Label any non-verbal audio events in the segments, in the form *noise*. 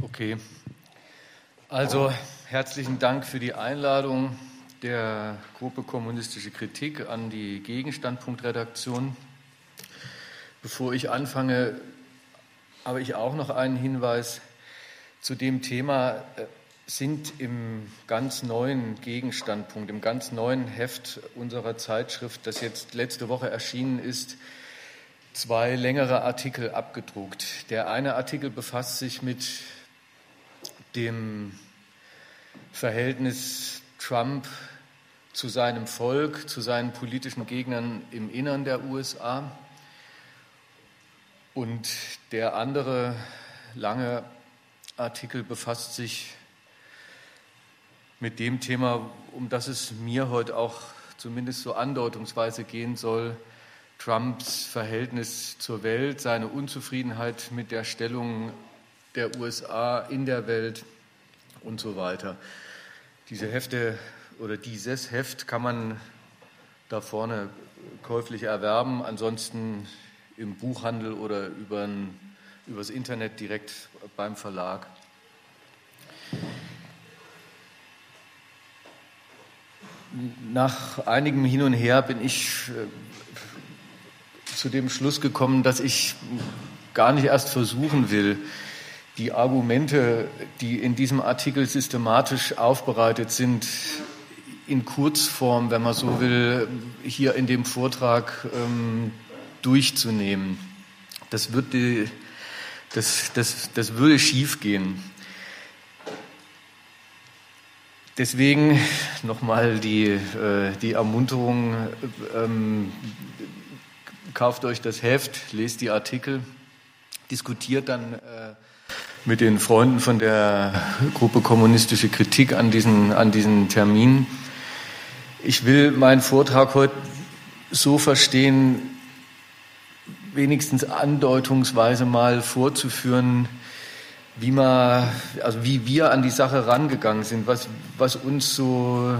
Okay. Also herzlichen Dank für die Einladung der Gruppe Kommunistische Kritik an die Gegenstandpunktredaktion. Bevor ich anfange, habe ich auch noch einen Hinweis zu dem Thema äh, sind im ganz neuen Gegenstandpunkt, im ganz neuen Heft unserer Zeitschrift, das jetzt letzte Woche erschienen ist, zwei längere Artikel abgedruckt. Der eine Artikel befasst sich mit dem Verhältnis Trump zu seinem Volk, zu seinen politischen Gegnern im Innern der USA. Und der andere lange Artikel befasst sich mit dem Thema, um das es mir heute auch zumindest so andeutungsweise gehen soll, Trumps Verhältnis zur Welt, seine Unzufriedenheit mit der Stellung der USA in der Welt und so weiter. Diese Hefte oder dieses Heft kann man da vorne käuflich erwerben, ansonsten im Buchhandel oder über übers Internet direkt beim Verlag. Nach einigem Hin und Her bin ich äh, zu dem Schluss gekommen, dass ich gar nicht erst versuchen will, die Argumente, die in diesem Artikel systematisch aufbereitet sind, in Kurzform, wenn man so will, hier in dem Vortrag ähm, durchzunehmen. Das, wird das, das, das würde schiefgehen. Deswegen nochmal die, äh, die Ermunterung, ähm, kauft euch das Heft, lest die Artikel, diskutiert dann äh, mit den Freunden von der Gruppe Kommunistische Kritik an diesen, an diesen Termin. Ich will meinen Vortrag heute so verstehen, wenigstens andeutungsweise mal vorzuführen, wie man, also wie wir an die Sache rangegangen sind, was, was uns so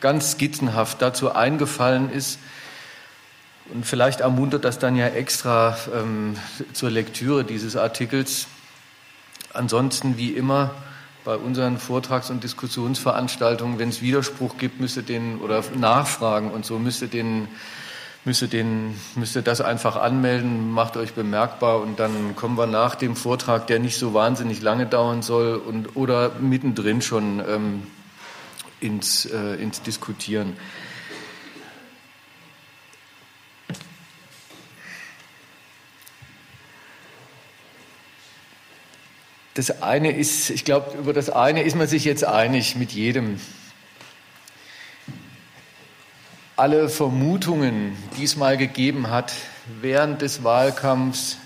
ganz skizzenhaft dazu eingefallen ist, und vielleicht ermuntert das dann ja extra ähm, zur Lektüre dieses Artikels. Ansonsten, wie immer, bei unseren Vortrags- und Diskussionsveranstaltungen, wenn es Widerspruch gibt, müsste den oder Nachfragen und so müsste den müsste den müsste das einfach anmelden, macht euch bemerkbar und dann kommen wir nach dem Vortrag, der nicht so wahnsinnig lange dauern soll und oder mittendrin schon ähm, ins, äh, ins Diskutieren. Das eine ist, ich glaube, über das eine ist man sich jetzt einig mit jedem. Alle Vermutungen, die es mal gegeben hat während des Wahlkampfs,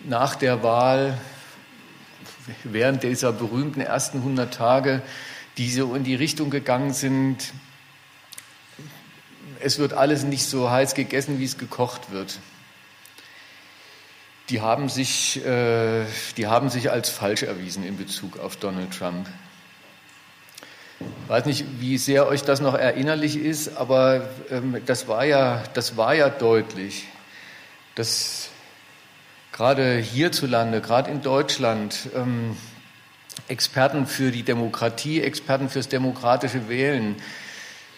nach der Wahl, während dieser berühmten ersten 100 Tage, die so in die Richtung gegangen sind, es wird alles nicht so heiß gegessen, wie es gekocht wird die haben sich, äh, die haben sich als falsch erwiesen in Bezug auf Donald Trump. Ich weiß nicht, wie sehr euch das noch erinnerlich ist, aber ähm, das, war ja, das war ja deutlich, dass gerade hierzulande, gerade in Deutschland, ähm, Experten für die Demokratie, Experten fürs demokratische Wählen,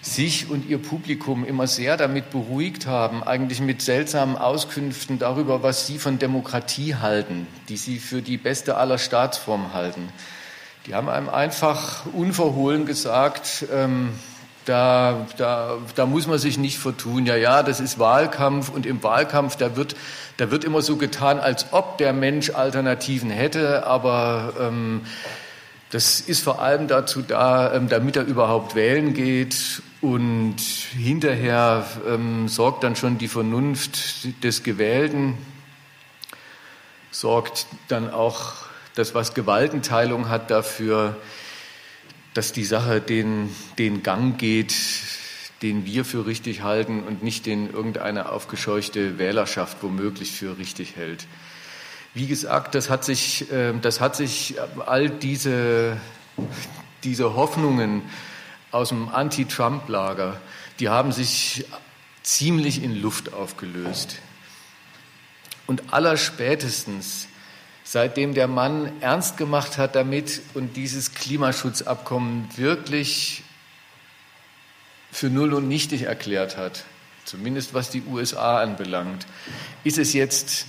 sich und ihr Publikum immer sehr damit beruhigt haben, eigentlich mit seltsamen Auskünften darüber, was sie von Demokratie halten, die sie für die beste aller Staatsformen halten. Die haben einem einfach unverhohlen gesagt, ähm, da, da, da muss man sich nicht vertun. Ja, ja, das ist Wahlkampf und im Wahlkampf, da wird, da wird immer so getan, als ob der Mensch Alternativen hätte, aber ähm, das ist vor allem dazu da, ähm, damit er überhaupt wählen geht und hinterher ähm, sorgt dann schon die Vernunft des Gewählten, sorgt dann auch das, was Gewaltenteilung hat, dafür, dass die Sache den, den Gang geht, den wir für richtig halten und nicht den irgendeine aufgescheuchte Wählerschaft womöglich für richtig hält. Wie gesagt, das hat sich, ähm, das hat sich all diese, diese Hoffnungen aus dem Anti-Trump-Lager, die haben sich ziemlich in Luft aufgelöst. Und allerspätestens, seitdem der Mann ernst gemacht hat damit und dieses Klimaschutzabkommen wirklich für null und nichtig erklärt hat, zumindest was die USA anbelangt, ist es jetzt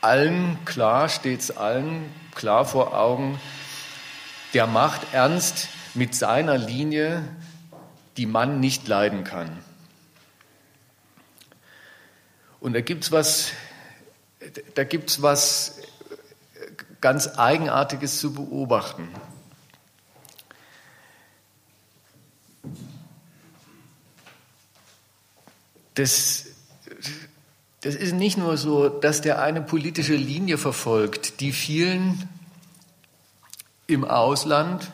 allen klar, steht es allen klar vor Augen, der macht ernst mit seiner Linie, die man nicht leiden kann. Und da gibt es was, da gibt's was ganz Eigenartiges zu beobachten. Das, das ist nicht nur so, dass der eine politische Linie verfolgt, die vielen im Ausland,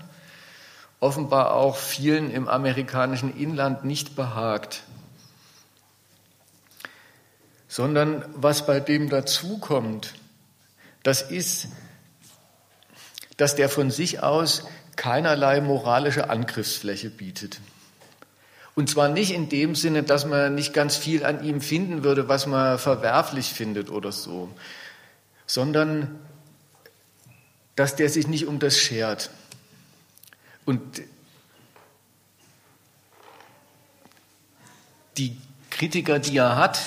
offenbar auch vielen im amerikanischen Inland nicht behagt, sondern was bei dem dazukommt, das ist, dass der von sich aus keinerlei moralische Angriffsfläche bietet. Und zwar nicht in dem Sinne, dass man nicht ganz viel an ihm finden würde, was man verwerflich findet oder so, sondern dass der sich nicht um das schert. Und die Kritiker, die er hat,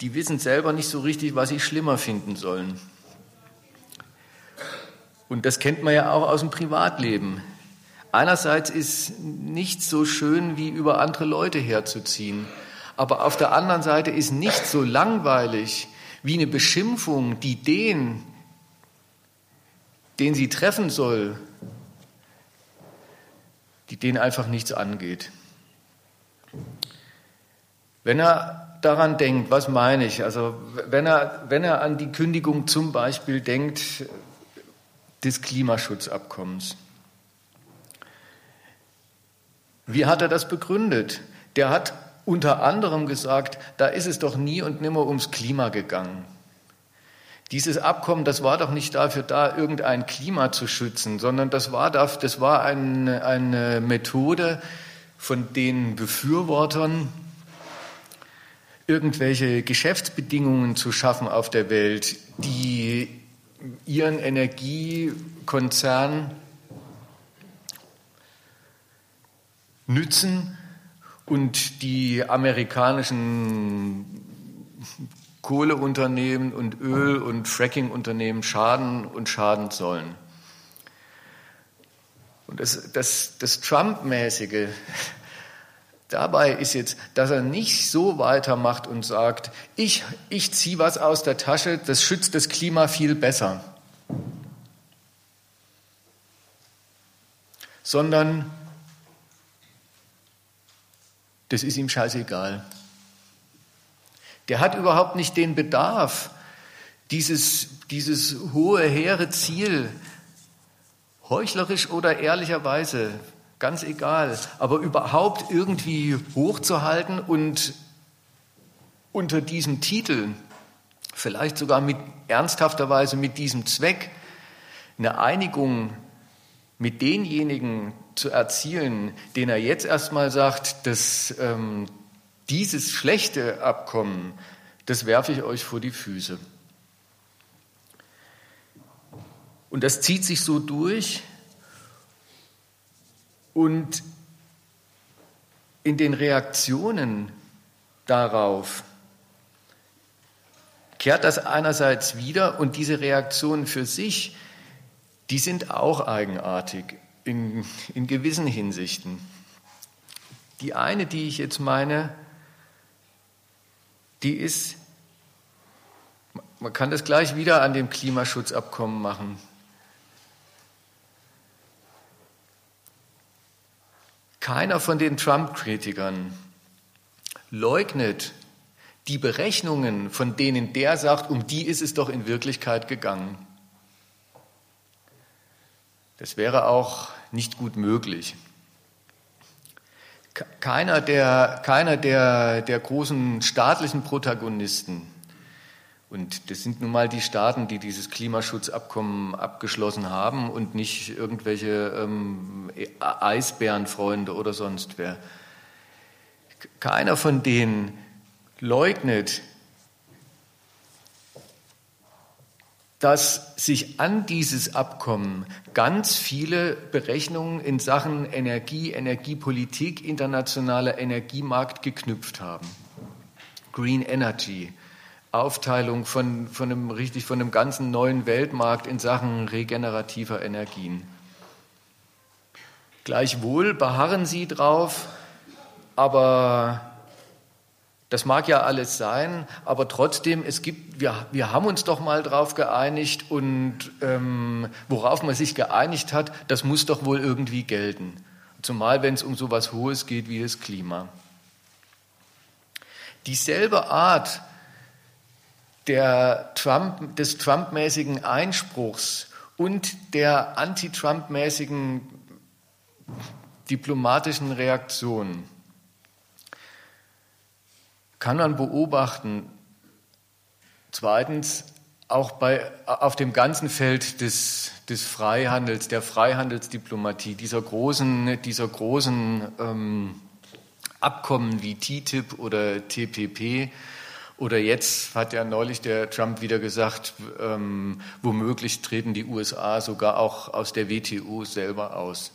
die wissen selber nicht so richtig, was sie schlimmer finden sollen. Und das kennt man ja auch aus dem Privatleben. Einerseits ist nicht so schön, wie über andere Leute herzuziehen. Aber auf der anderen Seite ist nicht so langweilig wie eine Beschimpfung, die den, den sie treffen soll, die den einfach nichts angeht. Wenn er daran denkt, was meine ich? Also wenn er, wenn er an die Kündigung zum Beispiel denkt des Klimaschutzabkommens, wie hat er das begründet? Der hat unter anderem gesagt, da ist es doch nie und nimmer ums Klima gegangen. Dieses Abkommen, das war doch nicht dafür da, irgendein Klima zu schützen, sondern das war, das war eine, eine Methode von den Befürwortern, irgendwelche Geschäftsbedingungen zu schaffen auf der Welt, die ihren Energiekonzern nützen und die amerikanischen Kohleunternehmen und Öl- und Fracking-Unternehmen schaden und schaden sollen. Und das, das, das Trump-mäßige *laughs* dabei ist jetzt, dass er nicht so weitermacht und sagt, ich, ich ziehe was aus der Tasche, das schützt das Klima viel besser, sondern das ist ihm scheißegal. Der hat überhaupt nicht den Bedarf, dieses, dieses hohe, hehre Ziel, heuchlerisch oder ehrlicherweise, ganz egal, aber überhaupt irgendwie hochzuhalten und unter diesem Titel, vielleicht sogar mit ernsthafter Weise mit diesem Zweck, eine Einigung mit denjenigen zu erzielen, den er jetzt erstmal sagt, dass ähm, dieses schlechte Abkommen, das werfe ich euch vor die Füße. Und das zieht sich so durch und in den Reaktionen darauf kehrt das einerseits wieder und diese Reaktionen für sich, die sind auch eigenartig in, in gewissen Hinsichten. Die eine, die ich jetzt meine, die ist, man kann das gleich wieder an dem Klimaschutzabkommen machen. Keiner von den Trump-Kritikern leugnet die Berechnungen, von denen der sagt, um die ist es doch in Wirklichkeit gegangen. Das wäre auch nicht gut möglich. Keiner der, keiner der, der großen staatlichen Protagonisten, und das sind nun mal die Staaten, die dieses Klimaschutzabkommen abgeschlossen haben und nicht irgendwelche ähm, Eisbärenfreunde oder sonst wer. Keiner von denen leugnet dass sich an dieses Abkommen ganz viele Berechnungen in Sachen Energie, Energiepolitik, internationaler Energiemarkt geknüpft haben. Green Energy, Aufteilung von, von, einem, richtig, von einem ganzen neuen Weltmarkt in Sachen regenerativer Energien. Gleichwohl beharren sie drauf, aber das mag ja alles sein, aber trotzdem, es gibt, wir, wir haben uns doch mal darauf geeinigt und ähm, worauf man sich geeinigt hat, das muss doch wohl irgendwie gelten. Zumal wenn es um so etwas Hohes geht wie das Klima. Dieselbe Art der Trump, des Trump-mäßigen Einspruchs und der anti-Trump-mäßigen diplomatischen Reaktion kann man beobachten. Zweitens auch bei, auf dem ganzen Feld des, des Freihandels, der Freihandelsdiplomatie, dieser großen, dieser großen ähm, Abkommen wie TTIP oder TPP. Oder jetzt hat ja neulich der Trump wieder gesagt, ähm, womöglich treten die USA sogar auch aus der WTO selber aus.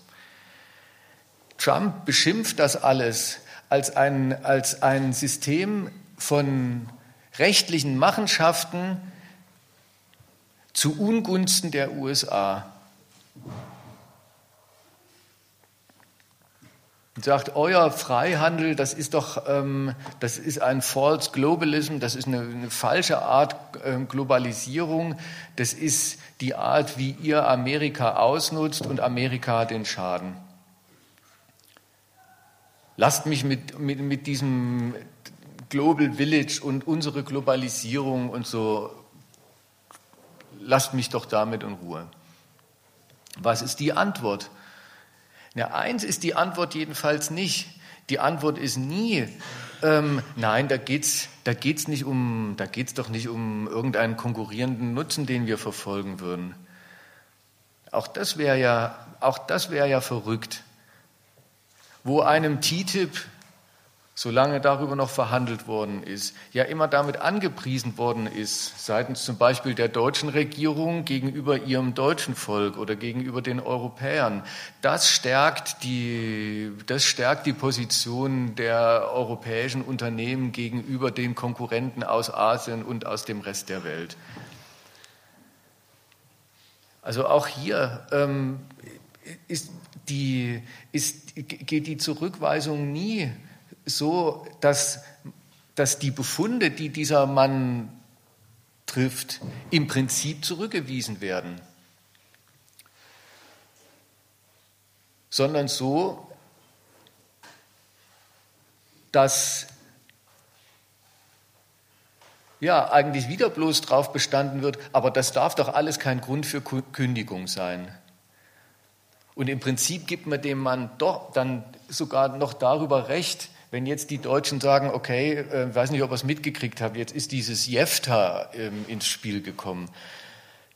Trump beschimpft das alles als ein, als ein System von rechtlichen Machenschaften zu Ungunsten der USA. Und sagt, euer Freihandel, das ist doch, ähm, das ist ein False Globalism, das ist eine, eine falsche Art äh, Globalisierung, das ist die Art, wie ihr Amerika ausnutzt und Amerika den Schaden. Lasst mich mit, mit, mit diesem Global Village und unsere Globalisierung und so, lasst mich doch damit in Ruhe. Was ist die Antwort? Na, eins ist die Antwort jedenfalls nicht. Die Antwort ist nie, ähm, nein, da geht's, da geht's nicht um, da geht's doch nicht um irgendeinen konkurrierenden Nutzen, den wir verfolgen würden. Auch das wäre ja, auch das wäre ja verrückt wo einem TTIP, solange darüber noch verhandelt worden ist, ja immer damit angepriesen worden ist, seitens zum Beispiel der deutschen Regierung gegenüber ihrem deutschen Volk oder gegenüber den Europäern. Das stärkt die, das stärkt die Position der europäischen Unternehmen gegenüber den Konkurrenten aus Asien und aus dem Rest der Welt. Also auch hier ähm, ist die, ist, geht die Zurückweisung nie so, dass, dass die Befunde, die dieser Mann trifft, im Prinzip zurückgewiesen werden, sondern so, dass ja eigentlich wieder bloß drauf bestanden wird, aber das darf doch alles kein Grund für Kündigung sein. Und im Prinzip gibt man dem Mann doch dann sogar noch darüber recht, wenn jetzt die Deutschen sagen, okay, äh, weiß nicht, ob ihr es mitgekriegt habt, jetzt ist dieses JEFTA ähm, ins Spiel gekommen,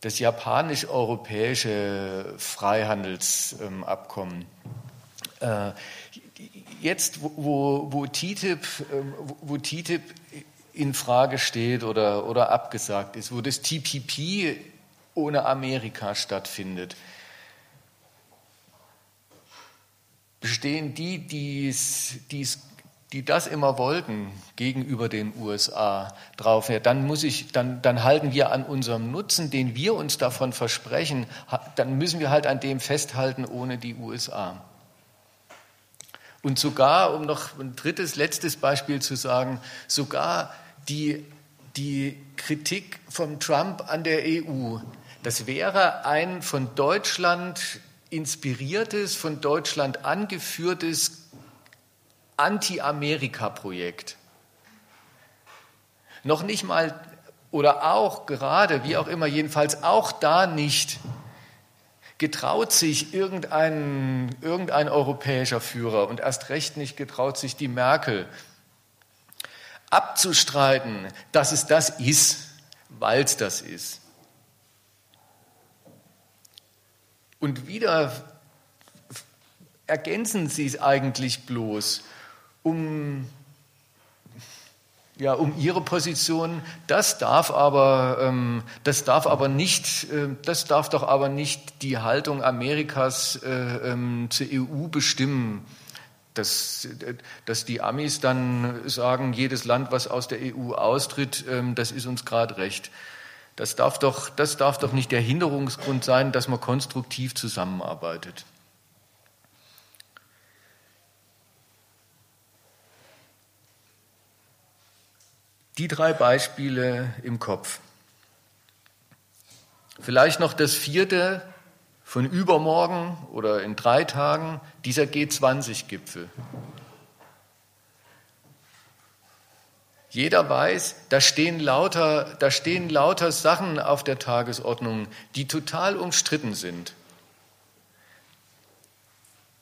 das japanisch-europäische Freihandelsabkommen. Äh, jetzt, wo, wo, TTIP, äh, wo TTIP in Frage steht oder, oder abgesagt ist, wo das TPP ohne Amerika stattfindet, bestehen die, die's, die's, die das immer wollten gegenüber den USA drauf. Ja, dann muss ich, dann, dann halten wir an unserem Nutzen, den wir uns davon versprechen, dann müssen wir halt an dem festhalten ohne die USA. Und sogar, um noch ein drittes, letztes Beispiel zu sagen, sogar die, die Kritik von Trump an der EU, das wäre ein von Deutschland inspiriertes, von Deutschland angeführtes Anti-Amerika-Projekt. Noch nicht mal oder auch gerade, wie auch immer, jedenfalls auch da nicht getraut sich irgendein, irgendein europäischer Führer und erst recht nicht getraut sich die Merkel abzustreiten, dass es das ist, weil es das ist. Und wieder ergänzen sie es eigentlich bloß, um ja, um ihre Position. Das darf aber, ähm, das darf aber nicht, äh, das darf doch aber nicht die Haltung Amerikas äh, ähm, zur EU bestimmen. Dass, dass die Amis dann sagen, jedes Land, was aus der EU austritt, ähm, das ist uns gerade recht. Das darf, doch, das darf doch nicht der Hinderungsgrund sein, dass man konstruktiv zusammenarbeitet. Die drei Beispiele im Kopf. Vielleicht noch das vierte von übermorgen oder in drei Tagen, dieser G20-Gipfel. Jeder weiß, da stehen, lauter, da stehen lauter Sachen auf der Tagesordnung, die total umstritten sind.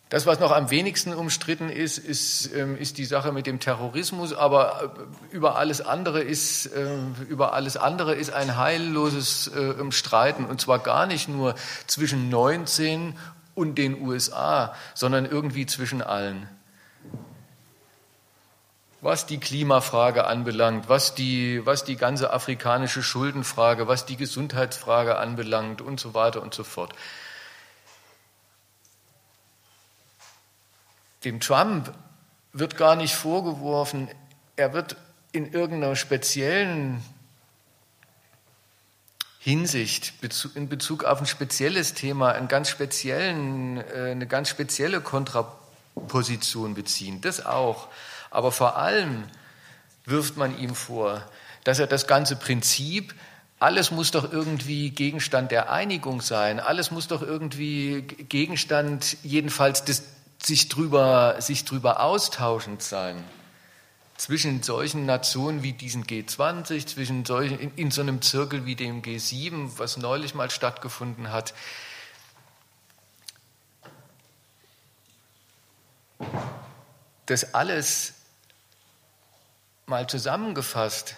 Das, was noch am wenigsten umstritten ist, ist, ähm, ist die Sache mit dem Terrorismus, aber äh, über alles andere ist, äh, über alles andere ist ein heilloses äh, Streiten, und zwar gar nicht nur zwischen 19 und den USA, sondern irgendwie zwischen allen. Was die Klimafrage anbelangt, was die, was die ganze afrikanische Schuldenfrage, was die Gesundheitsfrage anbelangt und so weiter und so fort. Dem Trump wird gar nicht vorgeworfen, er wird in irgendeiner speziellen Hinsicht, in Bezug auf ein spezielles Thema, einen ganz speziellen, äh, eine ganz spezielle Kontraposition beziehen. Das auch. Aber vor allem wirft man ihm vor, dass er das ganze Prinzip, alles muss doch irgendwie Gegenstand der Einigung sein, alles muss doch irgendwie Gegenstand jedenfalls des sich drüber, sich drüber austauschend sein zwischen solchen Nationen wie diesen G20, zwischen solchen, in, in, so einem Zirkel wie dem G7, was neulich mal stattgefunden hat. Das alles mal zusammengefasst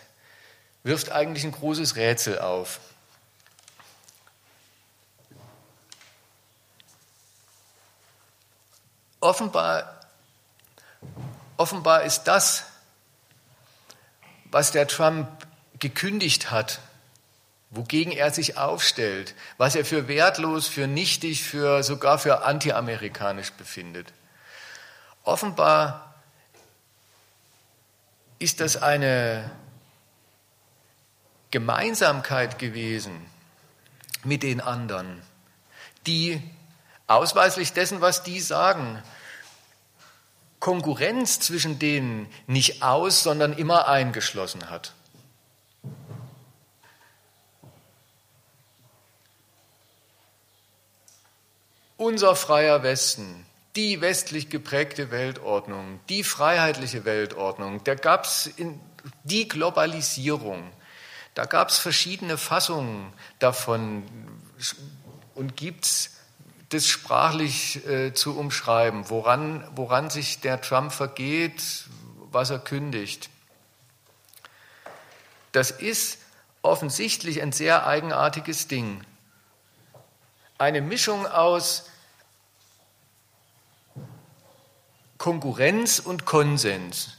wirft eigentlich ein großes Rätsel auf. Offenbar, offenbar ist das, was der Trump gekündigt hat, wogegen er sich aufstellt, was er für wertlos, für nichtig, für sogar für antiamerikanisch befindet. Offenbar ist das eine Gemeinsamkeit gewesen mit den anderen, die ausweislich dessen, was die sagen, Konkurrenz zwischen denen nicht aus, sondern immer eingeschlossen hat. Unser freier Westen, die westlich geprägte Weltordnung, die freiheitliche Weltordnung, da gab es die Globalisierung, da gab es verschiedene Fassungen davon und gibt es das sprachlich äh, zu umschreiben, woran, woran sich der Trump vergeht, was er kündigt. Das ist offensichtlich ein sehr eigenartiges Ding. Eine Mischung aus Konkurrenz und Konsens.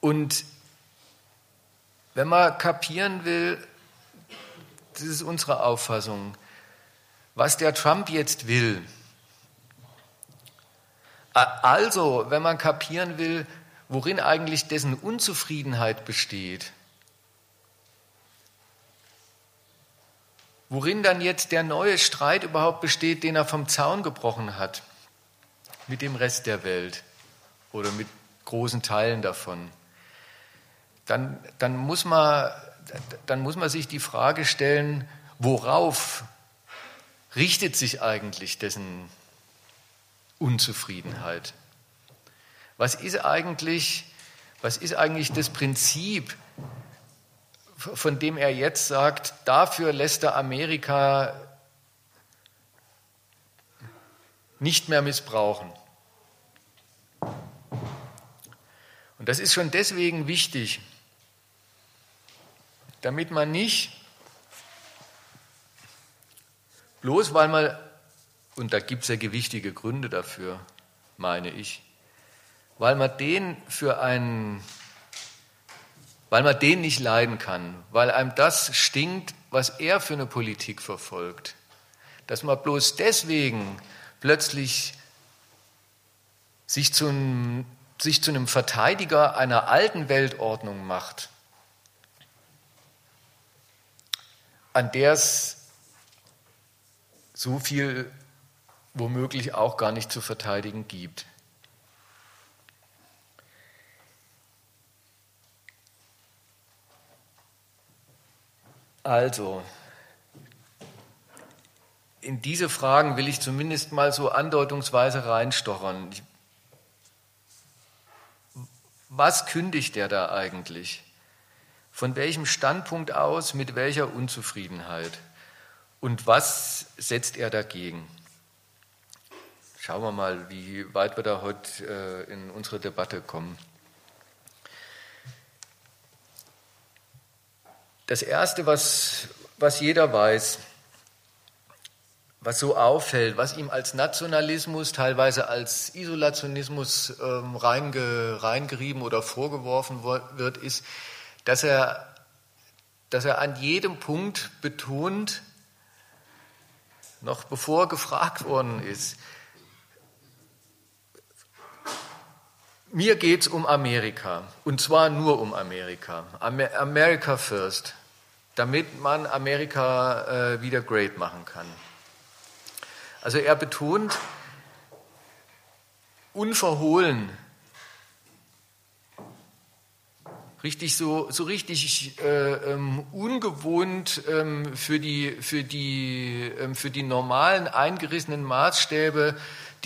Und wenn man kapieren will, das ist unsere Auffassung, was der Trump jetzt will, also wenn man kapieren will, worin eigentlich dessen Unzufriedenheit besteht, worin dann jetzt der neue Streit überhaupt besteht, den er vom Zaun gebrochen hat mit dem Rest der Welt oder mit großen Teilen davon dann, dann, muss man, dann muss man sich die Frage stellen, worauf richtet sich eigentlich dessen Unzufriedenheit? Was ist eigentlich, was ist eigentlich das Prinzip, von dem er jetzt sagt, dafür lässt er Amerika nicht mehr missbrauchen? Und das ist schon deswegen wichtig, damit man nicht, bloß weil man Und da gibt es ja gewichtige Gründe dafür, meine ich. Weil man den für einen, weil man den nicht leiden kann, weil einem das stinkt, was er für eine Politik verfolgt. Dass man bloß deswegen plötzlich sich zu einem, sich zu einem Verteidiger einer alten Weltordnung macht, an der es so viel womöglich auch gar nicht zu verteidigen gibt. Also, in diese Fragen will ich zumindest mal so andeutungsweise reinstochern. Was kündigt er da eigentlich? Von welchem Standpunkt aus, mit welcher Unzufriedenheit? Und was setzt er dagegen? Schauen wir mal, wie weit wir da heute äh, in unsere Debatte kommen. Das Erste, was, was jeder weiß, was so auffällt, was ihm als Nationalismus, teilweise als Isolationismus ähm, reinge, reingerieben oder vorgeworfen wird, ist, dass er, dass er an jedem Punkt betont, noch bevor gefragt worden ist, mir geht es um Amerika und zwar nur um Amerika. America first, damit man Amerika äh, wieder great machen kann. Also er betont unverhohlen, richtig so, so richtig äh, ähm, ungewohnt ähm, für, die, für, die, ähm, für die normalen eingerissenen Maßstäbe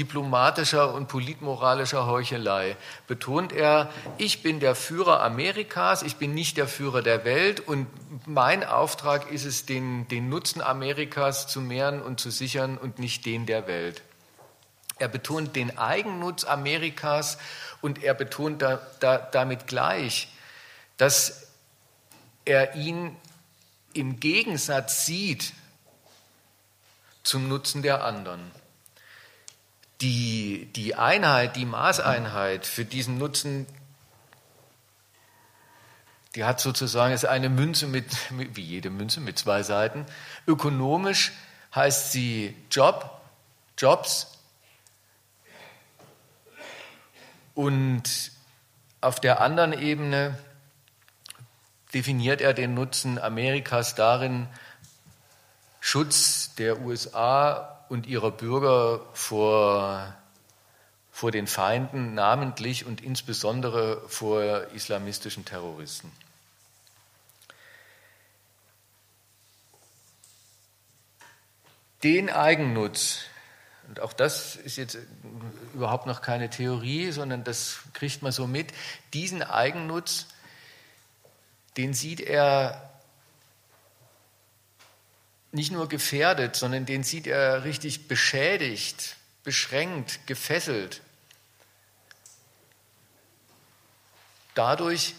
diplomatischer und politmoralischer Heuchelei betont er, ich bin der Führer Amerikas, ich bin nicht der Führer der Welt und mein Auftrag ist es, den, den Nutzen Amerikas zu mehren und zu sichern und nicht den der Welt. Er betont den Eigennutz Amerikas und er betont da, da, damit gleich, dass er ihn im Gegensatz sieht zum Nutzen der anderen. Die, die Einheit, die Maßeinheit für diesen Nutzen, die hat sozusagen ist eine Münze mit, wie jede Münze mit zwei Seiten. Ökonomisch heißt sie Job, Jobs. Und auf der anderen Ebene definiert er den Nutzen Amerikas darin, Schutz der USA und ihrer Bürger vor, vor den Feinden, namentlich und insbesondere vor islamistischen Terroristen. Den Eigennutz, und auch das ist jetzt überhaupt noch keine Theorie, sondern das kriegt man so mit, diesen Eigennutz den sieht er nicht nur gefährdet, sondern den sieht er richtig beschädigt, beschränkt, gefesselt. Dadurch,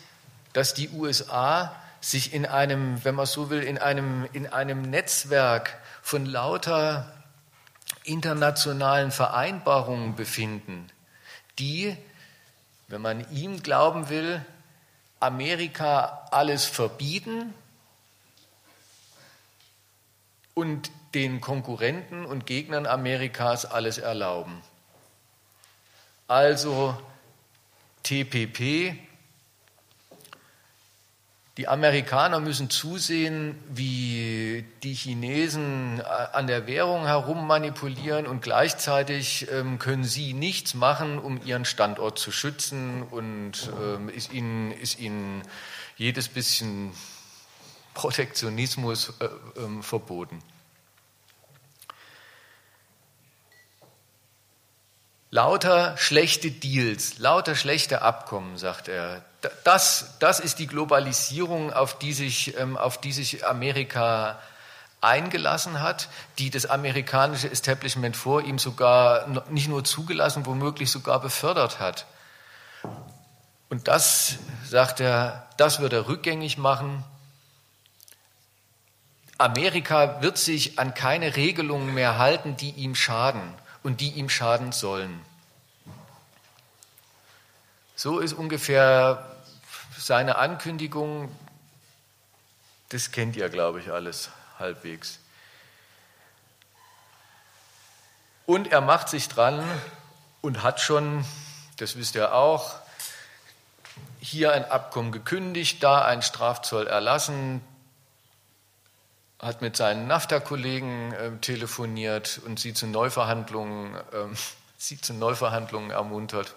dass die USA sich in einem, wenn man so will, in einem, in einem Netzwerk von lauter internationalen Vereinbarungen befinden, die, wenn man ihm glauben will, Amerika alles verbieten und den Konkurrenten und Gegnern Amerikas alles erlauben. Also TPP, die Amerikaner müssen zusehen, wie die Chinesen äh, an der Währung herum manipulieren und gleichzeitig ähm, können sie nichts machen, um ihren Standort zu schützen und ähm, ist, ihnen, ist ihnen jedes bisschen Protektionismus äh, äh, verboten. Lauter schlechte Deals, lauter schlechte Abkommen, sagt er. Das, das ist die Globalisierung, auf die, sich, ähm, auf die sich Amerika eingelassen hat, die das amerikanische Establishment vor ihm sogar nicht nur zugelassen, womöglich sogar befördert hat. Und das, sagt er, das wird er rückgängig machen. Amerika wird sich an keine Regelungen mehr halten, die ihm schaden und die ihm schaden sollen. So ist ungefähr seine Ankündigung, das kennt ihr, glaube ich, alles halbwegs. Und er macht sich dran und hat schon, das wisst ihr auch, hier ein Abkommen gekündigt, da einen Strafzoll erlassen, hat mit seinen NAFTA-Kollegen äh, telefoniert und sie zu Neuverhandlungen, äh, *laughs* sie zu Neuverhandlungen ermuntert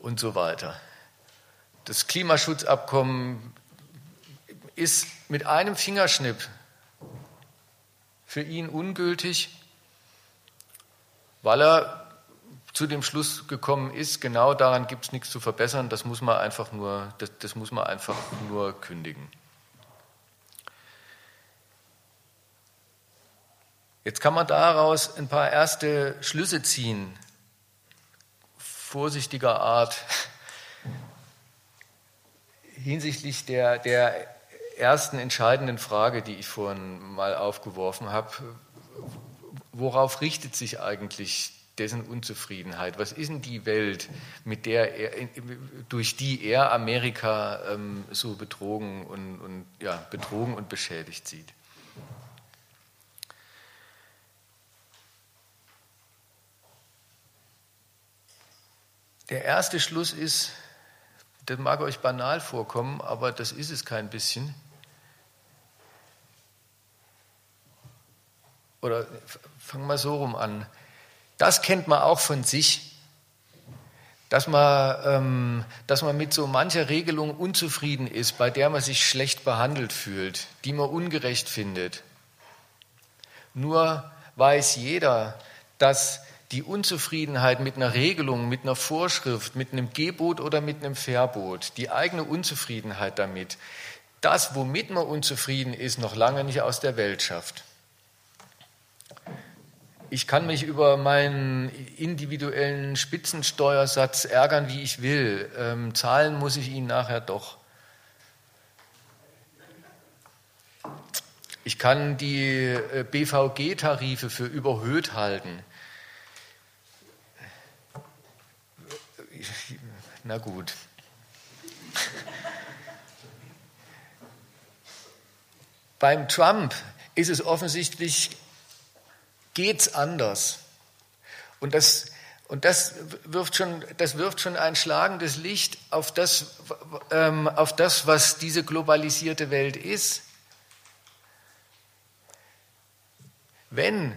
und so weiter. Das Klimaschutzabkommen ist mit einem Fingerschnipp für ihn ungültig, weil er zu dem Schluss gekommen ist, genau daran gibt es nichts zu verbessern, das muss man einfach nur, das, das muss man einfach nur kündigen. Jetzt kann man daraus ein paar erste Schlüsse ziehen, vorsichtiger Art, hinsichtlich der, der ersten entscheidenden Frage, die ich vorhin mal aufgeworfen habe. Worauf richtet sich eigentlich dessen Unzufriedenheit? Was ist denn die Welt, mit der er, durch die er Amerika ähm, so betrogen und, und, ja, betrogen und beschädigt sieht? Der erste Schluss ist, das mag euch banal vorkommen, aber das ist es kein bisschen. Oder fangen wir so rum an. Das kennt man auch von sich, dass man, ähm, dass man mit so mancher Regelung unzufrieden ist, bei der man sich schlecht behandelt fühlt, die man ungerecht findet. Nur weiß jeder, dass die Unzufriedenheit mit einer Regelung, mit einer Vorschrift, mit einem Gebot oder mit einem Verbot, die eigene Unzufriedenheit damit, das, womit man unzufrieden ist, noch lange nicht aus der Welt schafft. Ich kann mich über meinen individuellen Spitzensteuersatz ärgern, wie ich will. Ähm, zahlen muss ich ihn nachher doch. Ich kann die äh, BVG-Tarife für überhöht halten. Na gut. Beim Trump ist es offensichtlich, geht's anders. Und das, und das wirft schon, das wirft schon ein schlagendes Licht auf das, ähm, auf das, was diese globalisierte Welt ist. Wenn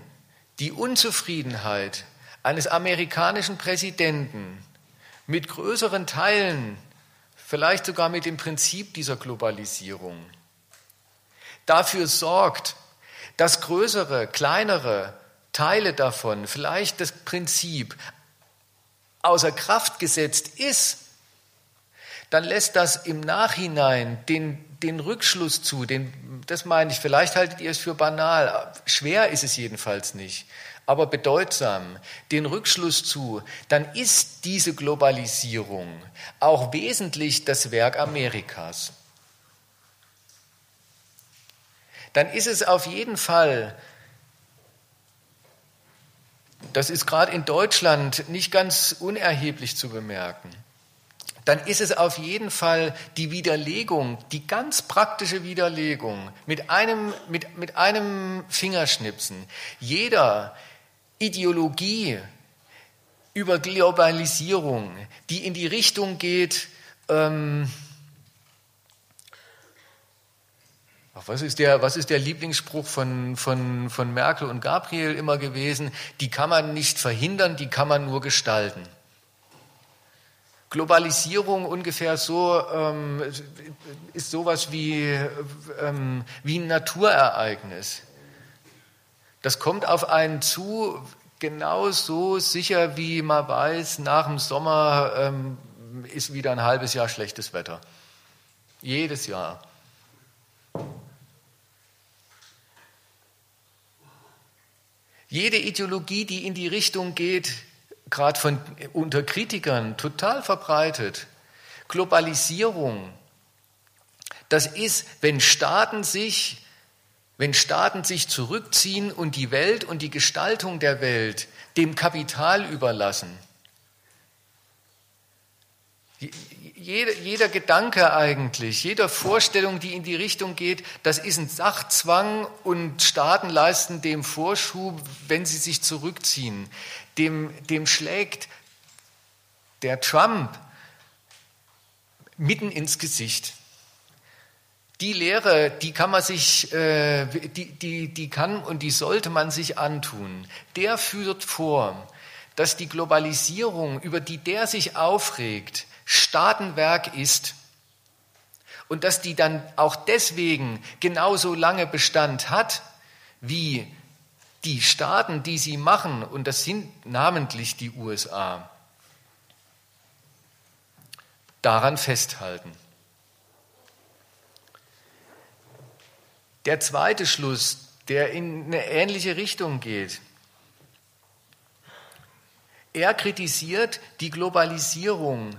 die Unzufriedenheit eines amerikanischen Präsidenten mit größeren Teilen, vielleicht sogar mit dem Prinzip dieser Globalisierung, dafür sorgt, dass größere, kleinere Teile davon, vielleicht das Prinzip außer Kraft gesetzt ist, dann lässt das im Nachhinein den, den Rückschluss zu, den, das meine ich, vielleicht haltet ihr es für banal, schwer ist es jedenfalls nicht, aber bedeutsam den Rückschluss zu, dann ist diese Globalisierung auch wesentlich das Werk Amerikas. Dann ist es auf jeden Fall, das ist gerade in Deutschland nicht ganz unerheblich zu bemerken, dann ist es auf jeden Fall die Widerlegung, die ganz praktische Widerlegung mit einem, mit, mit einem Fingerschnipsen. Jeder, Ideologie über Globalisierung, die in die Richtung geht, ähm, was ist, der, was ist der Lieblingsspruch von, von, von Merkel und Gabriel immer gewesen? Die kann man nicht verhindern, die kann man nur gestalten. Globalisierung ungefähr so ähm, ist sowas wie, ähm, wie ein Naturereignis. Das kommt auf einen zu, genauso sicher wie man weiß, nach dem Sommer ähm, ist wieder ein halbes Jahr schlechtes Wetter. Jedes Jahr. Jede Ideologie, die in die Richtung geht, gerade von unter Kritikern total verbreitet, Globalisierung, Das ist, wenn Staaten sich, wenn Staaten sich zurückziehen und die Welt und die Gestaltung der Welt dem Kapital überlassen. Jeder, jeder Gedanke eigentlich, jede Vorstellung, die in die Richtung geht, das ist ein Sachzwang und Staaten leisten dem Vorschub, wenn sie sich zurückziehen. Dem, dem schlägt der Trump mitten ins Gesicht. Die Lehre, die kann man sich, äh, die, die, die kann und die sollte man sich antun. Der führt vor, dass die Globalisierung, über die der sich aufregt, Staatenwerk ist und dass die dann auch deswegen genauso lange Bestand hat, wie die Staaten, die sie machen, und das sind namentlich die USA, daran festhalten. Der zweite Schluss, der in eine ähnliche Richtung geht. Er kritisiert die Globalisierung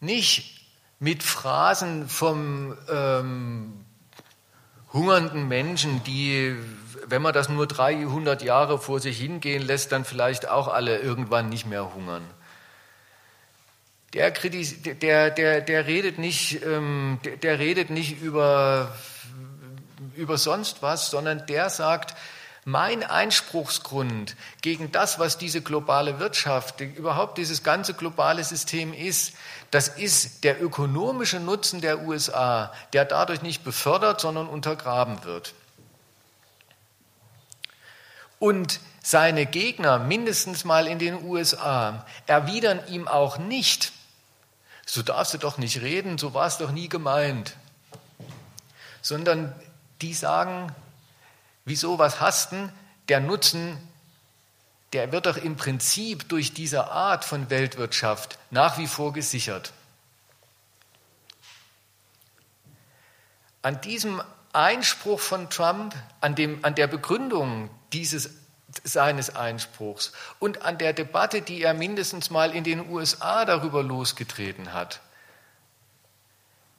nicht mit Phrasen vom ähm, hungernden Menschen, die, wenn man das nur 300 Jahre vor sich hingehen lässt, dann vielleicht auch alle irgendwann nicht mehr hungern. Der, der, der, der, redet, nicht, ähm, der, der redet nicht über über sonst was, sondern der sagt, mein Einspruchsgrund gegen das, was diese globale Wirtschaft, überhaupt dieses ganze globale System ist, das ist der ökonomische Nutzen der USA, der dadurch nicht befördert, sondern untergraben wird. Und seine Gegner, mindestens mal in den USA, erwidern ihm auch nicht, so darfst du doch nicht reden, so war es doch nie gemeint, sondern die sagen, wieso, was hasten? Der Nutzen, der wird doch im Prinzip durch diese Art von Weltwirtschaft nach wie vor gesichert. An diesem Einspruch von Trump, an, dem, an der Begründung dieses, seines Einspruchs und an der Debatte, die er mindestens mal in den USA darüber losgetreten hat,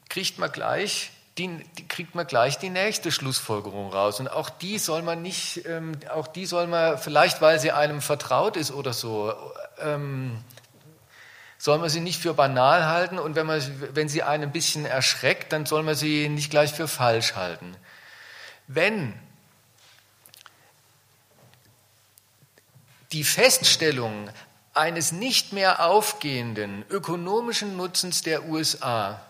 kriegt man gleich die, die, kriegt man gleich die nächste Schlussfolgerung raus. Und auch die soll man nicht, ähm, auch die soll man, vielleicht weil sie einem vertraut ist oder so, ähm, soll man sie nicht für banal halten und wenn, man, wenn sie einen ein bisschen erschreckt, dann soll man sie nicht gleich für falsch halten. Wenn die Feststellung eines nicht mehr aufgehenden ökonomischen Nutzens der USA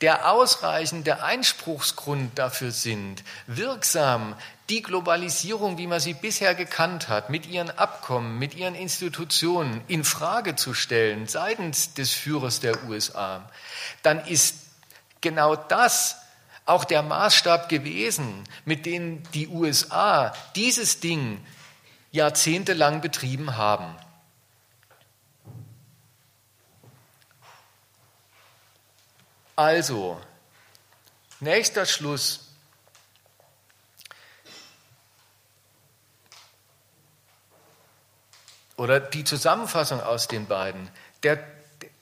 der ausreichende Einspruchsgrund dafür sind, wirksam die Globalisierung, wie man sie bisher gekannt hat, mit ihren Abkommen, mit ihren Institutionen in Frage zu stellen seitens des Führers der USA, dann ist genau das auch der Maßstab gewesen, mit dem die USA dieses Ding jahrzehntelang betrieben haben. Also, nächster Schluss. Oder die Zusammenfassung aus den beiden. Der,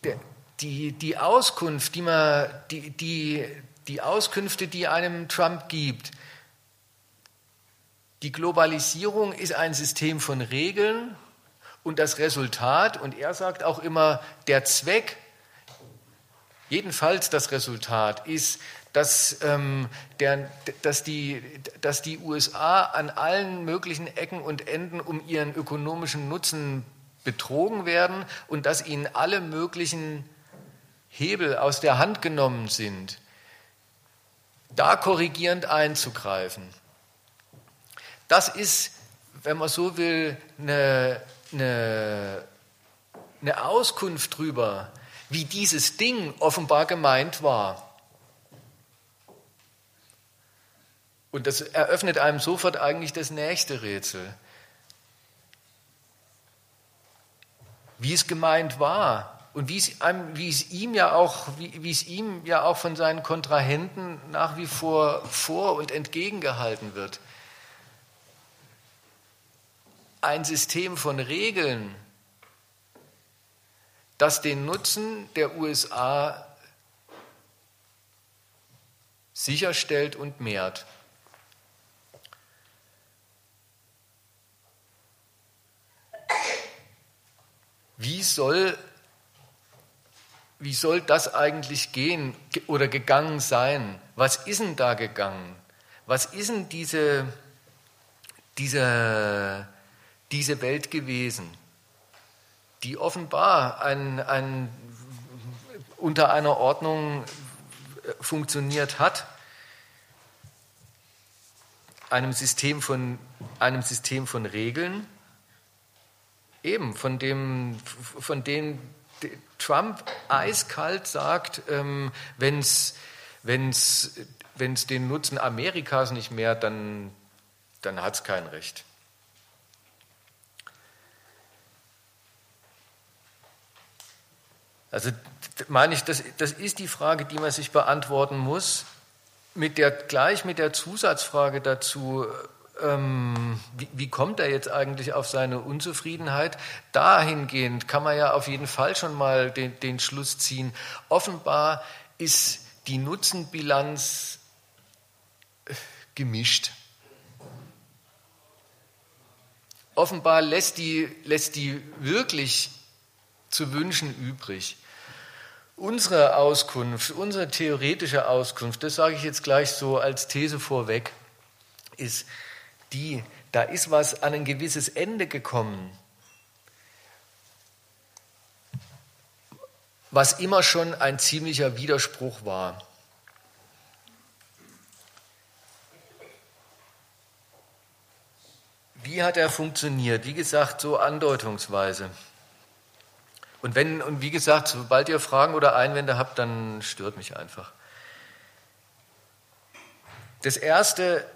der, die, die Auskunft, die man, die, die, die Auskünfte, die einem Trump gibt, die Globalisierung ist ein System von Regeln und das Resultat, und er sagt auch immer, der Zweck Jedenfalls das Resultat ist, dass, ähm, der, dass, die, dass die USA an allen möglichen Ecken und Enden um ihren ökonomischen Nutzen betrogen werden und dass ihnen alle möglichen Hebel aus der Hand genommen sind, da korrigierend einzugreifen. Das ist, wenn man so will, eine, eine, eine Auskunft darüber, wie dieses Ding offenbar gemeint war. Und das eröffnet einem sofort eigentlich das nächste Rätsel. Wie es gemeint war und wie es, einem, wie es ihm ja auch, wie, wie es ihm ja auch von seinen Kontrahenten nach wie vor vor und entgegengehalten wird. Ein System von Regeln, das den Nutzen der USA sicherstellt und mehrt. Wie soll, wie soll das eigentlich gehen oder gegangen sein? Was ist denn da gegangen? Was ist denn diese, diese, diese Welt gewesen, die offenbar ein, ein, unter einer Ordnung funktioniert hat, einem System von, einem System von Regeln, eben von dem, von denen Trump eiskalt sagt, ähm, wenn es den Nutzen Amerikas nicht mehr, dann, dann hat es kein Recht. Also meine ich, das, das ist die Frage, die man sich beantworten muss, mit der, gleich mit der Zusatzfrage dazu, ähm, wie, wie, kommt er jetzt eigentlich auf seine Unzufriedenheit? Dahingehend kann man ja auf jeden Fall schon mal den, den Schluss ziehen. Offenbar ist die Nutzenbilanz äh, gemischt. Offenbar lässt die, lässt die wirklich zu wünschen übrig. Unsere Auskunft, unsere theoretische Auskunft, das sage ich jetzt gleich so als These vorweg, ist die, da ist was an ein gewisses Ende gekommen, was immer schon ein ziemlicher Widerspruch war. Wie hat er funktioniert? Wie gesagt, so andeutungsweise. Und wenn, und wie gesagt, sobald ihr Fragen oder Einwände habt, dann stört mich einfach. Das erste,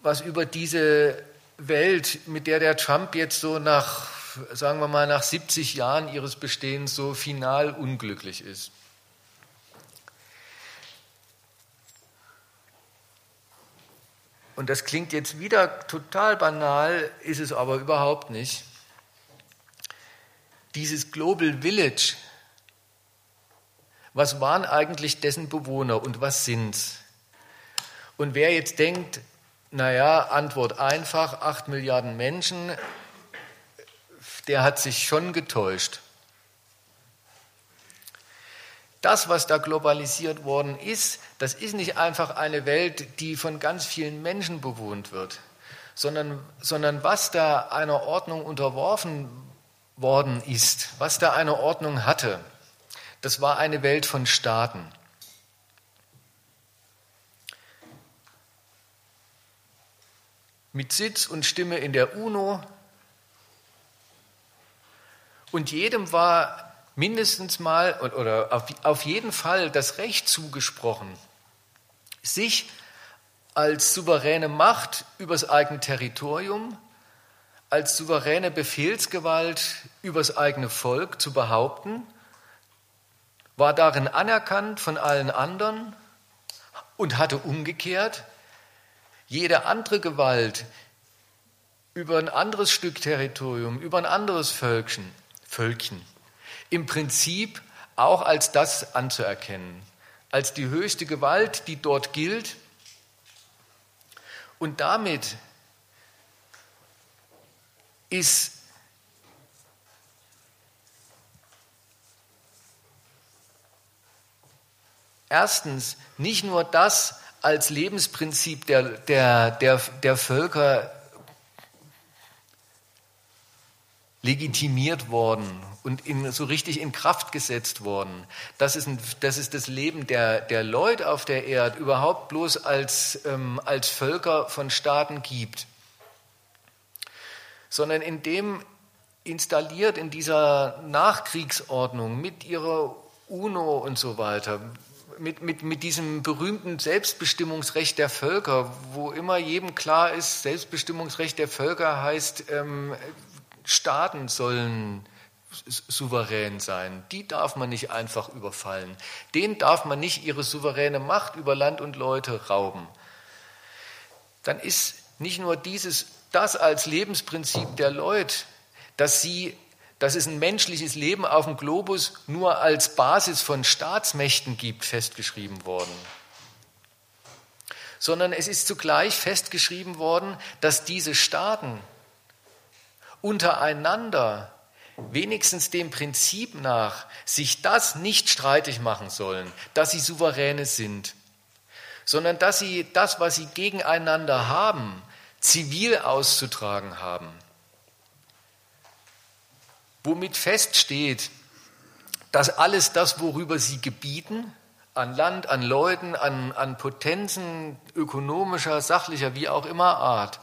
was über diese Welt, mit der der Trump jetzt so nach, sagen wir mal, nach 70 Jahren ihres Bestehens so final unglücklich ist. Und das klingt jetzt wieder total banal, ist es aber überhaupt nicht dieses Global Village, was waren eigentlich dessen Bewohner und was sind's? Und wer jetzt denkt, naja, Antwort einfach, acht Milliarden Menschen, der hat sich schon getäuscht. Das, was da globalisiert worden ist, das ist nicht einfach eine Welt, die von ganz vielen Menschen bewohnt wird, sondern, sondern was da einer Ordnung unterworfen worden ist, was da eine Ordnung hatte, das war eine Welt von Staaten. Mit Sitz und Stimme in der UNO. Und jedem war mindestens mal oder auf jeden Fall das Recht zugesprochen, sich als souveräne Macht übers eigene Territorium als souveräne Befehlsgewalt übers eigene Volk zu behaupten, war darin anerkannt von allen anderen und hatte umgekehrt jede andere Gewalt über ein anderes Stück Territorium, über ein anderes Völkchen, Völkchen im Prinzip auch als das anzuerkennen, als die höchste Gewalt, die dort gilt. Und damit ist erstens nicht nur das als Lebensprinzip der, der, der, der Völker legitimiert worden und in, so richtig in Kraft gesetzt worden. Das ist, ein, das, ist das Leben der, der Leute auf der Erde überhaupt bloß als, ähm, als Völker von Staaten gibt sondern in dem installiert in dieser Nachkriegsordnung mit ihrer UNO und so weiter, mit, mit, mit diesem berühmten Selbstbestimmungsrecht der Völker, wo immer jedem klar ist, Selbstbestimmungsrecht der Völker heißt, ähm, Staaten sollen souverän sein. Die darf man nicht einfach überfallen. Denen darf man nicht ihre souveräne Macht über Land und Leute rauben. Dann ist nicht nur dieses das als Lebensprinzip der Leute, dass sie, dass es ein menschliches Leben auf dem Globus nur als Basis von Staatsmächten gibt, festgeschrieben worden. Sondern es ist zugleich festgeschrieben worden, dass diese Staaten untereinander wenigstens dem Prinzip nach sich das nicht streitig machen sollen, dass sie Souveräne sind, sondern dass sie das, was sie gegeneinander haben, zivil auszutragen haben. Womit feststeht, dass alles das, worüber sie gebieten, an Land, an Leuten, an, an Potenzen ökonomischer, sachlicher, wie auch immer Art,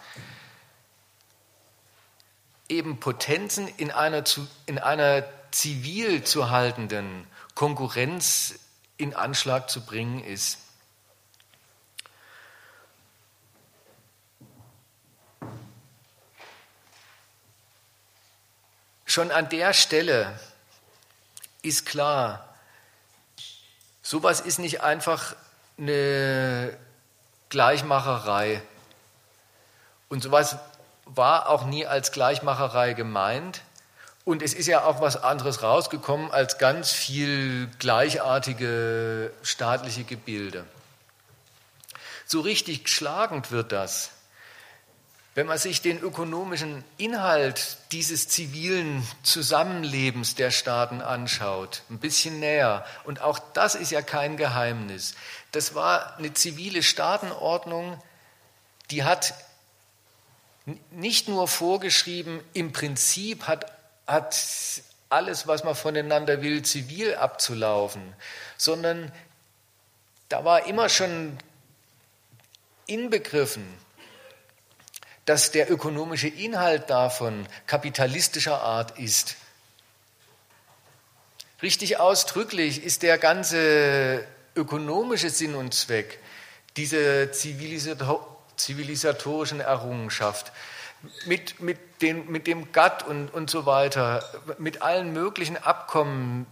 eben Potenzen in einer, in einer zivil zu haltenden Konkurrenz in Anschlag zu bringen ist. Schon an der Stelle ist klar, sowas ist nicht einfach eine Gleichmacherei. Und sowas war auch nie als Gleichmacherei gemeint. Und es ist ja auch was anderes rausgekommen als ganz viel gleichartige staatliche Gebilde. So richtig schlagend wird das, wenn man sich den ökonomischen Inhalt dieses zivilen Zusammenlebens der Staaten anschaut, ein bisschen näher, und auch das ist ja kein Geheimnis, das war eine zivile Staatenordnung, die hat nicht nur vorgeschrieben, im Prinzip hat, hat alles, was man voneinander will, zivil abzulaufen, sondern da war immer schon inbegriffen, dass der ökonomische Inhalt davon kapitalistischer Art ist. Richtig ausdrücklich ist der ganze ökonomische Sinn und Zweck, diese zivilisatorischen Errungenschaft, mit, mit, den, mit dem GATT und, und so weiter, mit allen möglichen Abkommen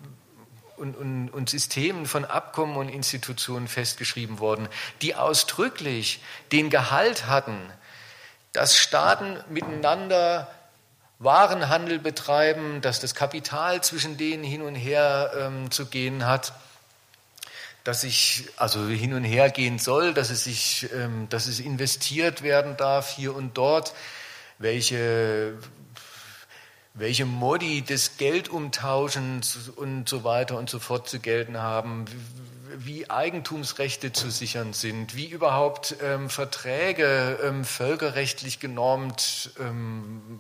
und, und, und Systemen von Abkommen und Institutionen festgeschrieben worden, die ausdrücklich den Gehalt hatten, dass Staaten miteinander Warenhandel betreiben, dass das Kapital zwischen denen hin und her ähm, zu gehen hat, dass sich also hin und her gehen soll, dass es sich, ähm, dass es investiert werden darf hier und dort, welche welche Modi des Geldumtauschens und so weiter und so fort zu gelten haben, wie Eigentumsrechte zu sichern sind, wie überhaupt ähm, Verträge ähm, völkerrechtlich genormt ähm,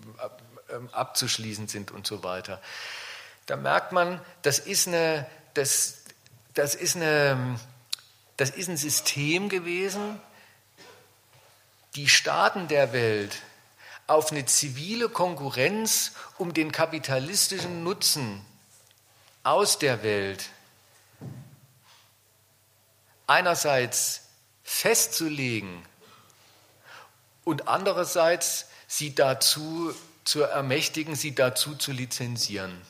ähm, abzuschließen sind und so weiter. Da merkt man, das ist, eine, das, das, ist eine, das ist ein System gewesen, die Staaten der Welt auf eine zivile Konkurrenz um den kapitalistischen Nutzen aus der Welt einerseits festzulegen und andererseits sie dazu zu ermächtigen, sie dazu zu lizenzieren.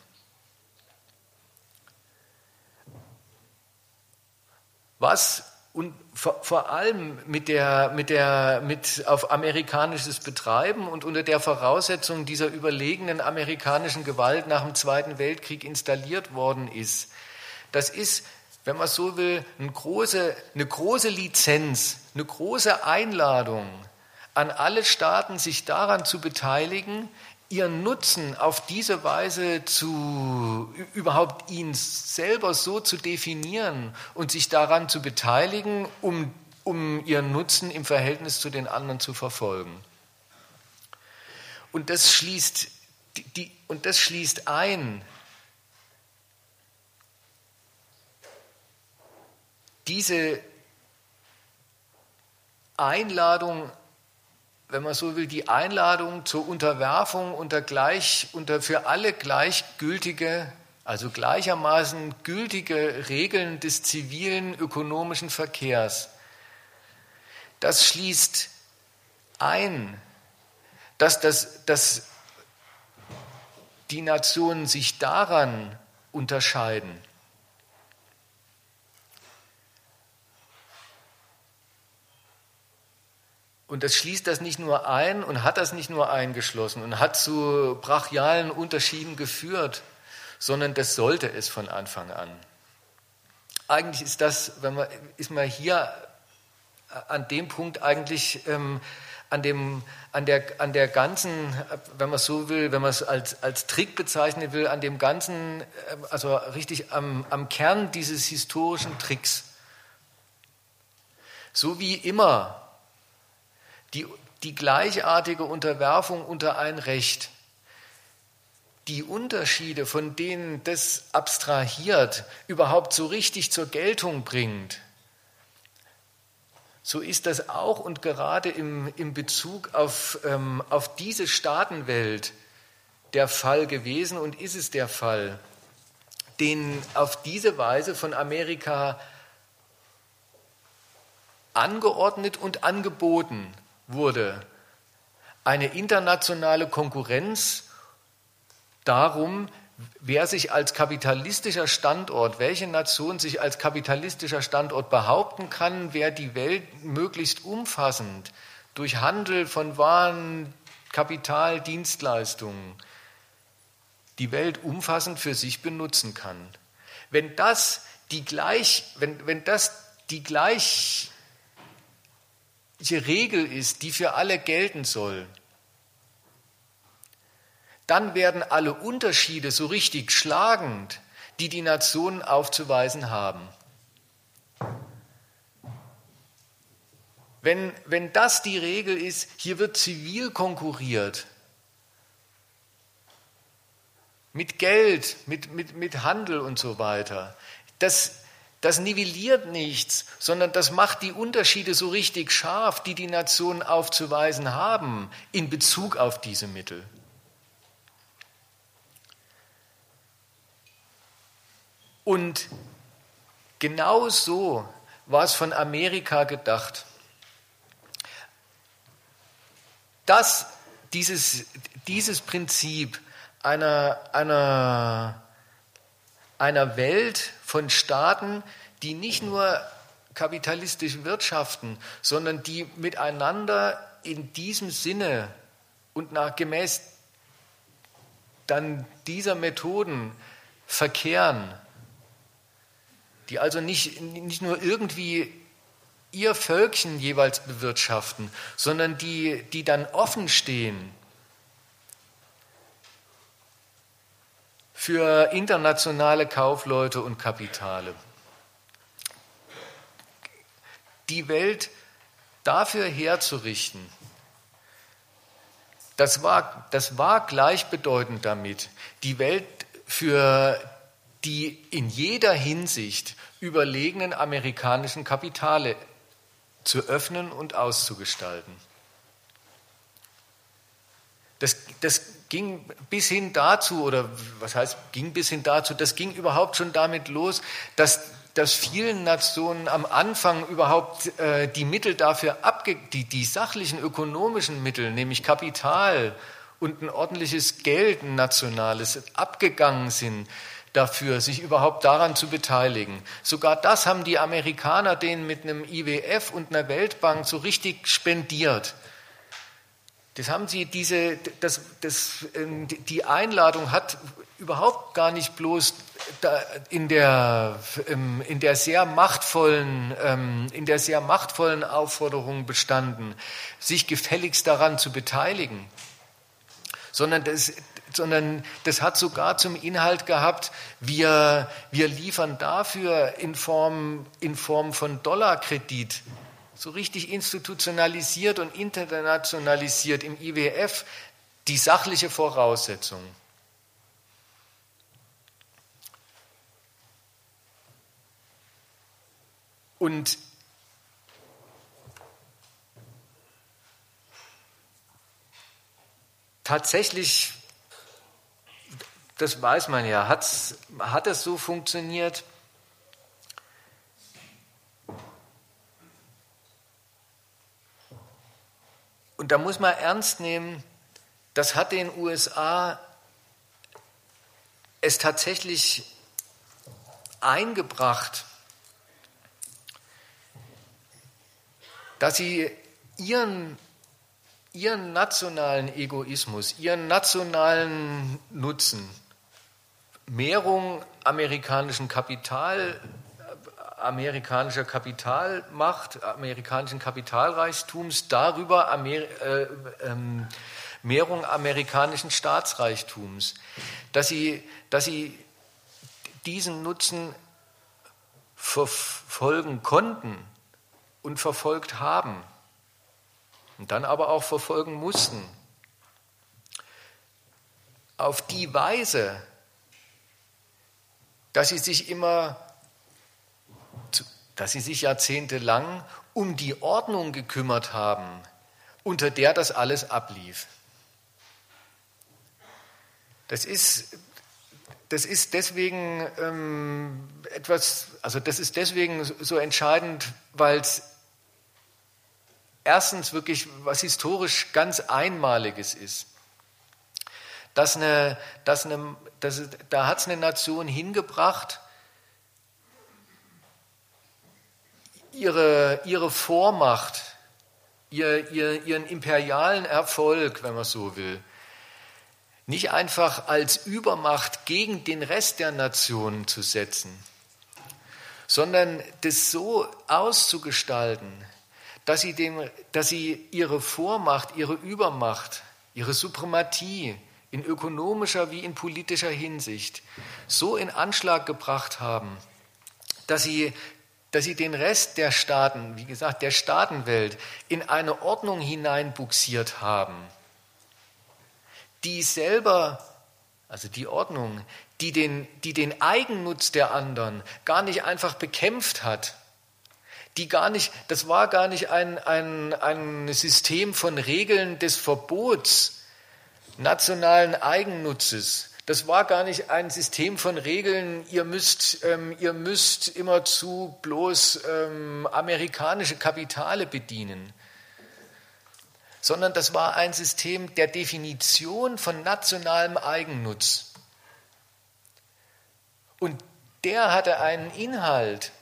Was und vor, vor, allem mit der, mit der, mit auf amerikanisches Betreiben und unter der Voraussetzung dieser überlegenen amerikanischen Gewalt nach dem Zweiten Weltkrieg installiert worden ist. Das ist wenn man so will, eine große, eine große Lizenz, eine große Einladung an alle Staaten, sich daran zu beteiligen, ihren Nutzen auf diese Weise zu, überhaupt ihn selber so zu definieren und sich daran zu beteiligen, um, um ihren Nutzen im Verhältnis zu den anderen zu verfolgen. Und das schließt, die, und das schließt ein diese Einladung, wenn man so will, die Einladung zur Unterwerfung unter gleich, unter für alle gleichgültige, also gleichermaßen gültige Regeln des zivilen ökonomischen Verkehrs. Das schließt ein, dass, das, dass die Nationen sich daran unterscheiden, und das schließt das nicht nur ein und hat das nicht nur eingeschlossen und hat zu brachialen Unterschieden geführt, sondern das sollte es von Anfang an. Eigentlich ist das, wenn man, ist man hier an dem Punkt eigentlich ähm, an, dem, an, der, an der ganzen, wenn man es so will, wenn man es als, als Trick bezeichnen will, an dem ganzen, ähm, also richtig am, am Kern dieses historischen Tricks. So wie immer die, die gleichartige Unterwerfung unter ein Recht, die Unterschiede, von denen das abstrahiert, überhaupt so richtig zur Geltung bringt, so ist das auch und gerade im, im Bezug auf, ähm, auf diese Staatenwelt der Fall gewesen und ist es der Fall, den auf diese Weise von Amerika angeordnet und angeboten wurde. Eine internationale Konkurrenz darum, wer sich als kapitalistischer Standort, welche Nation sich als kapitalistischer Standort behaupten kann, wer die Welt möglichst umfassend durch Handel von Waren, Kapital, Dienstleistungen die Welt umfassend für sich benutzen kann. Wenn das die gleich, wenn, wenn das die gleiche Regel ist, die für alle gelten soll, dann werden alle Unterschiede so richtig schlagend, die die Nationen aufzuweisen haben. Wenn, wenn das die Regel ist, hier wird zivil konkurriert, mit Geld, mit, mit, mit Handel und so weiter, das, das nivelliert nichts, sondern das macht die Unterschiede so richtig scharf, die die Nationen aufzuweisen haben in Bezug auf diese Mittel. Und genau so war es von Amerika gedacht. Dass dieses, dieses Prinzip einer, einer, einer Welt von Staaten, die nicht nur kapitalistisch wirtschaften, sondern die miteinander in diesem Sinne und nach gemäß dann dieser Methoden verkehren, die also nicht, nicht nur irgendwie ihr Völkchen jeweils bewirtschaften, sondern die, die dann offen stehen für internationale Kaufleute und Kapitale. Die Welt dafür herzurichten, das war, das war gleichbedeutend damit, die Welt für die in jeder Hinsicht überlegenen amerikanischen Kapitale zu öffnen und auszugestalten. Das, das ging bis hin dazu, oder was heißt ging bis hin dazu, das ging überhaupt schon damit los, dass, dass vielen Nationen am Anfang überhaupt äh, die Mittel dafür abge die, die sachlichen ökonomischen Mittel, nämlich Kapital und ein ordentliches Geld, ein nationales, abgegangen sind dafür, sich überhaupt daran zu beteiligen. Sogar das haben die Amerikaner denen mit einem IWF und einer Weltbank so richtig spendiert. Das haben sie, diese, das, das, ähm, die Einladung hat überhaupt gar nicht bloß in der, ähm, in der sehr machtvollen, ähm, in der sehr machtvollen Aufforderung bestanden, sich gefälligst daran zu beteiligen, sondern das, sondern das hat sogar zum Inhalt gehabt, wir, wir liefern dafür in Form, in Form von Dollarkredit, so richtig institutionalisiert und internationalisiert im IWF, die sachliche Voraussetzung. Und tatsächlich das weiß man ja. Hat es so funktioniert? Und da muss man ernst nehmen, das hat den USA es tatsächlich eingebracht, dass sie ihren, ihren nationalen Egoismus, ihren nationalen Nutzen, Mehrung amerikanischen Kapital, amerikanischer Kapitalmacht, amerikanischen Kapitalreichtums, darüber Amer äh, ähm, Mehrung amerikanischen Staatsreichtums, dass sie, dass sie diesen Nutzen verfolgen konnten und verfolgt haben und dann aber auch verfolgen mussten. Auf die Weise, dass sie sich immer, dass sie sich jahrzehntelang um die Ordnung gekümmert haben, unter der das alles ablief. Das ist, das ist deswegen ähm, etwas, also das ist deswegen so entscheidend, weil es erstens wirklich was historisch ganz Einmaliges ist. Dass eine, dass eine, dass, da hat es eine Nation hingebracht, ihre, ihre Vormacht, ihr, ihr, ihren imperialen Erfolg, wenn man so will, nicht einfach als Übermacht gegen den Rest der Nationen zu setzen, sondern das so auszugestalten, dass sie, dem, dass sie ihre Vormacht, ihre Übermacht, ihre Suprematie in ökonomischer wie in politischer Hinsicht so in Anschlag gebracht haben, dass sie, dass sie den Rest der Staaten, wie gesagt, der Staatenwelt in eine Ordnung hineinbuxiert haben die selber, also die Ordnung, die den, die den Eigennutz der anderen gar nicht einfach bekämpft hat, die gar nicht, das war gar nicht ein, ein, ein System von Regeln des Verbots nationalen Eigennutzes. Das war gar nicht ein System von Regeln, ihr müsst, ähm, ihr müsst immerzu bloß ähm, amerikanische Kapitale bedienen sondern das war ein System der Definition von nationalem Eigennutz. Und der hatte einen Inhalt,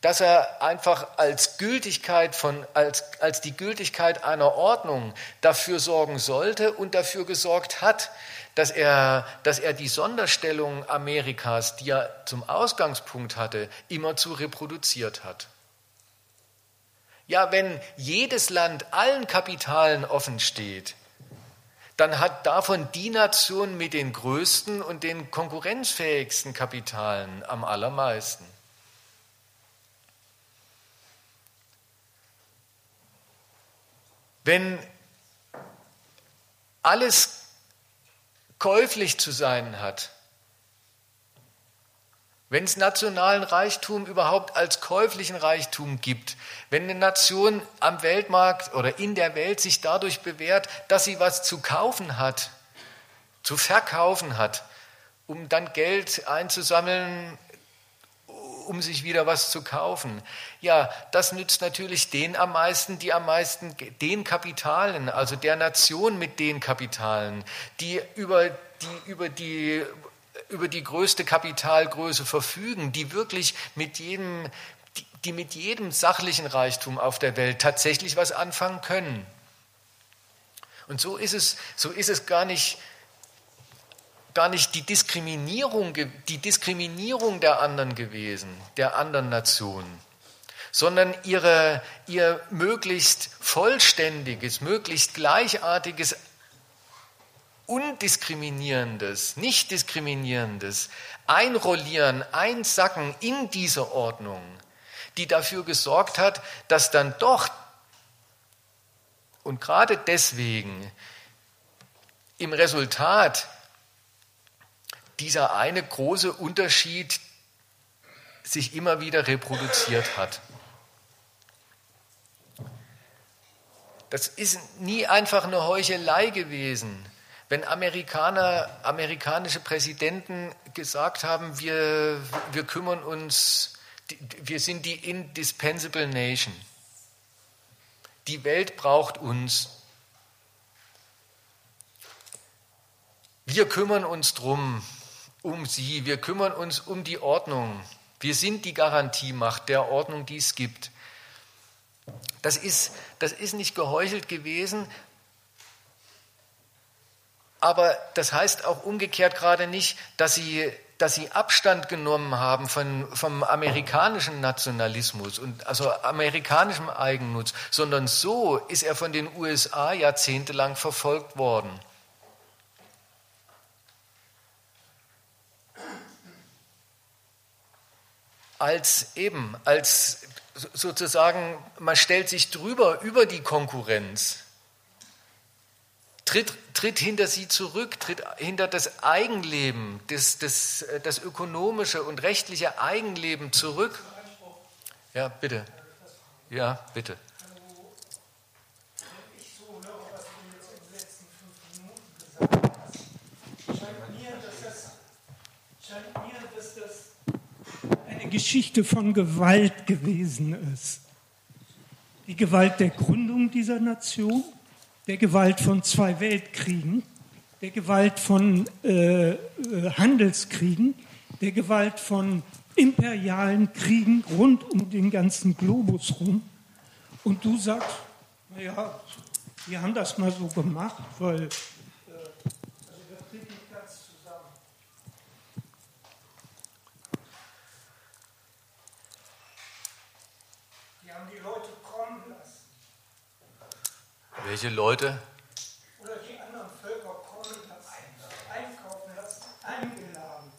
dass er einfach als Gültigkeit von, als, als die Gültigkeit einer Ordnung dafür sorgen sollte und dafür gesorgt hat, dass er, dass er die Sonderstellung Amerikas, die er zum Ausgangspunkt hatte, immerzu reproduziert hat. Ja, wenn jedes Land allen Kapitalen offen steht, dann hat davon die Nation mit den größten und den konkurrenzfähigsten Kapitalen am allermeisten. Wenn alles käuflich zu sein hat, wenn es nationalen Reichtum überhaupt als käuflichen Reichtum gibt, wenn eine Nation am Weltmarkt oder in der Welt sich dadurch bewährt, dass sie was zu kaufen hat, zu verkaufen hat, um dann Geld einzusammeln, um sich wieder was zu kaufen. Ja, das nützt natürlich den am meisten, die am meisten den Kapitalen, also der Nation mit den Kapitalen, die über die, über die über die größte Kapitalgröße verfügen, die wirklich mit jedem, die, die mit jedem sachlichen Reichtum auf der Welt tatsächlich was anfangen können. Und so ist es, so ist es gar nicht, gar nicht die Diskriminierung, die Diskriminierung der anderen gewesen, der anderen Nationen, sondern ihre, ihr möglichst vollständiges, möglichst gleichartiges undiskriminierendes, nicht diskriminierendes Einrollieren, Einsacken in diese Ordnung, die dafür gesorgt hat, dass dann doch und gerade deswegen im Resultat dieser eine große Unterschied sich immer wieder reproduziert hat. Das ist nie einfach eine Heuchelei gewesen, wenn Amerikaner, amerikanische Präsidenten gesagt haben, wir, wir kümmern uns, wir sind die indispensable nation. Die Welt braucht uns. Wir kümmern uns drum, um sie, wir kümmern uns um die Ordnung. Wir sind die Garantiemacht der Ordnung, die es gibt. Das ist, das ist nicht geheuchelt gewesen, aber das heißt auch umgekehrt gerade nicht, dass sie, dass sie Abstand genommen haben von, vom amerikanischen Nationalismus und also amerikanischem Eigennutz, sondern so ist er von den USA jahrzehntelang verfolgt worden. Als eben, als sozusagen, man stellt sich drüber über die Konkurrenz tritt, tritt hinter sie zurück, tritt hinter das Eigenleben, das, das, das ökonomische und rechtliche Eigenleben zurück. Ja, bitte. Ja, bitte. Geschichte von Gewalt gewesen ist. Die Gewalt der Gründung dieser Nation, der Gewalt von zwei Weltkriegen, der Gewalt von äh, äh, Handelskriegen, der Gewalt von imperialen Kriegen rund um den ganzen Globus rum. Und du sagst, naja, wir haben das mal so gemacht, weil Welche Leute? Oder die anderen Völker kommen lassen, einkaufen lassen, eingeladen.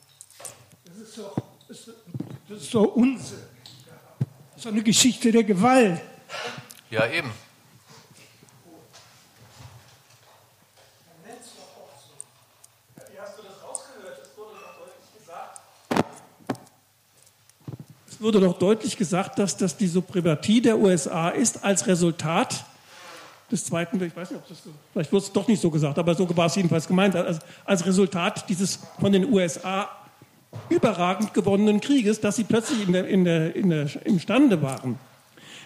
Das ist doch, das ist doch Unsinn. Das ist doch eine Geschichte der Gewalt. Ja, eben. Es wurde doch deutlich gesagt, dass das die Suprematie der USA ist als Resultat des Zweiten, ich weiß nicht, ob das, vielleicht wurde es doch nicht so gesagt, aber so war es jedenfalls gemeint, als, als Resultat dieses von den USA überragend gewonnenen Krieges, dass sie plötzlich in der, in der, in der, imstande waren,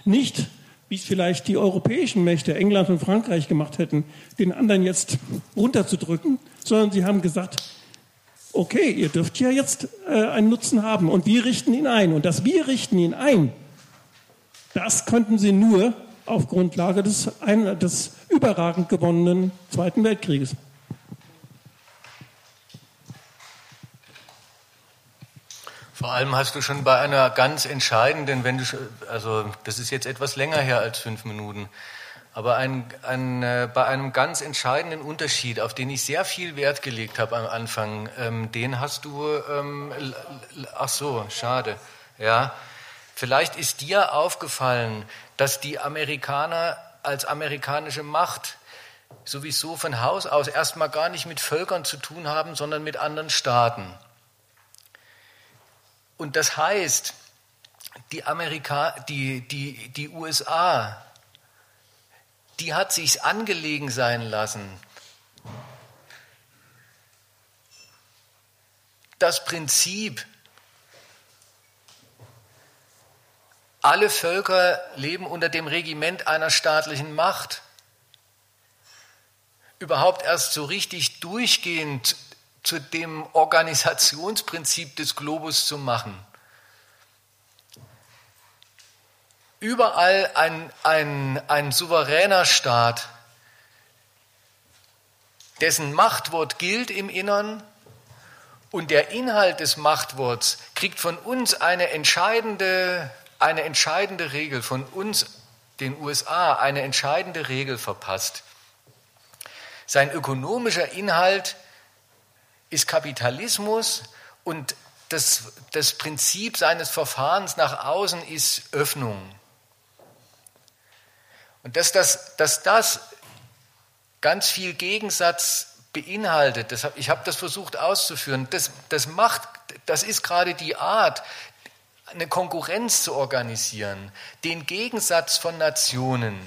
nicht, wie es vielleicht die europäischen Mächte, England und Frankreich gemacht hätten, den anderen jetzt runterzudrücken, sondern sie haben gesagt, okay, ihr dürft ja jetzt äh, einen Nutzen haben und wir richten ihn ein. Und dass wir richten ihn ein, das könnten sie nur auf Grundlage des, des überragend gewonnenen Zweiten Weltkrieges. Vor allem hast du schon bei einer ganz entscheidenden, wenn du, also das ist jetzt etwas länger her als fünf Minuten, aber ein, ein, äh, bei einem ganz entscheidenden Unterschied, auf den ich sehr viel Wert gelegt habe am Anfang, ähm, den hast du, ähm, ach so, schade, ja. Vielleicht ist dir aufgefallen, dass die Amerikaner als amerikanische Macht sowieso von Haus aus erstmal gar nicht mit Völkern zu tun haben, sondern mit anderen Staaten. Und das heißt, die, Amerika, die, die, die USA, die hat sich's angelegen sein lassen, das Prinzip Alle Völker leben unter dem Regiment einer staatlichen Macht. Überhaupt erst so richtig durchgehend zu dem Organisationsprinzip des Globus zu machen. Überall ein, ein, ein souveräner Staat, dessen Machtwort gilt im Innern und der Inhalt des Machtworts kriegt von uns eine entscheidende eine entscheidende Regel von uns, den USA, eine entscheidende Regel verpasst. Sein ökonomischer Inhalt ist Kapitalismus und das, das Prinzip seines Verfahrens nach außen ist Öffnung. Und dass das, dass das ganz viel Gegensatz beinhaltet, das, ich habe das versucht auszuführen, das, das macht, das ist gerade die Art, eine Konkurrenz zu organisieren, den Gegensatz von Nationen,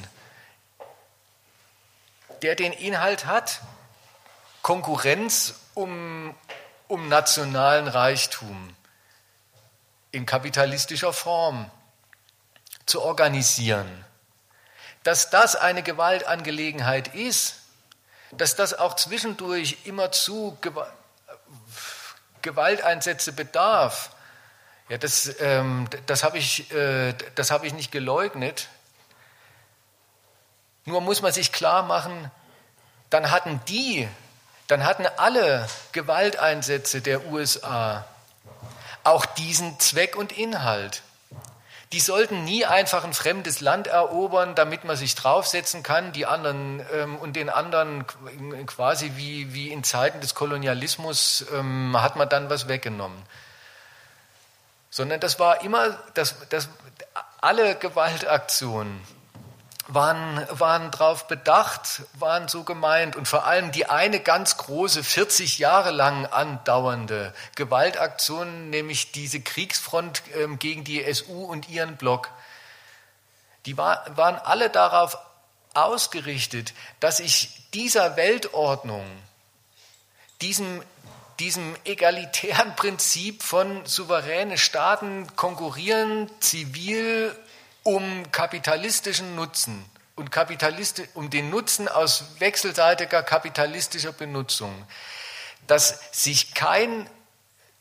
der den Inhalt hat, Konkurrenz um, um nationalen Reichtum in kapitalistischer Form zu organisieren. Dass das eine Gewaltangelegenheit ist, dass das auch zwischendurch immerzu Gewalteinsätze bedarf, ja, das, ähm, das habe ich, äh, hab ich nicht geleugnet. Nur muss man sich klar machen, dann hatten die, dann hatten alle Gewalteinsätze der USA auch diesen Zweck und Inhalt. Die sollten nie einfach ein fremdes Land erobern, damit man sich draufsetzen kann, die anderen ähm, und den anderen quasi wie, wie in Zeiten des Kolonialismus ähm, hat man dann was weggenommen. Sondern das war immer, das, das, alle Gewaltaktionen waren, waren darauf bedacht, waren so gemeint und vor allem die eine ganz große, 40 Jahre lang andauernde Gewaltaktion, nämlich diese Kriegsfront ähm, gegen die SU und ihren Block, die war, waren alle darauf ausgerichtet, dass ich dieser Weltordnung, diesem, diesem egalitären Prinzip von souveräne Staaten konkurrieren, zivil um kapitalistischen Nutzen und Kapitalisti um den Nutzen aus wechselseitiger kapitalistischer Benutzung, dass sich kein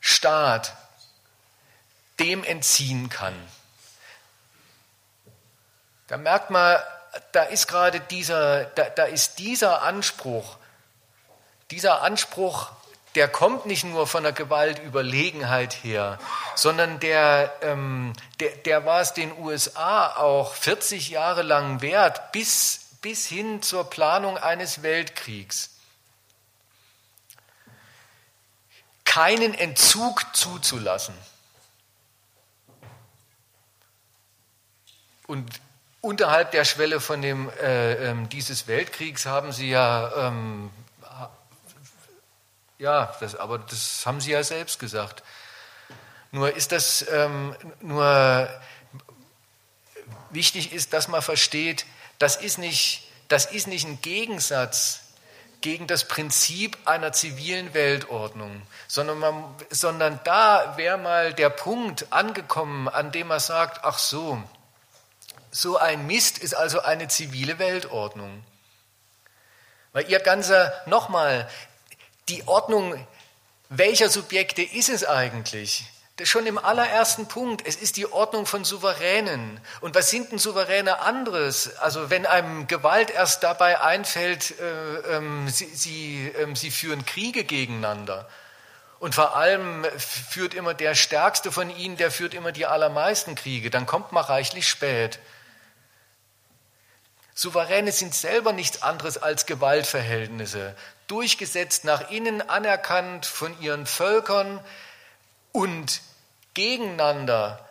Staat dem entziehen kann. Da merkt man, da ist gerade dieser, da, da ist dieser Anspruch, dieser Anspruch der kommt nicht nur von der Gewaltüberlegenheit her, sondern der, ähm, der, der war es den USA auch 40 Jahre lang wert, bis, bis hin zur Planung eines Weltkriegs. Keinen Entzug zuzulassen. Und unterhalb der Schwelle von dem, äh, äh, dieses Weltkriegs haben sie ja ähm, ja, das, aber das haben Sie ja selbst gesagt. Nur ist das, ähm, nur wichtig ist, dass man versteht, das ist nicht, das ist nicht ein Gegensatz gegen das Prinzip einer zivilen Weltordnung, sondern, man, sondern da wäre mal der Punkt angekommen, an dem man sagt, ach so, so ein Mist ist also eine zivile Weltordnung. Weil ihr ganzer, nochmal, die Ordnung welcher Subjekte ist es eigentlich? Das schon im allerersten Punkt. Es ist die Ordnung von Souveränen. Und was sind denn Souveräne anderes? Also wenn einem Gewalt erst dabei einfällt, äh, ähm, sie, sie, äh, sie führen Kriege gegeneinander. Und vor allem führt immer der Stärkste von ihnen, der führt immer die allermeisten Kriege. Dann kommt man reichlich spät. Souveräne sind selber nichts anderes als Gewaltverhältnisse durchgesetzt nach innen, anerkannt von ihren Völkern und gegeneinander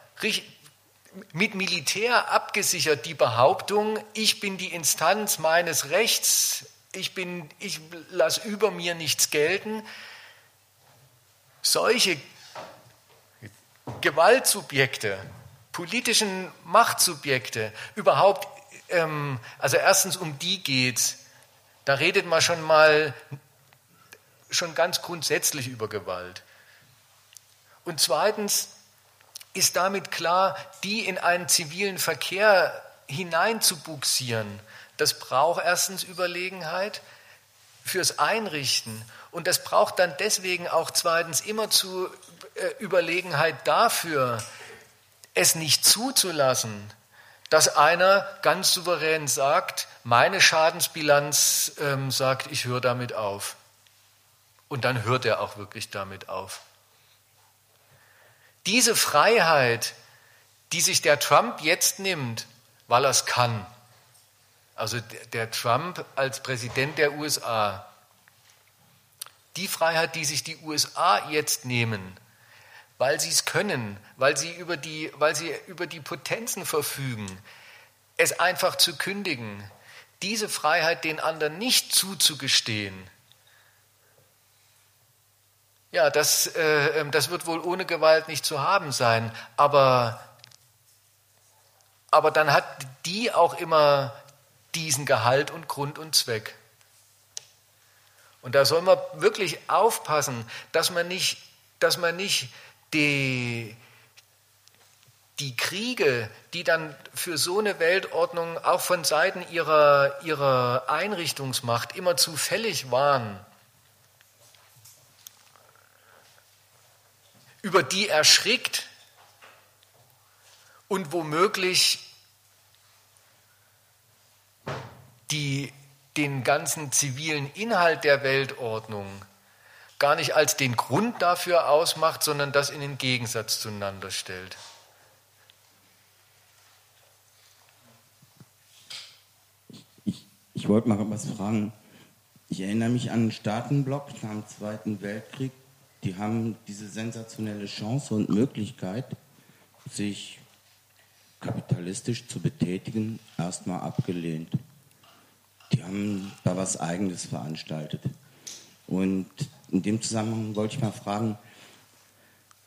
mit Militär abgesichert die Behauptung, ich bin die Instanz meines Rechts, ich, ich lasse über mir nichts gelten. Solche Gewaltsubjekte, politischen Machtsubjekte, überhaupt, ähm, also erstens um die geht da redet man schon mal schon ganz grundsätzlich über Gewalt. Und zweitens ist damit klar, die in einen zivilen Verkehr hineinzubuxieren, das braucht erstens Überlegenheit fürs Einrichten und das braucht dann deswegen auch zweitens immer zu äh, Überlegenheit dafür, es nicht zuzulassen, dass einer ganz souverän sagt, meine Schadensbilanz ähm, sagt, ich höre damit auf. Und dann hört er auch wirklich damit auf. Diese Freiheit, die sich der Trump jetzt nimmt, weil er es kann, also der Trump als Präsident der USA, die Freiheit, die sich die USA jetzt nehmen, weil sie es können, weil sie über die, weil sie über die Potenzen verfügen, es einfach zu kündigen, diese Freiheit den anderen nicht zuzugestehen, ja, das, äh, ähm, das wird wohl ohne Gewalt nicht zu haben sein, aber, aber dann hat die auch immer diesen Gehalt und Grund und Zweck. Und da soll man wirklich aufpassen, dass man nicht, dass man nicht die, die Kriege, die dann für so eine Weltordnung auch von Seiten ihrer, ihrer Einrichtungsmacht immer zufällig waren, über die erschrickt und womöglich die den ganzen zivilen Inhalt der Weltordnung gar nicht als den Grund dafür ausmacht, sondern das in den Gegensatz zueinander stellt. Ich, ich wollte mal was fragen. Ich erinnere mich an einen Staatenblock nach dem Zweiten Weltkrieg. Die haben diese sensationelle Chance und Möglichkeit, sich kapitalistisch zu betätigen, erstmal abgelehnt. Die haben da was Eigenes veranstaltet. Und in dem Zusammenhang wollte ich mal fragen,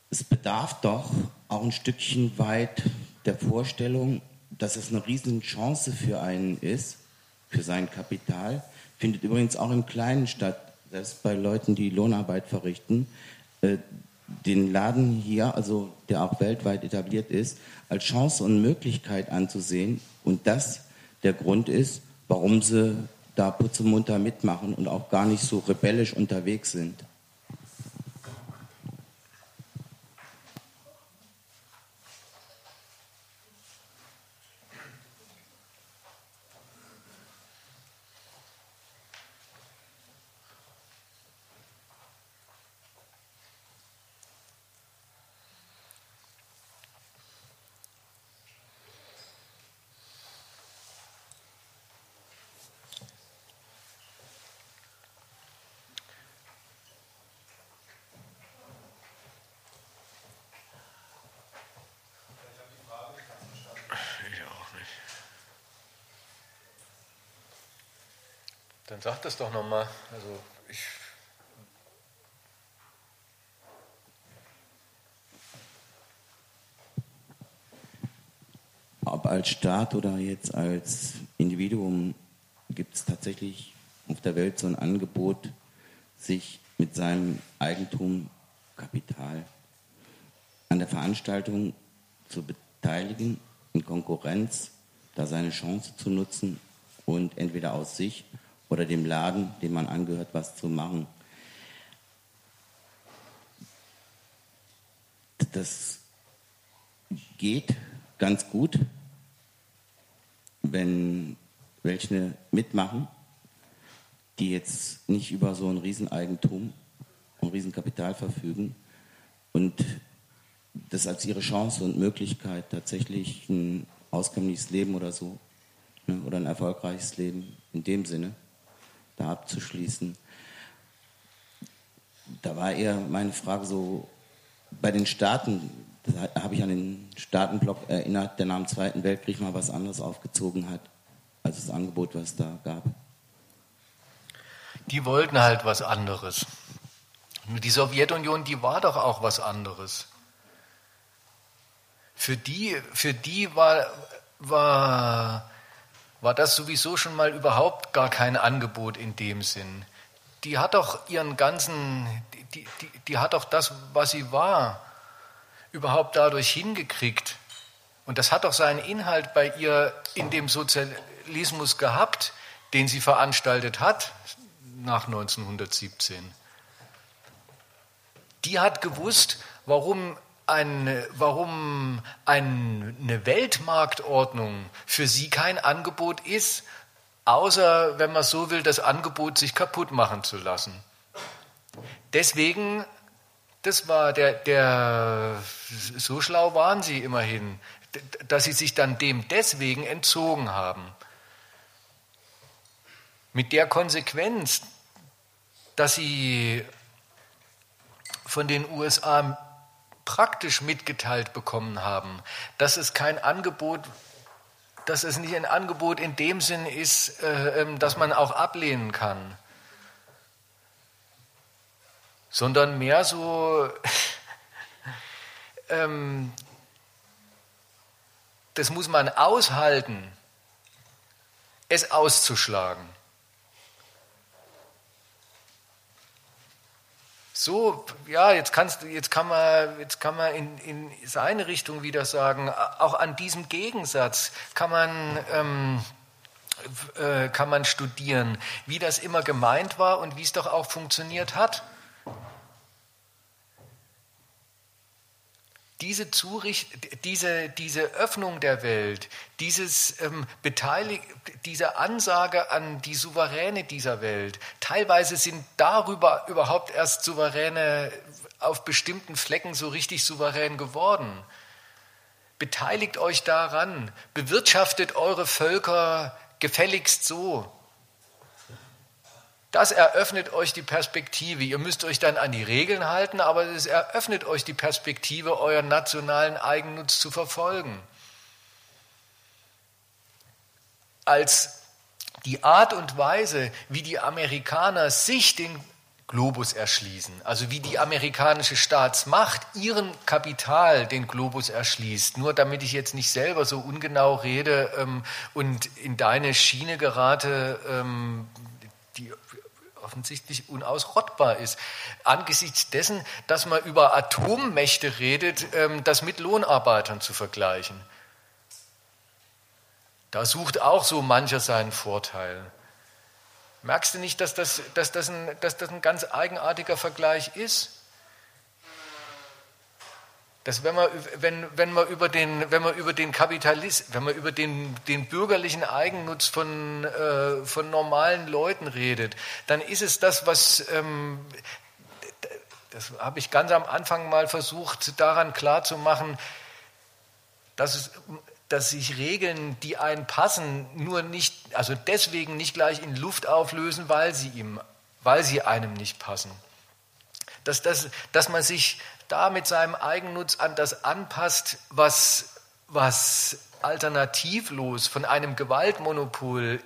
es bedarf doch auch ein Stückchen weit der Vorstellung, dass es eine Riesenchance für einen ist, für sein Kapital. Findet übrigens auch im Kleinen statt, selbst bei Leuten, die Lohnarbeit verrichten. Äh, den Laden hier, also der auch weltweit etabliert ist, als Chance und Möglichkeit anzusehen und das der Grund ist, warum sie da putzemunter mitmachen und auch gar nicht so rebellisch unterwegs sind. Dann das doch nochmal. Also ich. Ob als Staat oder jetzt als Individuum gibt es tatsächlich auf der Welt so ein Angebot, sich mit seinem Eigentum, Kapital an der Veranstaltung zu beteiligen, in Konkurrenz, da seine Chance zu nutzen und entweder aus sich oder dem Laden, dem man angehört, was zu machen. Das geht ganz gut, wenn welche mitmachen, die jetzt nicht über so ein Rieseneigentum und Riesenkapital verfügen und das als ihre Chance und Möglichkeit tatsächlich ein auskömmliches Leben oder so ne, oder ein erfolgreiches Leben in dem Sinne da abzuschließen. Da war eher meine Frage so, bei den Staaten, da habe ich an den Staatenblock erinnert, der nach dem Zweiten Weltkrieg mal was anderes aufgezogen hat, als das Angebot, was es da gab. Die wollten halt was anderes. Die Sowjetunion, die war doch auch was anderes. Für die, für die war, war war das sowieso schon mal überhaupt gar kein Angebot in dem Sinn. Die hat doch ihren ganzen, die, die, die hat doch das, was sie war, überhaupt dadurch hingekriegt. Und das hat doch seinen Inhalt bei ihr in dem Sozialismus gehabt, den sie veranstaltet hat nach 1917. Die hat gewusst, warum ein, warum eine Weltmarktordnung für sie kein Angebot ist, außer, wenn man so will, das Angebot sich kaputt machen zu lassen. Deswegen, das war der, der, so schlau waren sie immerhin, dass sie sich dann dem deswegen entzogen haben. Mit der Konsequenz, dass sie von den USA praktisch mitgeteilt bekommen haben, dass es kein Angebot, dass es nicht ein Angebot in dem Sinn ist, äh, ähm, dass man auch ablehnen kann, sondern mehr so, *laughs* ähm, das muss man aushalten, es auszuschlagen. So, ja, jetzt, kannst, jetzt kann man, jetzt kann man in, in seine Richtung wieder sagen, auch an diesem Gegensatz kann man, ähm, äh, kann man studieren, wie das immer gemeint war und wie es doch auch funktioniert hat. Diese, Zuricht, diese, diese Öffnung der Welt, dieses ähm, Beteilig diese Ansage an die Souveräne dieser Welt, teilweise sind darüber überhaupt erst Souveräne auf bestimmten Flecken so richtig souverän geworden. Beteiligt euch daran, bewirtschaftet eure Völker gefälligst so. Das eröffnet euch die Perspektive. Ihr müsst euch dann an die Regeln halten, aber es eröffnet euch die Perspektive, euren nationalen Eigennutz zu verfolgen. Als die Art und Weise, wie die Amerikaner sich den Globus erschließen, also wie die amerikanische Staatsmacht ihren Kapital den Globus erschließt, nur damit ich jetzt nicht selber so ungenau rede ähm, und in deine Schiene gerate, ähm, offensichtlich unausrottbar ist. Angesichts dessen, dass man über Atommächte redet, ähm, das mit Lohnarbeitern zu vergleichen. Da sucht auch so mancher seinen Vorteil. Merkst du nicht, dass das, dass das, ein, dass das ein ganz eigenartiger Vergleich ist? Dass wenn man, wenn, wenn man über den, wenn man über den Kapitalist, wenn man über den, den bürgerlichen Eigennutz von, äh, von normalen Leuten redet, dann ist es das, was, ähm, das habe ich ganz am Anfang mal versucht, daran klarzumachen, dass es, dass sich Regeln, die einen passen, nur nicht, also deswegen nicht gleich in Luft auflösen, weil sie ihm, weil sie einem nicht passen. Dass, dass, dass man sich da mit seinem Eigennutz an das anpasst, was, was alternativlos von einem Gewaltmonopol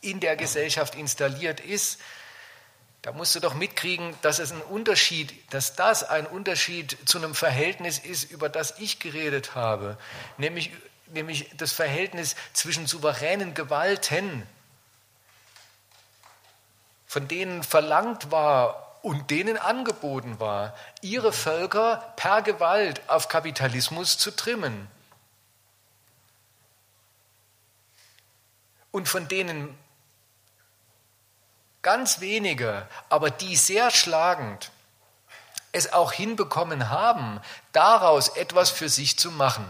in der Gesellschaft installiert ist, da musst du doch mitkriegen, dass es ein Unterschied, dass das ein Unterschied zu einem Verhältnis ist, über das ich geredet habe, nämlich, nämlich das Verhältnis zwischen souveränen Gewalten, von denen verlangt war, und denen angeboten war, ihre Völker per Gewalt auf Kapitalismus zu trimmen. Und von denen ganz wenige, aber die sehr schlagend es auch hinbekommen haben, daraus etwas für sich zu machen.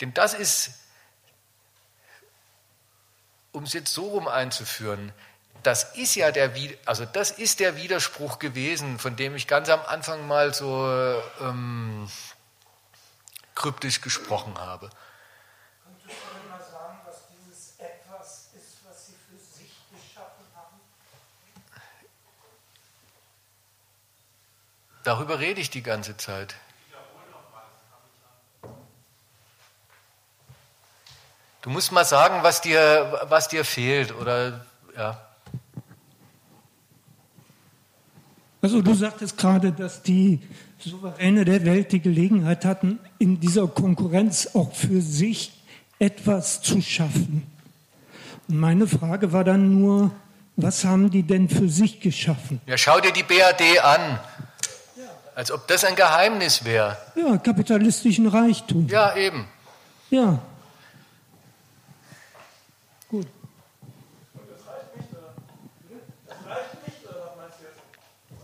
Denn das ist um es jetzt so rum einzuführen, das ist ja der, also das ist der Widerspruch gewesen, von dem ich ganz am Anfang mal so ähm, kryptisch gesprochen habe. Könntest du mal sagen, was dieses Etwas ist, was Sie für sich geschaffen haben? Darüber rede ich die ganze Zeit. Du musst mal sagen, was dir, was dir fehlt oder ja. Also du sagtest gerade, dass die Souveräne der Welt die Gelegenheit hatten, in dieser Konkurrenz auch für sich etwas zu schaffen. Und meine Frage war dann nur, was haben die denn für sich geschaffen? Ja, schau dir die BAD an. Als ob das ein Geheimnis wäre. Ja, kapitalistischen Reichtum. Ja, eben. Ja,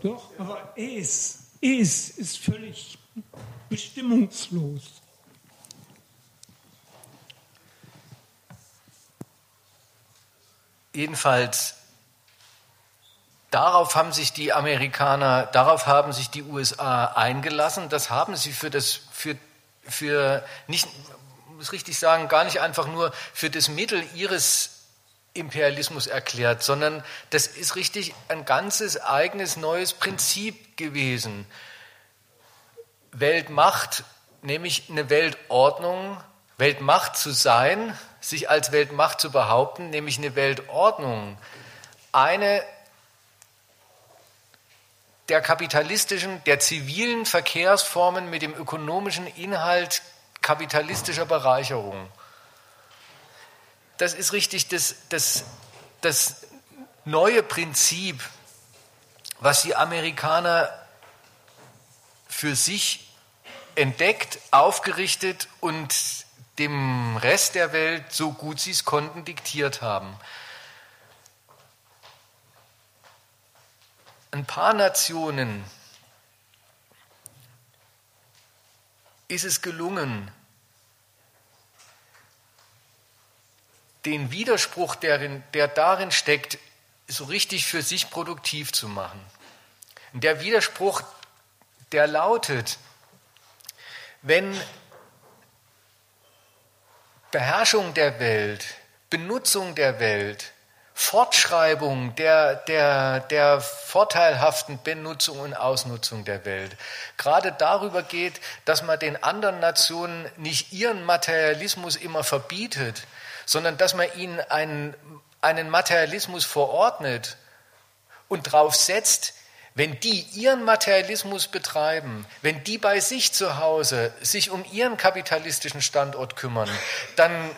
Doch, aber es, es ist völlig bestimmungslos. Jedenfalls, darauf haben sich die Amerikaner, darauf haben sich die USA eingelassen. Das haben sie für das, für, für nicht, muss richtig sagen, gar nicht einfach nur für das Mittel ihres Imperialismus erklärt, sondern das ist richtig ein ganzes eigenes neues Prinzip gewesen. Weltmacht, nämlich eine Weltordnung, Weltmacht zu sein, sich als Weltmacht zu behaupten, nämlich eine Weltordnung, eine der kapitalistischen, der zivilen Verkehrsformen mit dem ökonomischen Inhalt kapitalistischer Bereicherung das ist richtig das, das, das neue Prinzip, was die Amerikaner für sich entdeckt, aufgerichtet und dem Rest der Welt, so gut sie es konnten, diktiert haben. ein paar Nationen ist es gelungen, den Widerspruch, der, der darin steckt, so richtig für sich produktiv zu machen. Der Widerspruch, der lautet, wenn Beherrschung der Welt, Benutzung der Welt, Fortschreibung der, der, der vorteilhaften Benutzung und Ausnutzung der Welt gerade darüber geht, dass man den anderen Nationen nicht ihren Materialismus immer verbietet, sondern dass man ihnen einen, einen Materialismus verordnet und darauf setzt, wenn die ihren Materialismus betreiben, wenn die bei sich zu Hause sich um ihren kapitalistischen Standort kümmern, dann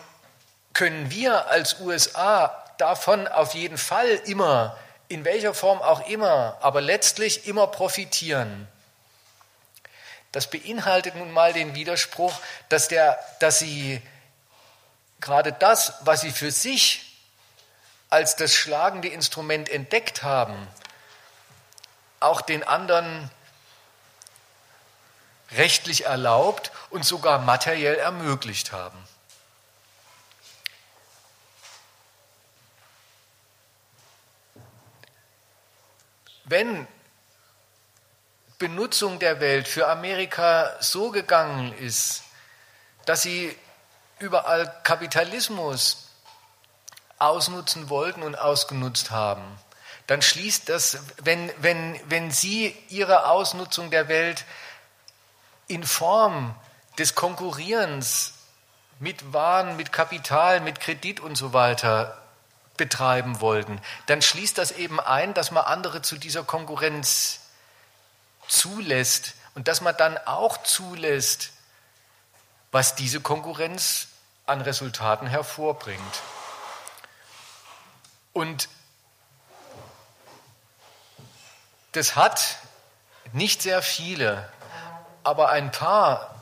können wir als USA davon auf jeden Fall immer, in welcher Form auch immer, aber letztlich immer profitieren. Das beinhaltet nun mal den Widerspruch, dass, der, dass sie gerade das, was sie für sich als das schlagende Instrument entdeckt haben, auch den anderen rechtlich erlaubt und sogar materiell ermöglicht haben. Wenn Benutzung der Welt für Amerika so gegangen ist, dass sie überall Kapitalismus ausnutzen wollten und ausgenutzt haben, dann schließt das, wenn, wenn, wenn Sie Ihre Ausnutzung der Welt in Form des Konkurrierens mit Waren, mit Kapital, mit Kredit und so weiter betreiben wollten, dann schließt das eben ein, dass man andere zu dieser Konkurrenz zulässt und dass man dann auch zulässt, was diese Konkurrenz an Resultaten hervorbringt. Und das hat nicht sehr viele, aber ein paar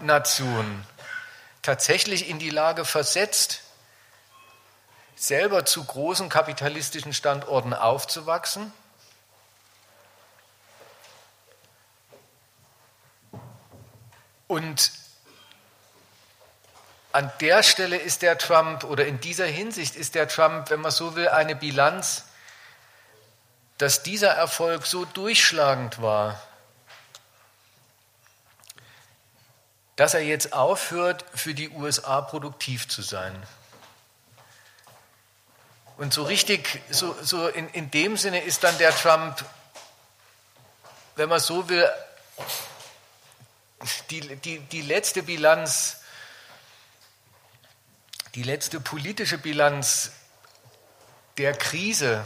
Nationen tatsächlich in die Lage versetzt, selber zu großen kapitalistischen Standorten aufzuwachsen. Und an der Stelle ist der Trump, oder in dieser Hinsicht ist der Trump, wenn man so will, eine Bilanz dass dieser Erfolg so durchschlagend war, dass er jetzt aufhört, für die USA produktiv zu sein. Und so richtig, so, so in, in dem Sinne ist dann der Trump, wenn man so will, die, die, die letzte Bilanz, die letzte politische Bilanz der Krise,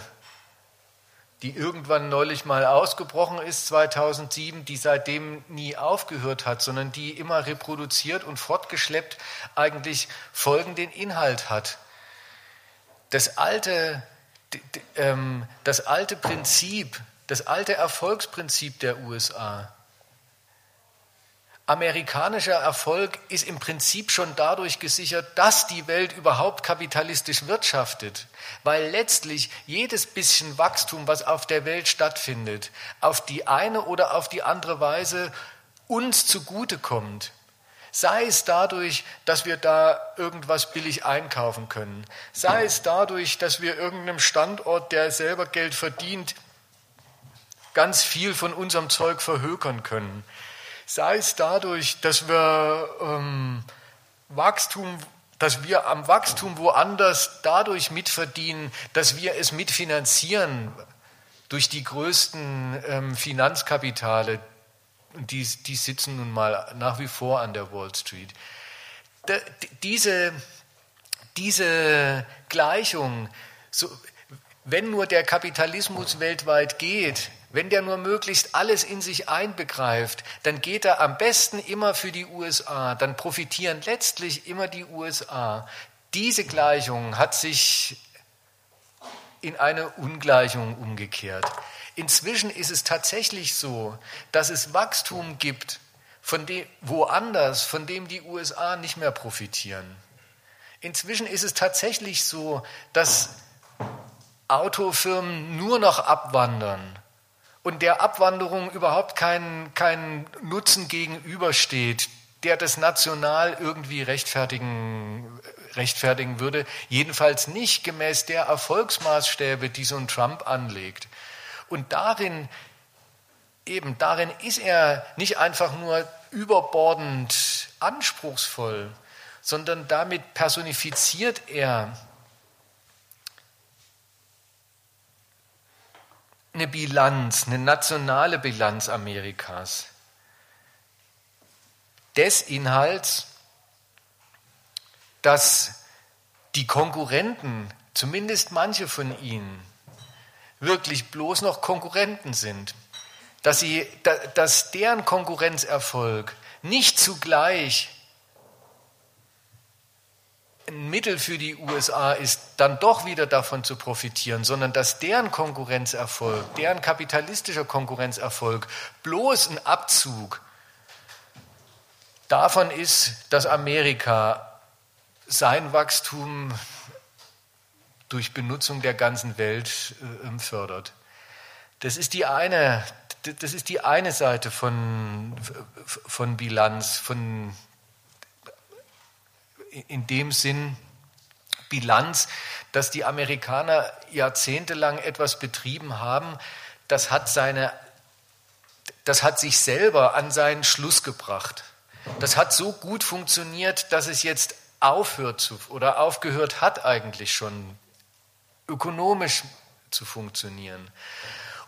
die irgendwann neulich mal ausgebrochen ist, 2007, die seitdem nie aufgehört hat, sondern die immer reproduziert und fortgeschleppt eigentlich folgenden Inhalt hat. Das alte, ähm, das alte Prinzip, das alte Erfolgsprinzip der USA, amerikanischer Erfolg ist im Prinzip schon dadurch gesichert, dass die Welt überhaupt kapitalistisch wirtschaftet, weil letztlich jedes bisschen Wachstum, was auf der Welt stattfindet, auf die eine oder auf die andere Weise uns zugutekommt. Sei es dadurch, dass wir da irgendwas billig einkaufen können, sei es dadurch, dass wir irgendeinem Standort, der selber Geld verdient, ganz viel von unserem Zeug verhökern können sei es dadurch, dass wir ähm, Wachstum, dass wir am Wachstum woanders dadurch mitverdienen, dass wir es mitfinanzieren durch die größten ähm, Finanzkapitale, die, die sitzen nun mal nach wie vor an der Wall Street. Da, diese, diese Gleichung, so, wenn nur der Kapitalismus weltweit geht, wenn der nur möglichst alles in sich einbegreift, dann geht er am besten immer für die USA, dann profitieren letztlich immer die USA. Diese Gleichung hat sich in eine Ungleichung umgekehrt. Inzwischen ist es tatsächlich so, dass es Wachstum gibt, von dem, woanders, von dem die USA nicht mehr profitieren. Inzwischen ist es tatsächlich so, dass Autofirmen nur noch abwandern und der Abwanderung überhaupt kein, kein Nutzen gegenübersteht, der das national irgendwie rechtfertigen, rechtfertigen würde, jedenfalls nicht gemäß der Erfolgsmaßstäbe, die so ein Trump anlegt. Und darin, eben darin ist er nicht einfach nur überbordend anspruchsvoll, sondern damit personifiziert er eine Bilanz, eine nationale Bilanz Amerikas. Des Inhalts, dass die Konkurrenten, zumindest manche von ihnen, wirklich bloß noch Konkurrenten sind. Dass, sie, dass deren Konkurrenzerfolg nicht zugleich ein Mittel für die USA ist, dann doch wieder davon zu profitieren, sondern dass deren Konkurrenzerfolg, deren kapitalistischer Konkurrenzerfolg bloß ein Abzug davon ist, dass Amerika sein Wachstum durch Benutzung der ganzen Welt äh, fördert. Das ist die eine, das ist die eine Seite von, von Bilanz, von in dem Sinn Bilanz, dass die Amerikaner jahrzehntelang etwas betrieben haben, das hat, seine, das hat sich selber an seinen Schluss gebracht. Das hat so gut funktioniert, dass es jetzt aufhört zu, oder aufgehört hat eigentlich schon ökonomisch zu funktionieren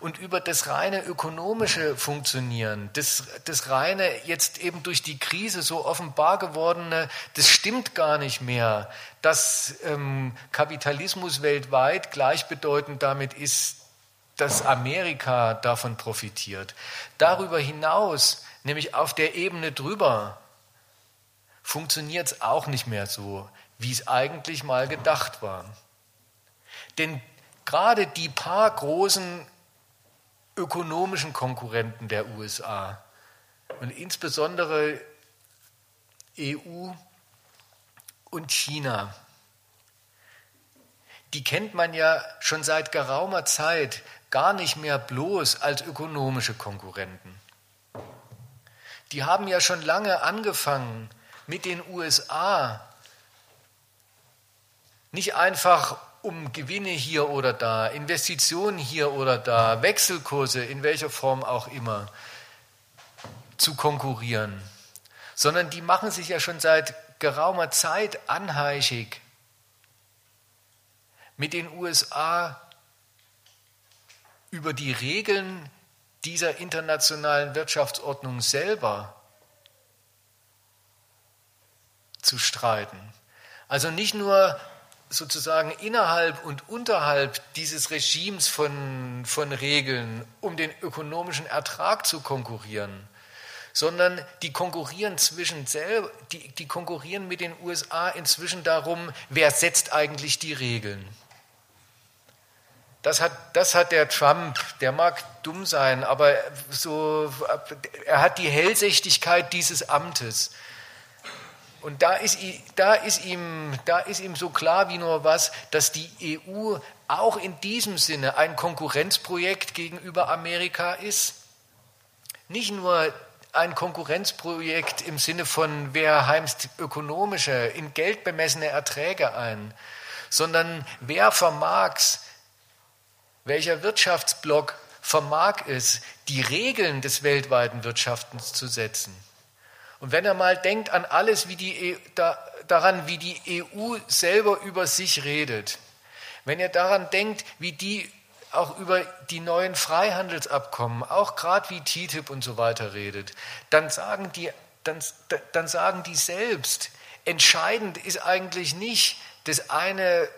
und über das reine ökonomische Funktionieren, das, das reine jetzt eben durch die Krise so offenbar gewordene, das stimmt gar nicht mehr, dass ähm, Kapitalismus weltweit gleichbedeutend damit ist, dass Amerika davon profitiert. Darüber hinaus, nämlich auf der Ebene drüber, funktioniert es auch nicht mehr so, wie es eigentlich mal gedacht war. Denn gerade die paar großen ökonomischen Konkurrenten der USA und insbesondere EU und China. Die kennt man ja schon seit geraumer Zeit gar nicht mehr bloß als ökonomische Konkurrenten. Die haben ja schon lange angefangen, mit den USA nicht einfach um Gewinne hier oder da, Investitionen hier oder da, Wechselkurse in welcher Form auch immer zu konkurrieren, sondern die machen sich ja schon seit geraumer Zeit anheischig mit den USA über die Regeln dieser internationalen Wirtschaftsordnung selber zu streiten. Also nicht nur sozusagen innerhalb und unterhalb dieses Regimes von, von Regeln, um den ökonomischen Ertrag zu konkurrieren, sondern die konkurrieren zwischen selber, die, die konkurrieren mit den USA inzwischen darum, wer setzt eigentlich die Regeln. Das hat, das hat der Trump, der mag dumm sein, aber so, er hat die Hellsichtigkeit dieses Amtes. Und da ist, da, ist ihm, da ist ihm so klar wie nur was, dass die EU auch in diesem Sinne ein Konkurrenzprojekt gegenüber Amerika ist. Nicht nur ein Konkurrenzprojekt im Sinne von, wer heimst ökonomische, in Geld bemessene Erträge ein, sondern wer vermag's, welcher Wirtschaftsblock vermag es, die Regeln des weltweiten Wirtschaftens zu setzen. Und wenn er mal denkt an alles, wie die, e da, daran, wie die EU selber über sich redet, wenn er daran denkt, wie die auch über die neuen Freihandelsabkommen, auch gerade wie TTIP und so weiter redet, dann sagen die, dann, dann sagen die selbst, entscheidend ist eigentlich nicht das eine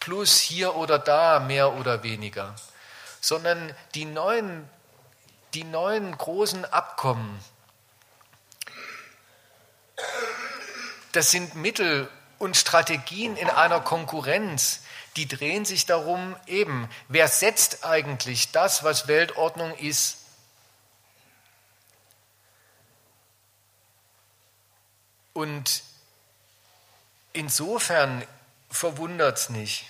Plus hier oder da, mehr oder weniger, sondern die neuen, die neuen großen Abkommen, das sind Mittel und Strategien in einer Konkurrenz, die drehen sich darum, eben, wer setzt eigentlich das, was Weltordnung ist? Und insofern verwundert es nicht,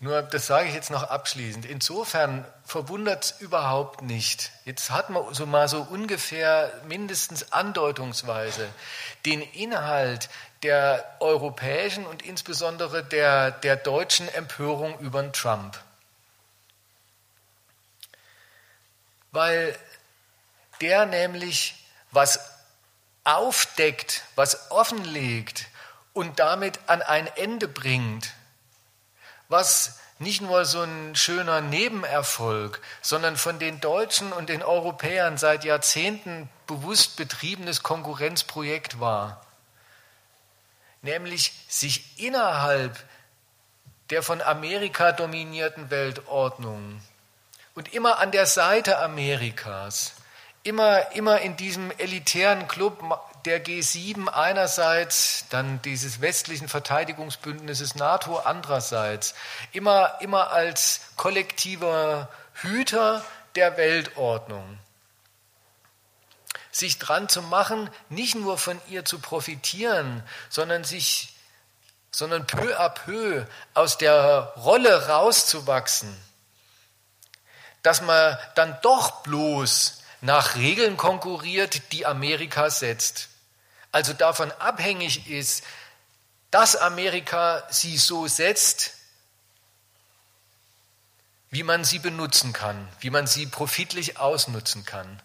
Nur, das sage ich jetzt noch abschließend. Insofern verwundert es überhaupt nicht. Jetzt hat man so mal so ungefähr mindestens andeutungsweise den Inhalt der europäischen und insbesondere der, der deutschen Empörung über Trump. Weil der nämlich was aufdeckt, was offenlegt und damit an ein Ende bringt, was nicht nur so ein schöner Nebenerfolg, sondern von den Deutschen und den Europäern seit Jahrzehnten bewusst betriebenes Konkurrenzprojekt war. Nämlich sich innerhalb der von Amerika dominierten Weltordnung und immer an der Seite Amerikas, immer, immer in diesem elitären Club der G7 einerseits, dann dieses westlichen Verteidigungsbündnisses NATO andererseits, immer, immer als kollektiver Hüter der Weltordnung. Sich dran zu machen, nicht nur von ihr zu profitieren, sondern sich, sondern peu à peu aus der Rolle rauszuwachsen, dass man dann doch bloß nach Regeln konkurriert, die Amerika setzt also davon abhängig ist, dass Amerika sie so setzt, wie man sie benutzen kann, wie man sie profitlich ausnutzen kann.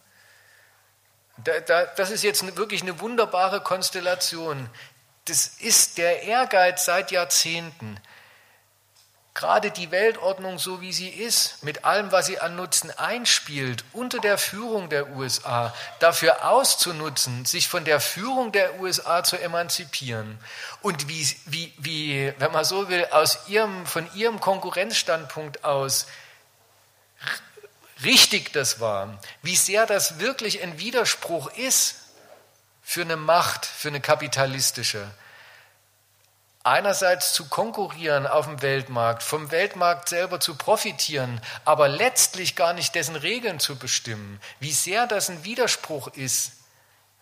das ist jetzt wirklich eine wunderbare Konstellation. Das ist der Ehrgeiz seit Jahrzehnten gerade die Weltordnung, so wie sie ist, mit allem, was sie an Nutzen einspielt, unter der Führung der USA, dafür auszunutzen, sich von der Führung der USA zu emanzipieren. Und wie, wie, wie wenn man so will, aus ihrem, von ihrem Konkurrenzstandpunkt aus richtig das war, wie sehr das wirklich ein Widerspruch ist für eine Macht, für eine kapitalistische, einerseits zu konkurrieren auf dem Weltmarkt, vom Weltmarkt selber zu profitieren, aber letztlich gar nicht dessen Regeln zu bestimmen. Wie sehr das ein Widerspruch ist,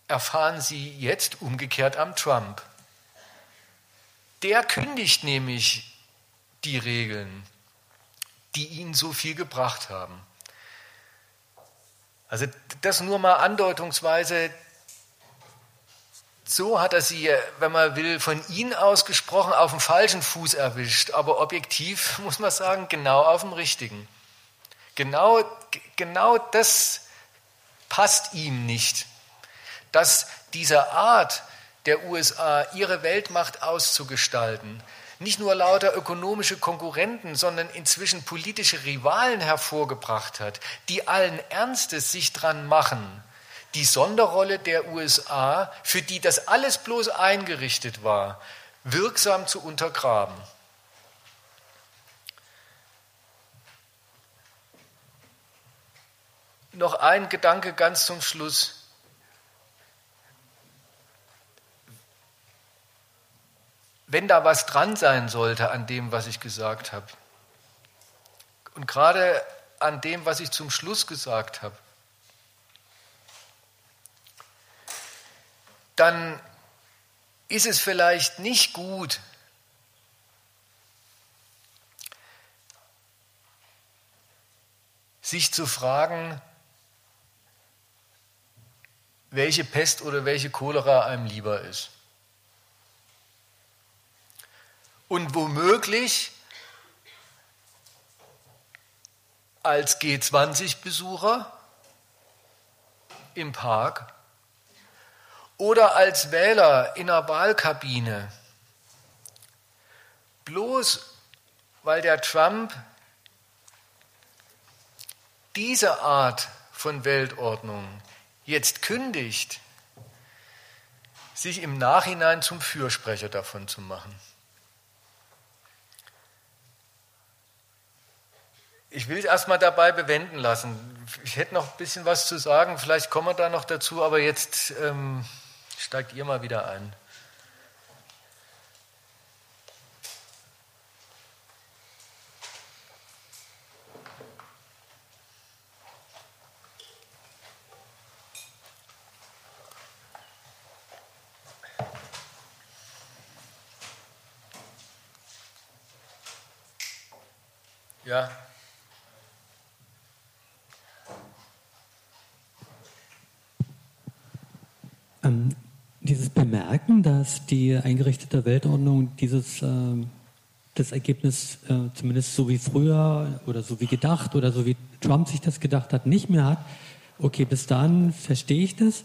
erfahren Sie jetzt umgekehrt am Trump. Der kündigt nämlich die Regeln, die ihn so viel gebracht haben. Also das nur mal andeutungsweise so hat er sie, wenn man will, von ihnen ausgesprochen auf dem falschen Fuß erwischt. Aber objektiv *laughs* muss man sagen, genau auf dem richtigen. Genau, genau das passt ihm nicht. Dass diese Art der USA, ihre Weltmacht auszugestalten, nicht nur lauter ökonomische Konkurrenten, sondern inzwischen politische Rivalen hervorgebracht hat, die allen Ernstes sich dran machen, die Sonderrolle der USA, für die das alles bloß eingerichtet war, wirksam zu untergraben. Noch ein Gedanke ganz zum Schluss. Wenn da was dran sein sollte an dem, was ich gesagt habe, und gerade an dem, was ich zum Schluss gesagt habe, dann ist es vielleicht nicht gut, sich zu fragen, welche Pest oder welche Cholera einem lieber ist. Und womöglich als G20-Besucher im Park oder als Wähler in einer Wahlkabine. Bloß weil der Trump diese Art von Weltordnung jetzt kündigt, sich im Nachhinein zum Fürsprecher davon zu machen. Ich will es erstmal dabei bewenden lassen. Ich hätte noch ein bisschen was zu sagen, vielleicht kommen wir da noch dazu, aber jetzt ähm, Steigt ihr mal wieder ein. Die eingerichtete Weltordnung dieses äh, das Ergebnis äh, zumindest so wie früher oder so wie gedacht oder so wie Trump sich das gedacht hat, nicht mehr hat. Okay, bis dahin verstehe ich das.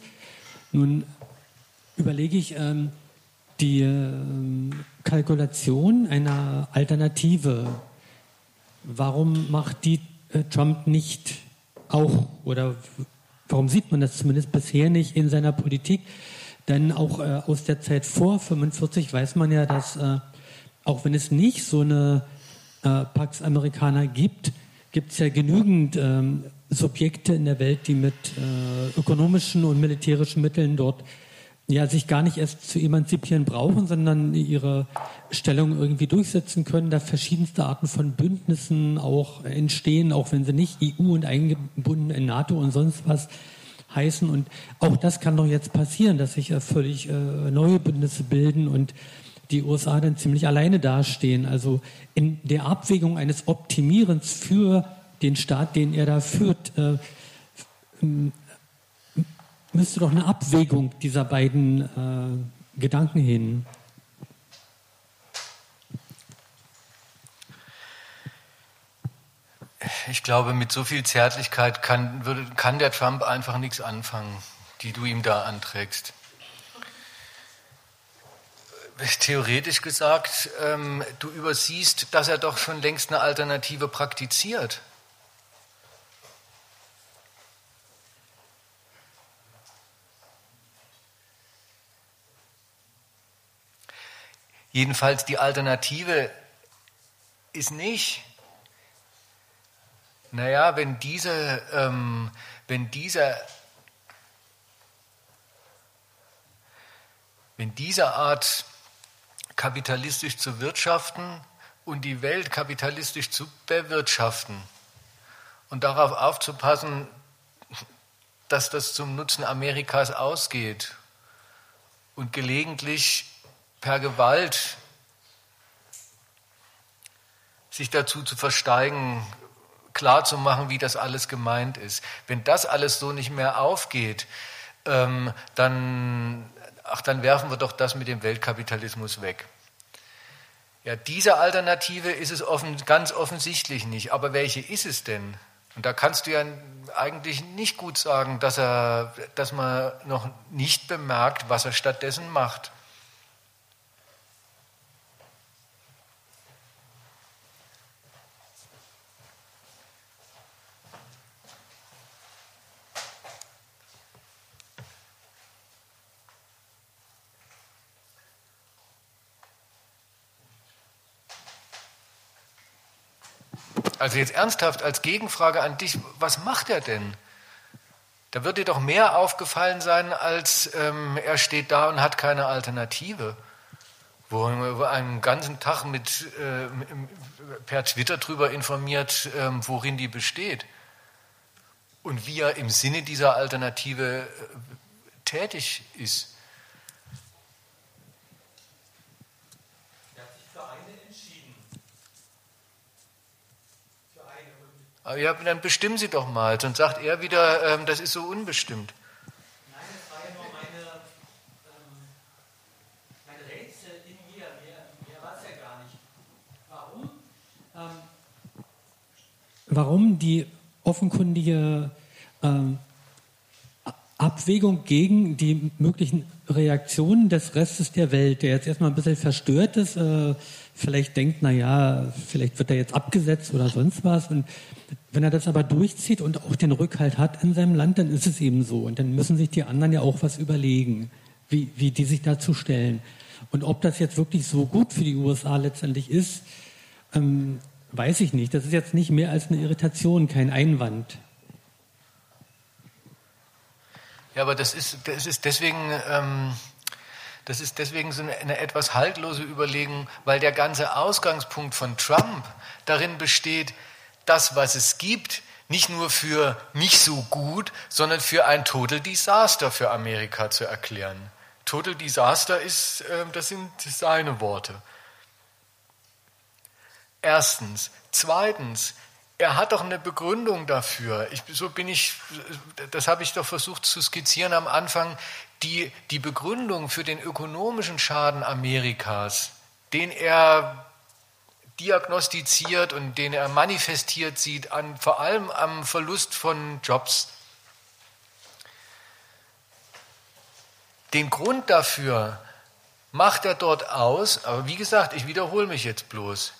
Nun überlege ich ähm, die ähm, Kalkulation einer Alternative. Warum macht die äh, Trump nicht auch oder warum sieht man das zumindest bisher nicht in seiner Politik? Denn auch äh, aus der Zeit vor 45 weiß man ja, dass äh, auch wenn es nicht so eine äh, Pax Americana gibt, gibt es ja genügend ähm, Subjekte in der Welt, die mit äh, ökonomischen und militärischen Mitteln dort ja sich gar nicht erst zu emanzipieren brauchen, sondern ihre Stellung irgendwie durchsetzen können, da verschiedenste Arten von Bündnissen auch entstehen, auch wenn sie nicht EU und eingebunden in NATO und sonst was heißen. Und auch das kann doch jetzt passieren, dass sich ja völlig äh, neue Bündnisse bilden und die USA dann ziemlich alleine dastehen. Also in der Abwägung eines Optimierens für den Staat, den er da führt, äh, müsste doch eine Abwägung dieser beiden äh, Gedanken hin. Ich glaube, mit so viel Zärtlichkeit kann, würde, kann der Trump einfach nichts anfangen, die du ihm da anträgst theoretisch gesagt, ähm, du übersiehst, dass er doch schon längst eine Alternative praktiziert. Jedenfalls die Alternative ist nicht, naja, wenn diese, ähm, wenn dieser wenn diese Art kapitalistisch zu wirtschaften und die Welt kapitalistisch zu bewirtschaften und darauf aufzupassen, dass das zum Nutzen Amerikas ausgeht und gelegentlich per Gewalt sich dazu zu versteigen, klarzumachen, wie das alles gemeint ist. Wenn das alles so nicht mehr aufgeht, ähm, dann ach, dann werfen wir doch das mit dem Weltkapitalismus weg. Ja, diese Alternative ist es offen, ganz offensichtlich nicht. Aber welche ist es denn? Und da kannst du ja eigentlich nicht gut sagen, dass, er, dass man noch nicht bemerkt, was er stattdessen macht. Also jetzt ernsthaft als Gegenfrage an dich, was macht er denn? Da wird dir doch mehr aufgefallen sein, als ähm, er steht da und hat keine Alternative. Wo er einen ganzen Tag mit, äh, per Twitter darüber informiert, ähm, worin die besteht. Und wie er im Sinne dieser Alternative äh, tätig ist. Ja, dann bestimmen Sie doch mal. Sonst sagt er wieder, ähm, das ist so unbestimmt. Nein, das war ja nur meine, ähm, mein Rätsel in mir. Mehr, mehr war es ja gar nicht. Warum? Ähm, warum die offenkundige ähm, Abwägung gegen die möglichen Reaktionen des Restes der Welt, der jetzt erstmal ein bisschen verstört ist, äh, vielleicht denkt, na ja, vielleicht wird er jetzt abgesetzt oder sonst was. Und wenn er das aber durchzieht und auch den Rückhalt hat in seinem Land, dann ist es eben so. Und dann müssen sich die anderen ja auch was überlegen, wie, wie die sich dazu stellen. Und ob das jetzt wirklich so gut für die USA letztendlich ist, ähm, weiß ich nicht. Das ist jetzt nicht mehr als eine Irritation, kein Einwand. Ja, aber das ist, das ist deswegen, ähm, das ist deswegen so eine, etwas haltlose Überlegung, weil der ganze Ausgangspunkt von Trump darin besteht, das, was es gibt, nicht nur für nicht so gut, sondern für ein Total Disaster für Amerika zu erklären. Total Disaster ist, äh, das sind seine Worte. Erstens. Zweitens, er hat doch eine Begründung dafür. Ich, so bin ich, das habe ich doch versucht zu skizzieren am Anfang. Die, die Begründung für den ökonomischen Schaden Amerikas, den er diagnostiziert und den er manifestiert sieht, an, vor allem am Verlust von Jobs. Den Grund dafür macht er dort aus, aber wie gesagt, ich wiederhole mich jetzt bloß,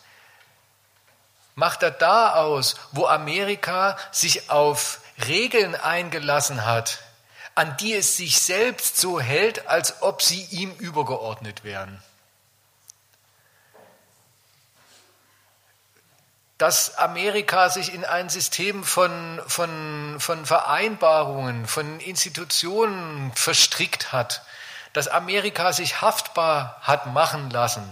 macht er da aus, wo Amerika sich auf Regeln eingelassen hat, an die es sich selbst so hält, als ob sie ihm übergeordnet wären. dass Amerika sich in ein System von, von, von Vereinbarungen, von Institutionen verstrickt hat, dass Amerika sich haftbar hat machen lassen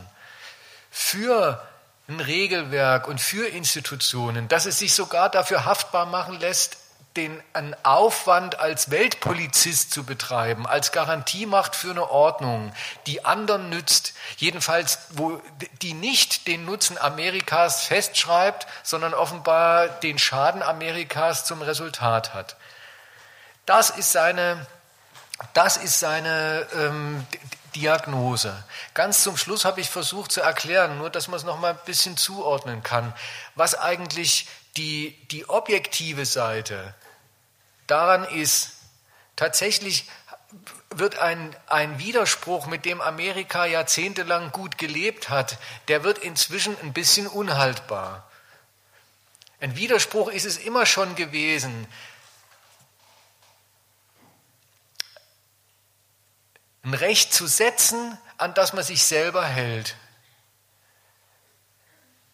für ein Regelwerk und für Institutionen, dass es sich sogar dafür haftbar machen lässt, den einen Aufwand als Weltpolizist zu betreiben, als Garantiemacht für eine Ordnung, die anderen nützt, jedenfalls wo die nicht den Nutzen Amerikas festschreibt, sondern offenbar den Schaden Amerikas zum Resultat hat. Das ist seine, das ist seine ähm, Diagnose. Ganz zum Schluss habe ich versucht zu erklären, nur dass man es noch mal ein bisschen zuordnen kann, was eigentlich die, die objektive Seite daran ist, tatsächlich wird ein, ein Widerspruch, mit dem Amerika jahrzehntelang gut gelebt hat, der wird inzwischen ein bisschen unhaltbar. Ein Widerspruch ist es immer schon gewesen. Ein Recht zu setzen, an das man sich selber hält.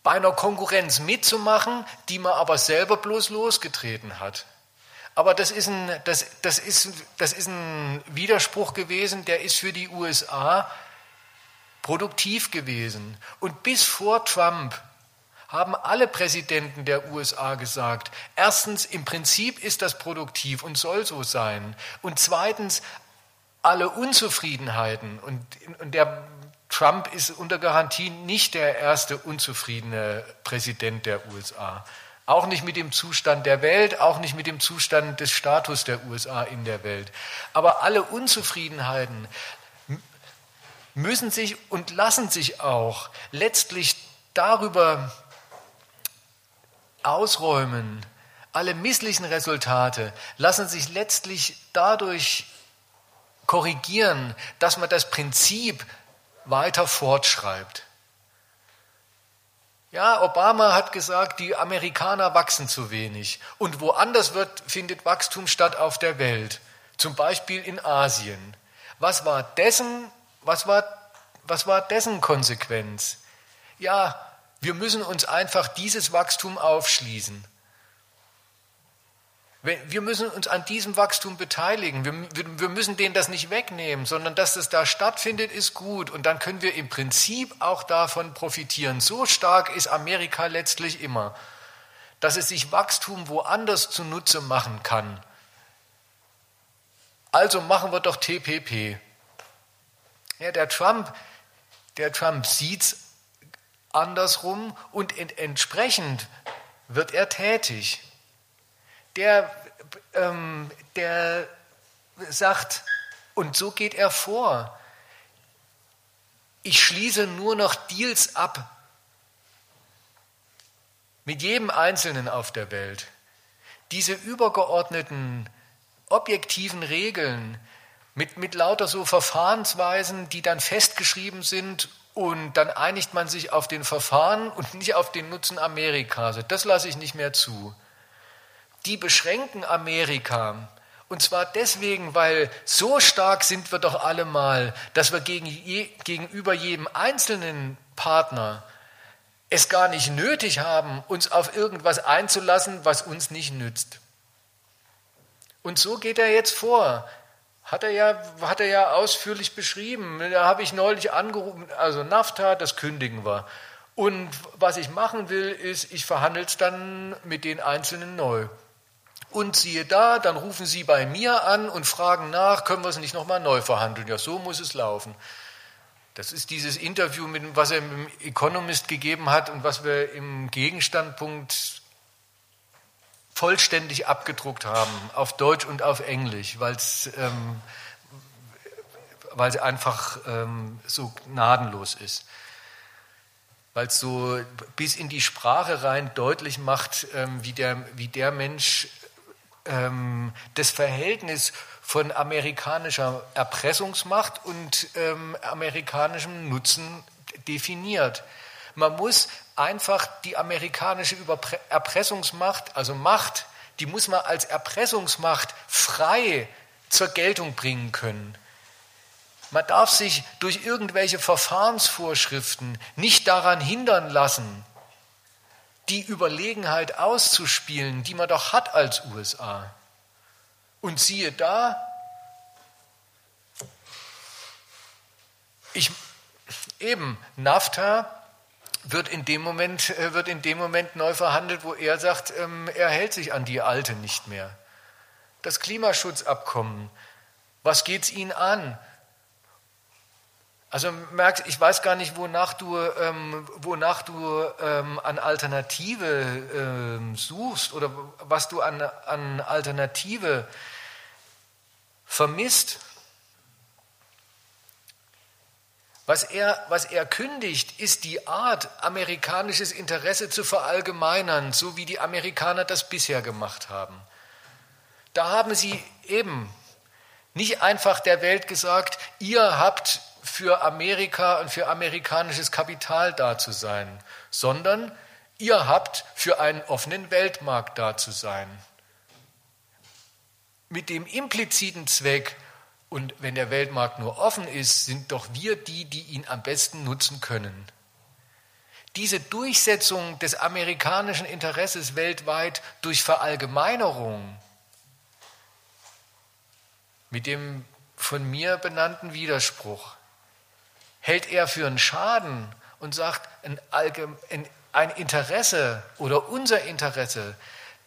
Bei einer Konkurrenz mitzumachen, die man aber selber bloß losgetreten hat. Aber das ist, ein, das, das, ist, das ist ein Widerspruch gewesen, der ist für die USA produktiv gewesen. Und bis vor Trump haben alle Präsidenten der USA gesagt, erstens, im Prinzip ist das produktiv und soll so sein. Und zweitens, alle Unzufriedenheiten. Und, und der Trump ist unter Garantie nicht der erste unzufriedene Präsident der USA. Auch nicht mit dem Zustand der Welt, auch nicht mit dem Zustand des Status der USA in der Welt. Aber alle Unzufriedenheiten müssen sich und lassen sich auch letztlich darüber ausräumen. Alle misslichen Resultate lassen sich letztlich dadurch korrigieren, dass man das Prinzip weiter fortschreibt. Ja, Obama hat gesagt, die Amerikaner wachsen zu wenig. Und woanders wird, findet Wachstum statt auf der Welt. Zum Beispiel in Asien. Was war dessen, was war, was war dessen Konsequenz? Ja, wir müssen uns einfach dieses Wachstum aufschließen. Wir müssen uns an diesem Wachstum beteiligen. Wir, wir, müssen denen das nicht wegnehmen, sondern dass es da stattfindet, ist gut. Und dann können wir im Prinzip auch davon profitieren. So stark ist Amerika letztlich immer, dass es sich Wachstum woanders zunutze machen kann. Also machen wir doch TPP. Ja, der Trump, der Trump sieht's andersrum und entsprechend wird er tätig der, ähm, der sagt, und so geht er vor, ich schließe nur noch Deals ab mit jedem Einzelnen auf der Welt. Diese übergeordneten, objektiven Regeln mit, mit lauter so Verfahrensweisen, die dann festgeschrieben sind und dann einigt man sich auf den Verfahren und nicht auf den Nutzen Amerikas. Das lasse ich nicht mehr zu die beschränken Amerika. Und zwar deswegen, weil so stark sind wir doch alle mal, dass wir gegen je, gegenüber jedem einzelnen Partner es gar nicht nötig haben, uns auf irgendwas einzulassen, was uns nicht nützt. Und so geht er jetzt vor. Hat er ja, hat er ja ausführlich beschrieben. Da habe ich neulich angerufen, also NAFTA, das kündigen wir. Und was ich machen will, ist, ich verhandle es dann mit den Einzelnen neu. Und siehe da, dann rufen Sie bei mir an und fragen nach, können wir es nicht nochmal neu verhandeln? Ja, so muss es laufen. Das ist dieses Interview, mit, was er im Economist gegeben hat und was wir im Gegenstandpunkt vollständig abgedruckt haben, auf Deutsch und auf Englisch, weil es ähm, einfach ähm, so gnadenlos ist. Weil es so bis in die Sprache rein deutlich macht, ähm, wie, der, wie der Mensch ähm, das Verhältnis von amerikanischer Erpressungsmacht und ähm, amerikanischem Nutzen definiert. Man muss einfach die amerikanische Überpre Erpressungsmacht, also Macht, die muss man als Erpressungsmacht frei zur Geltung bringen können. Man darf sich durch irgendwelche Verfahrensvorschriften nicht daran hindern lassen, die Überlegenheit auszuspielen, die man doch hat als USA. Und siehe da, ich, eben, NAFTA wird in, dem Moment, äh, wird in dem Moment neu verhandelt, wo er sagt, ähm, er hält sich an die alte nicht mehr. Das Klimaschutzabkommen, was geht es Ihnen an? Also merkst, ich weiß gar nicht, wonach du, ähm, wonach du ähm, an Alternative ähm, suchst oder was du an, an Alternative vermisst. Was er, was er kündigt, ist die Art, amerikanisches Interesse zu verallgemeinern, so wie die Amerikaner das bisher gemacht haben. Da haben sie eben nicht einfach der Welt gesagt, ihr habt für Amerika und für amerikanisches Kapital da zu sein, sondern ihr habt für einen offenen Weltmarkt da zu sein. Mit dem impliziten Zweck, und wenn der Weltmarkt nur offen ist, sind doch wir die, die ihn am besten nutzen können. Diese Durchsetzung des amerikanischen Interesses weltweit durch Verallgemeinerung mit dem von mir benannten Widerspruch hält er für einen Schaden und sagt, ein, Interesse oder unser Interesse,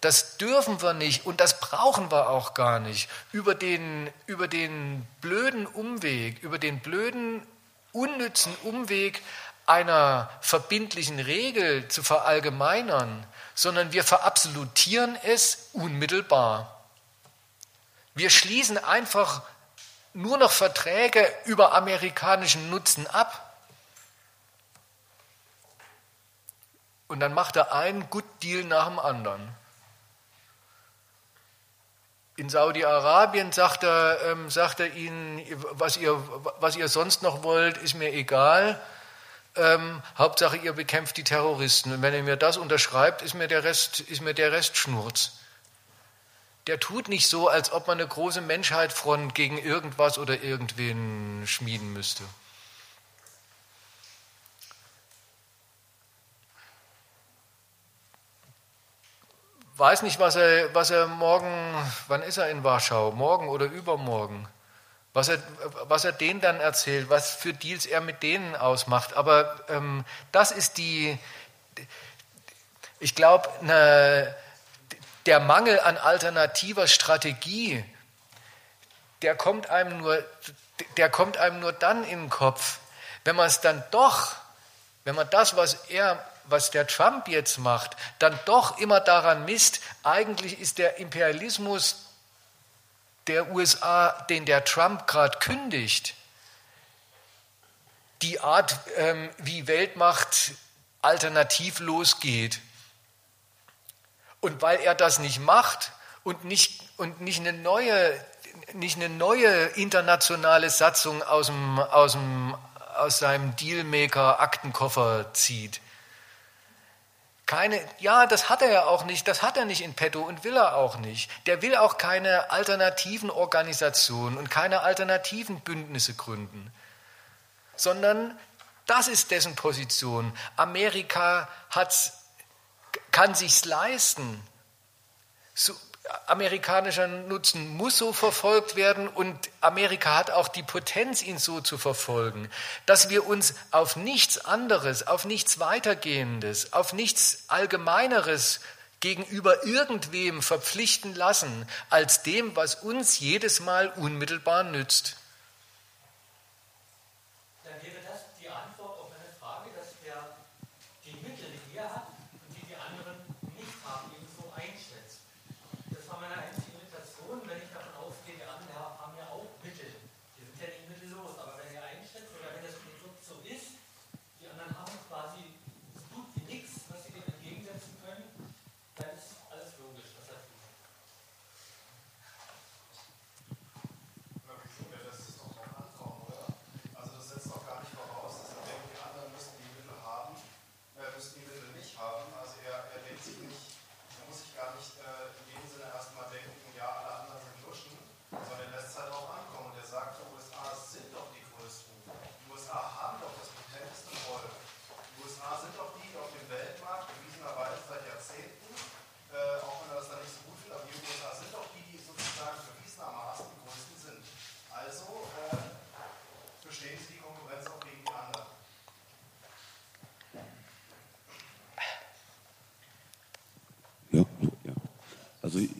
das dürfen wir nicht und das brauchen wir auch gar nicht, über den, über den blöden Umweg, über den blöden, unnützen Umweg einer verbindlichen Regel zu verallgemeinern, sondern wir verabsolutieren es unmittelbar. Wir schließen einfach nur noch Verträge über amerikanischen Nutzen ab. Und dann macht er einen Good Deal nach dem anderen. In Saudi-Arabien sagt er, ähm, sagt er ihnen, was ihr, was ihr sonst noch wollt, ist mir egal. Ähm, Hauptsache, ihr bekämpft die Terroristen. Und wenn ihr mir das unterschreibt, ist mir der Rest, ist mir der Rest Schnurz der tut nicht so, als ob man eine große Menschheitfront gegen irgendwas oder irgendwen schmieden müsste. Weiß nicht, was er, was er morgen, wann ist er in Warschau? Morgen oder übermorgen? Was er, was er denen dann erzählt, was für Deals er mit denen ausmacht. Aber ähm, das ist die, ich glaube, eine der Mangel an alternativer Strategie, der kommt einem nur, der kommt einem nur dann in den Kopf, wenn man es dann doch, wenn man das, was er, was der Trump jetzt macht, dann doch immer daran misst, eigentlich ist der Imperialismus der USA, den der Trump gerade kündigt, die Art, ähm, wie Weltmacht alternativ losgeht. Und weil er das nicht macht und nicht, und nicht, eine, neue, nicht eine neue internationale Satzung aus, dem, aus, dem, aus seinem Dealmaker-Aktenkoffer zieht, keine, ja, das hat er ja auch nicht, das hat er nicht in petto und will er auch nicht. Der will auch keine alternativen Organisationen und keine alternativen Bündnisse gründen, sondern das ist dessen Position. Amerika hat kann sich's leisten. So, amerikanischer Nutzen muss so verfolgt werden und Amerika hat auch die Potenz, ihn so zu verfolgen, dass wir uns auf nichts anderes, auf nichts weitergehendes, auf nichts allgemeineres gegenüber irgendwem verpflichten lassen, als dem, was uns jedes Mal unmittelbar nützt.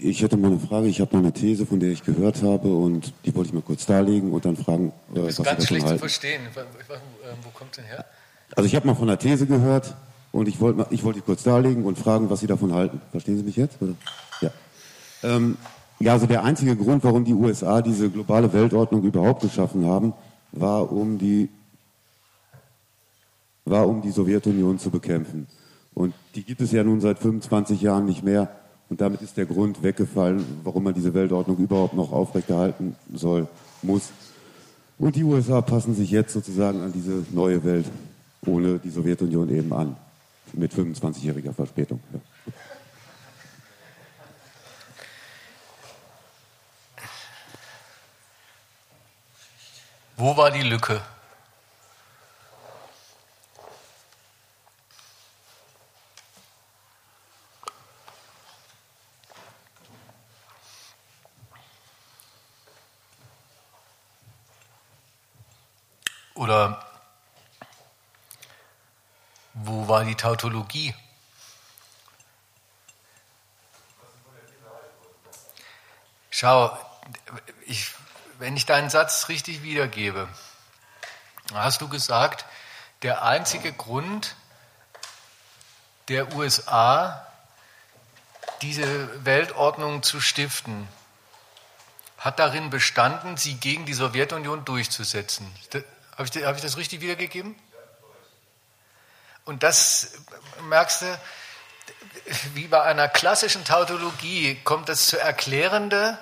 Ich hätte mal eine Frage. Ich habe mal eine These, von der ich gehört habe und die wollte ich mal kurz darlegen und dann fragen, du äh, bist was ganz schlecht zu verstehen. Wo kommt denn her? Also ich habe mal von einer These gehört und ich wollte ich wollte die kurz darlegen und fragen, was Sie davon halten. Verstehen Sie mich jetzt? Oder? Ja. Ähm, ja, also der einzige Grund, warum die USA diese globale Weltordnung überhaupt geschaffen haben, war um die war um die Sowjetunion zu bekämpfen. Und die gibt es ja nun seit 25 Jahren nicht mehr. Und damit ist der Grund weggefallen, warum man diese Weltordnung überhaupt noch aufrechterhalten soll, muss. Und die USA passen sich jetzt sozusagen an diese neue Welt ohne die Sowjetunion eben an. Mit 25-jähriger Verspätung. Ja. Wo war die Lücke? Oder wo war die Tautologie? Schau, ich, wenn ich deinen Satz richtig wiedergebe, hast du gesagt, der einzige Grund der USA, diese Weltordnung zu stiften, hat darin bestanden, sie gegen die Sowjetunion durchzusetzen. Habe ich, hab ich das richtig wiedergegeben? Und das merkst du, wie bei einer klassischen Tautologie kommt das zu Erklärende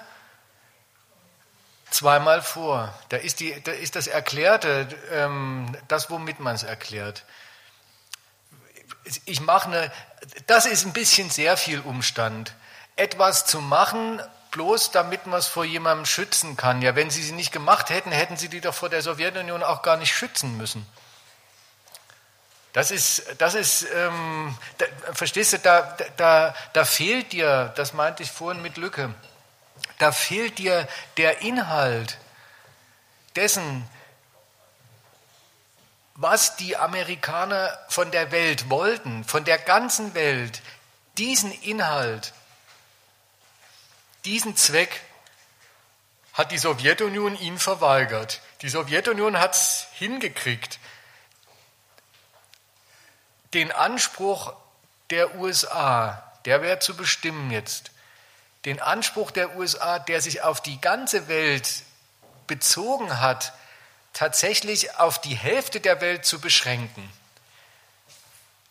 zweimal vor. Da ist, die, da ist das Erklärte, ähm, das, womit man es erklärt. Ich mache eine, das ist ein bisschen sehr viel Umstand. Etwas zu machen, bloß damit man es vor jemandem schützen kann. Ja, wenn sie sie nicht gemacht hätten, hätten sie die doch vor der Sowjetunion auch gar nicht schützen müssen. Das ist, das ist ähm, da, verstehst du, da, da, da fehlt dir, das meinte ich vorhin mit Lücke, da fehlt dir der Inhalt dessen, was die Amerikaner von der Welt wollten, von der ganzen Welt, diesen Inhalt diesen Zweck hat die Sowjetunion ihnen verweigert. Die Sowjetunion hat es hingekriegt, den Anspruch der USA, der wäre zu bestimmen jetzt, den Anspruch der USA, der sich auf die ganze Welt bezogen hat, tatsächlich auf die Hälfte der Welt zu beschränken.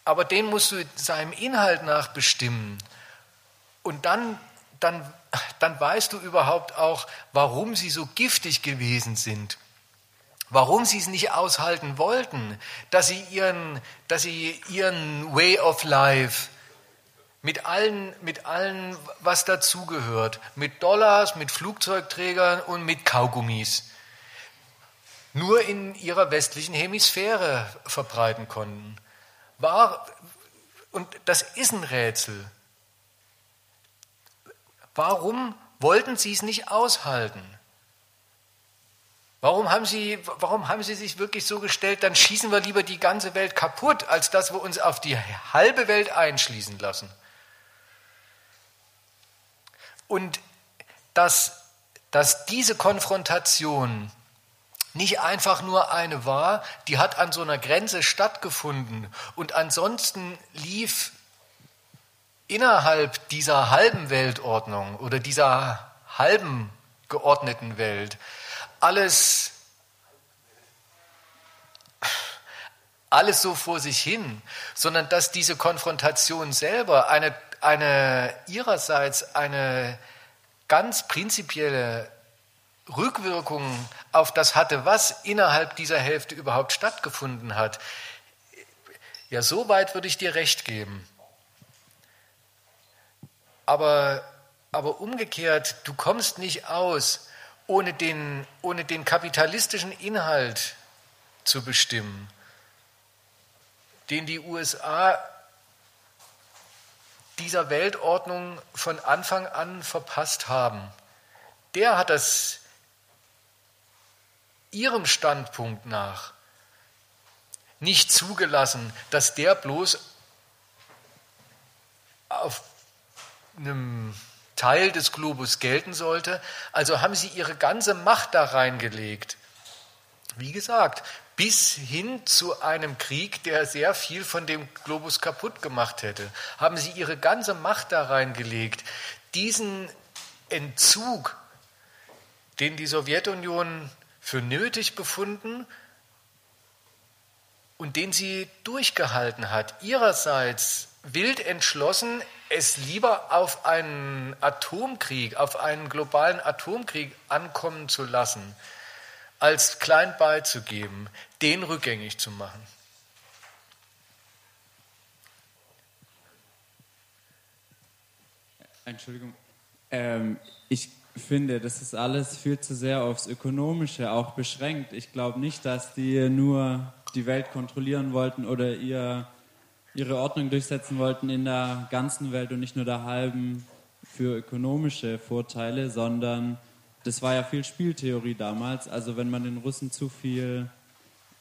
Aber den musst du seinem Inhalt nach bestimmen. Und dann dann, dann weißt du überhaupt auch, warum sie so giftig gewesen sind. Warum sie es nicht aushalten wollten, dass sie ihren, dass sie ihren Way of Life mit allen, mit allen, was dazugehört, mit Dollars, mit Flugzeugträgern und mit Kaugummis, nur in ihrer westlichen Hemisphäre verbreiten konnten. War, und das ist ein Rätsel. Warum wollten sie es nicht aushalten? Warum haben, sie, warum haben sie sich wirklich so gestellt, dann schießen wir lieber die ganze Welt kaputt, als dass wir uns auf die halbe Welt einschließen lassen? Und dass, dass diese Konfrontation nicht einfach nur eine war, die hat an so einer Grenze stattgefunden und ansonsten lief innerhalb dieser halben Weltordnung oder dieser halben geordneten Welt alles, alles so vor sich hin, sondern dass diese Konfrontation selber eine, eine ihrerseits eine ganz prinzipielle Rückwirkung auf das hatte, was innerhalb dieser Hälfte überhaupt stattgefunden hat. Ja, so weit würde ich dir recht geben. Aber, aber umgekehrt, du kommst nicht aus, ohne den, ohne den kapitalistischen Inhalt zu bestimmen, den die USA dieser Weltordnung von Anfang an verpasst haben. Der hat das ihrem Standpunkt nach nicht zugelassen, dass der bloß auf einem Teil des Globus gelten sollte. Also haben sie ihre ganze Macht da reingelegt. Wie gesagt, bis hin zu einem Krieg, der sehr viel von dem Globus kaputt gemacht hätte, haben sie ihre ganze Macht da reingelegt, diesen Entzug, den die Sowjetunion für nötig befunden und den sie durchgehalten hat, ihrerseits wild entschlossen, es lieber auf einen Atomkrieg, auf einen globalen Atomkrieg ankommen zu lassen, als klein beizugeben, den rückgängig zu machen. Entschuldigung. Ähm, ich finde, das ist alles viel zu sehr aufs Ökonomische auch beschränkt. Ich glaube nicht, dass die nur die Welt kontrollieren wollten oder ihr, ihre Ordnung durchsetzen wollten in der ganzen Welt und nicht nur der halben für ökonomische Vorteile, sondern das war ja viel Spieltheorie damals. Also wenn man den Russen zu viel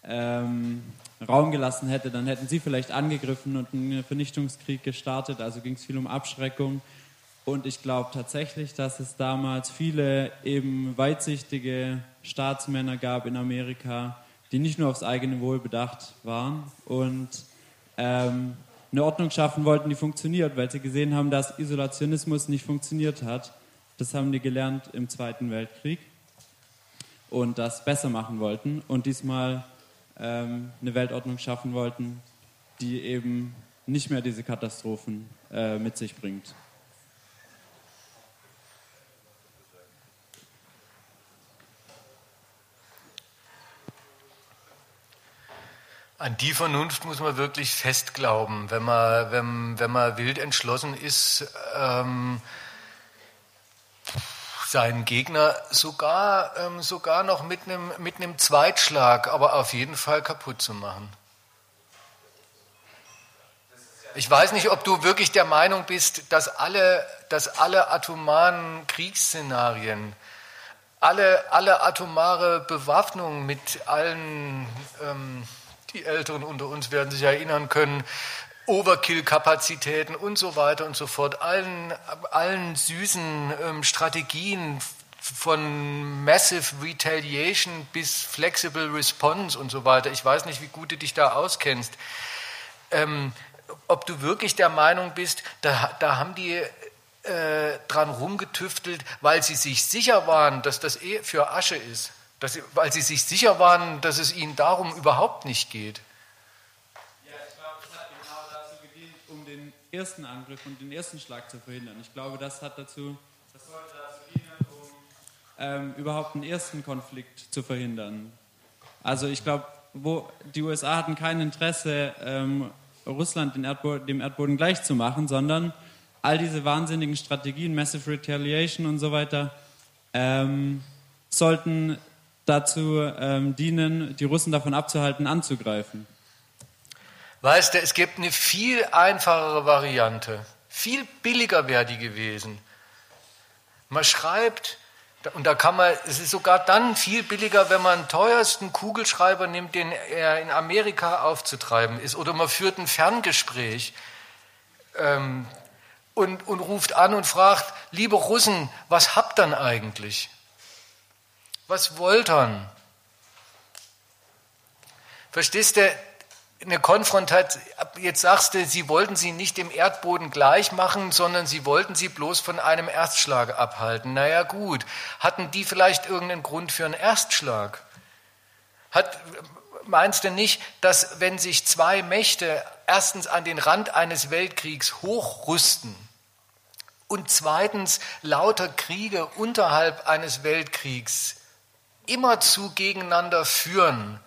ähm, Raum gelassen hätte, dann hätten sie vielleicht angegriffen und einen Vernichtungskrieg gestartet. Also ging es viel um Abschreckung. Und ich glaube tatsächlich, dass es damals viele eben weitsichtige Staatsmänner gab in Amerika, die nicht nur aufs eigene Wohl bedacht waren und ähm, eine Ordnung schaffen wollten, die funktioniert, weil sie gesehen haben, dass Isolationismus nicht funktioniert hat. Das haben die gelernt im Zweiten Weltkrieg und das besser machen wollten und diesmal ähm, eine Weltordnung schaffen wollten, die eben nicht mehr diese Katastrophen äh, mit sich bringt. An die Vernunft muss man wirklich fest glauben, wenn man, wenn, wenn man wild entschlossen ist, ähm, seinen Gegner sogar, ähm, sogar noch mit einem, mit einem Zweitschlag, aber auf jeden Fall kaputt zu machen. Ich weiß nicht, ob du wirklich der Meinung bist, dass alle, dass alle atomaren Kriegsszenarien, alle, alle atomare Bewaffnung mit allen ähm, die Älteren unter uns werden sich erinnern können, Overkill-Kapazitäten und so weiter und so fort, allen, allen süßen ähm, Strategien von Massive Retaliation bis Flexible Response und so weiter. Ich weiß nicht, wie gut du dich da auskennst. Ähm, ob du wirklich der Meinung bist, da, da haben die äh, dran rumgetüftelt, weil sie sich sicher waren, dass das eh für Asche ist. Dass weil sie sich sicher waren, dass es ihnen darum überhaupt nicht geht. Ja, ich glaube, es hat genau dazu gedient, um den ersten Angriff und den ersten Schlag zu verhindern. Ich glaube, das hat dazu, das sollte dazu dienen, um ähm, überhaupt einen ersten Konflikt zu verhindern. Also ich glaube, die USA hatten kein Interesse, ähm, Russland Erdboden, dem Erdboden gleichzumachen, sondern all diese wahnsinnigen Strategien, Massive Retaliation und so weiter, ähm, sollten dazu ähm, dienen, die Russen davon abzuhalten, anzugreifen? Weißt du, es gibt eine viel einfachere Variante. Viel billiger wäre die gewesen. Man schreibt, und da kann man, es ist sogar dann viel billiger, wenn man den teuersten Kugelschreiber nimmt, den er in Amerika aufzutreiben ist. Oder man führt ein Ferngespräch ähm, und, und ruft an und fragt, liebe Russen, was habt ihr eigentlich? Was woltern? Verstehst du, eine Konfrontation, jetzt sagst du, sie wollten sie nicht dem Erdboden gleich machen, sondern sie wollten sie bloß von einem Erstschlag abhalten. Naja gut, hatten die vielleicht irgendeinen Grund für einen Erstschlag? Hat, meinst du nicht, dass wenn sich zwei Mächte erstens an den Rand eines Weltkriegs hochrüsten und zweitens lauter Kriege unterhalb eines Weltkriegs immerzu gegeneinander führen,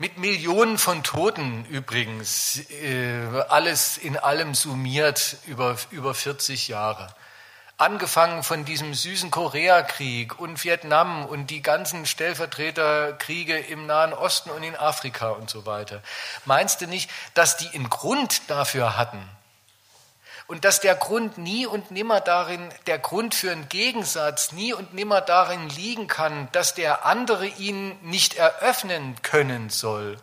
Mit Millionen von Toten übrigens, äh, alles in allem summiert über, über 40 Jahre. Angefangen von diesem süßen Koreakrieg und Vietnam und die ganzen Stellvertreterkriege im Nahen Osten und in Afrika und so weiter. Meinst du nicht, dass die einen Grund dafür hatten? Und dass der Grund nie und nimmer darin, der Grund für einen Gegensatz nie und nimmer darin liegen kann, dass der andere ihn nicht eröffnen können soll.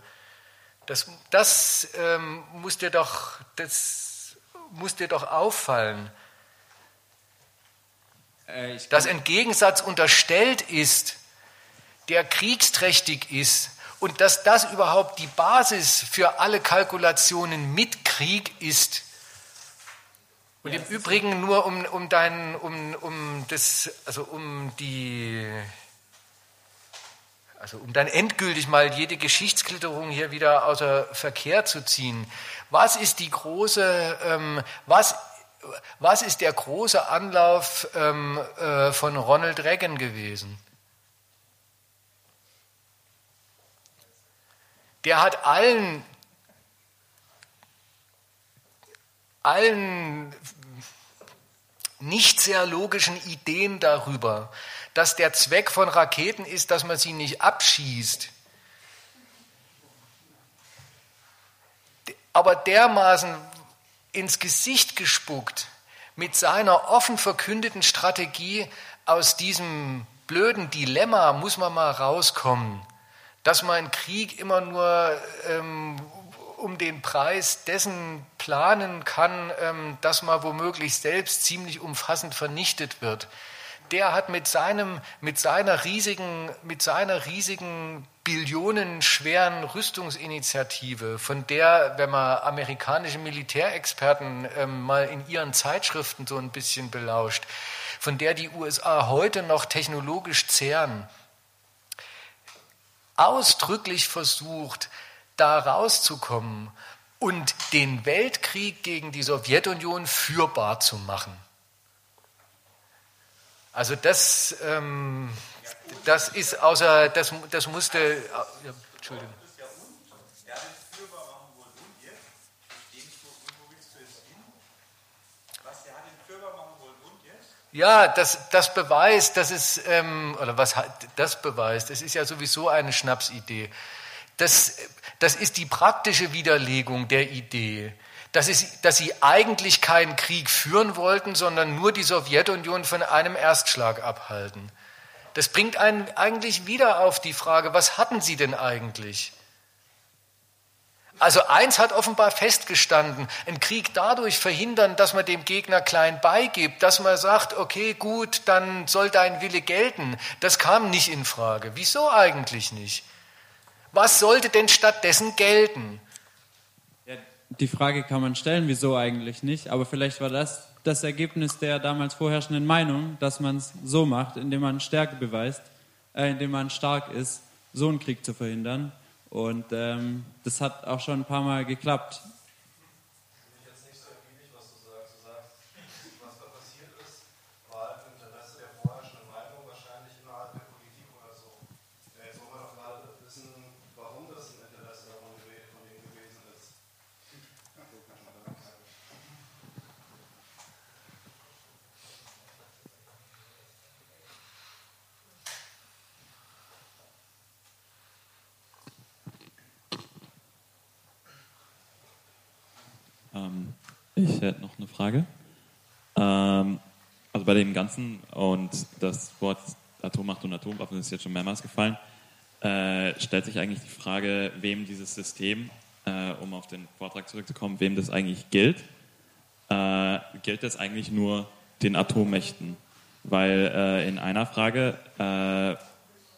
Das, das ähm, muss, dir doch, das muss dir doch auffallen. Äh, dass ein Gegensatz unterstellt ist, der kriegsträchtig ist und dass das überhaupt die Basis für alle Kalkulationen mit Krieg ist und ja, im Übrigen nur um, um dein, um, um das, also um die, also um dann endgültig mal jede Geschichtsklitterung hier wieder außer Verkehr zu ziehen. Was ist die große, ähm, was, was ist der große Anlauf ähm, äh, von Ronald Reagan gewesen? Der hat allen allen nicht sehr logischen Ideen darüber, dass der Zweck von Raketen ist, dass man sie nicht abschießt, aber dermaßen ins Gesicht gespuckt mit seiner offen verkündeten Strategie aus diesem blöden Dilemma muss man mal rauskommen, dass man Krieg immer nur ähm, um den Preis dessen planen kann, ähm, dass man womöglich selbst ziemlich umfassend vernichtet wird. Der hat mit, seinem, mit, seiner riesigen, mit seiner riesigen billionenschweren Rüstungsinitiative, von der, wenn man amerikanische Militärexperten ähm, mal in ihren Zeitschriften so ein bisschen belauscht, von der die USA heute noch technologisch zehren, ausdrücklich versucht, da rauszukommen und den Weltkrieg gegen die Sowjetunion führbar zu machen. Also das, ähm, das ist außer, das, das musste, ja, Entschuldigung. Ja, das, das beweist, dass es, ähm, oder was das beweist, es ist ja sowieso eine Schnapsidee. Das, das ist die praktische Widerlegung der Idee, dass, es, dass sie eigentlich keinen Krieg führen wollten, sondern nur die Sowjetunion von einem Erstschlag abhalten. Das bringt einen eigentlich wieder auf die Frage, was hatten sie denn eigentlich? Also eins hat offenbar festgestanden, einen Krieg dadurch verhindern, dass man dem Gegner klein beigibt, dass man sagt, okay, gut, dann soll dein Wille gelten. Das kam nicht in Frage. Wieso eigentlich nicht? Was sollte denn stattdessen gelten? Ja, die Frage kann man stellen, wieso eigentlich nicht, aber vielleicht war das das Ergebnis der damals vorherrschenden Meinung, dass man es so macht, indem man Stärke beweist, äh, indem man stark ist, so einen Krieg zu verhindern. Und ähm, das hat auch schon ein paar Mal geklappt. Ähm, ich hätte noch eine Frage. Ähm, also bei dem Ganzen und das Wort Atommacht und Atomwaffen ist jetzt schon mehrmals gefallen, äh, stellt sich eigentlich die Frage, wem dieses System, äh, um auf den Vortrag zurückzukommen, wem das eigentlich gilt. Äh, gilt das eigentlich nur den Atommächten? Weil äh, in einer Frage äh,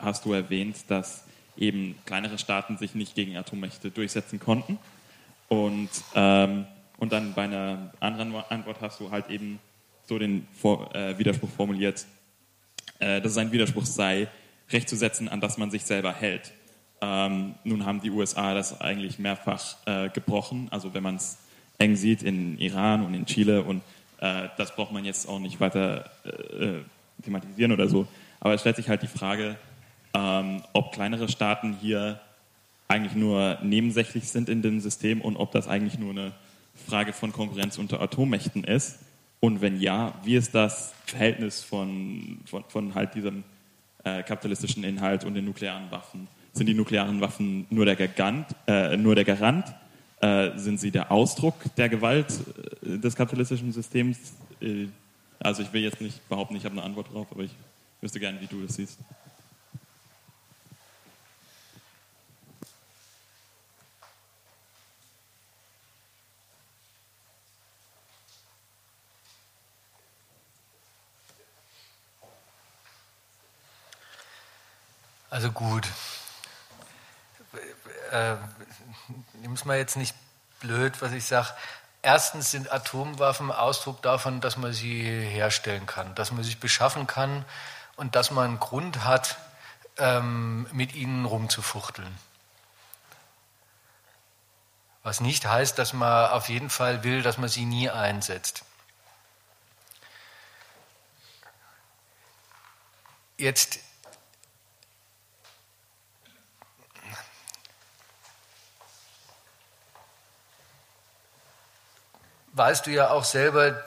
hast du erwähnt, dass eben kleinere Staaten sich nicht gegen Atommächte durchsetzen konnten. Und ähm, und dann bei einer anderen Antwort hast du halt eben so den Vor äh, Widerspruch formuliert, äh, dass es ein Widerspruch sei, Recht zu setzen, an das man sich selber hält. Ähm, nun haben die USA das eigentlich mehrfach äh, gebrochen. Also wenn man es eng sieht in Iran und in Chile und äh, das braucht man jetzt auch nicht weiter äh, äh, thematisieren oder so. Aber es stellt sich halt die Frage, ähm, ob kleinere Staaten hier eigentlich nur nebensächlich sind in dem System und ob das eigentlich nur eine Frage von Konkurrenz unter Atommächten ist. Und wenn ja, wie ist das Verhältnis von, von, von halt diesem äh, kapitalistischen Inhalt und den nuklearen Waffen? Sind die nuklearen Waffen nur der, Garant? Äh, nur der Garant? Äh, sind sie der Ausdruck der Gewalt äh, des kapitalistischen Systems? Äh, also ich will jetzt nicht behaupten, ich habe eine Antwort drauf, aber ich wüsste gerne, wie du das siehst. Also gut. Äh, es mal jetzt nicht blöd, was ich sage. Erstens sind Atomwaffen Ausdruck davon, dass man sie herstellen kann, dass man sich beschaffen kann und dass man einen Grund hat, ähm, mit ihnen rumzufuchteln. Was nicht heißt, dass man auf jeden Fall will, dass man sie nie einsetzt. Jetzt weißt du ja auch selber,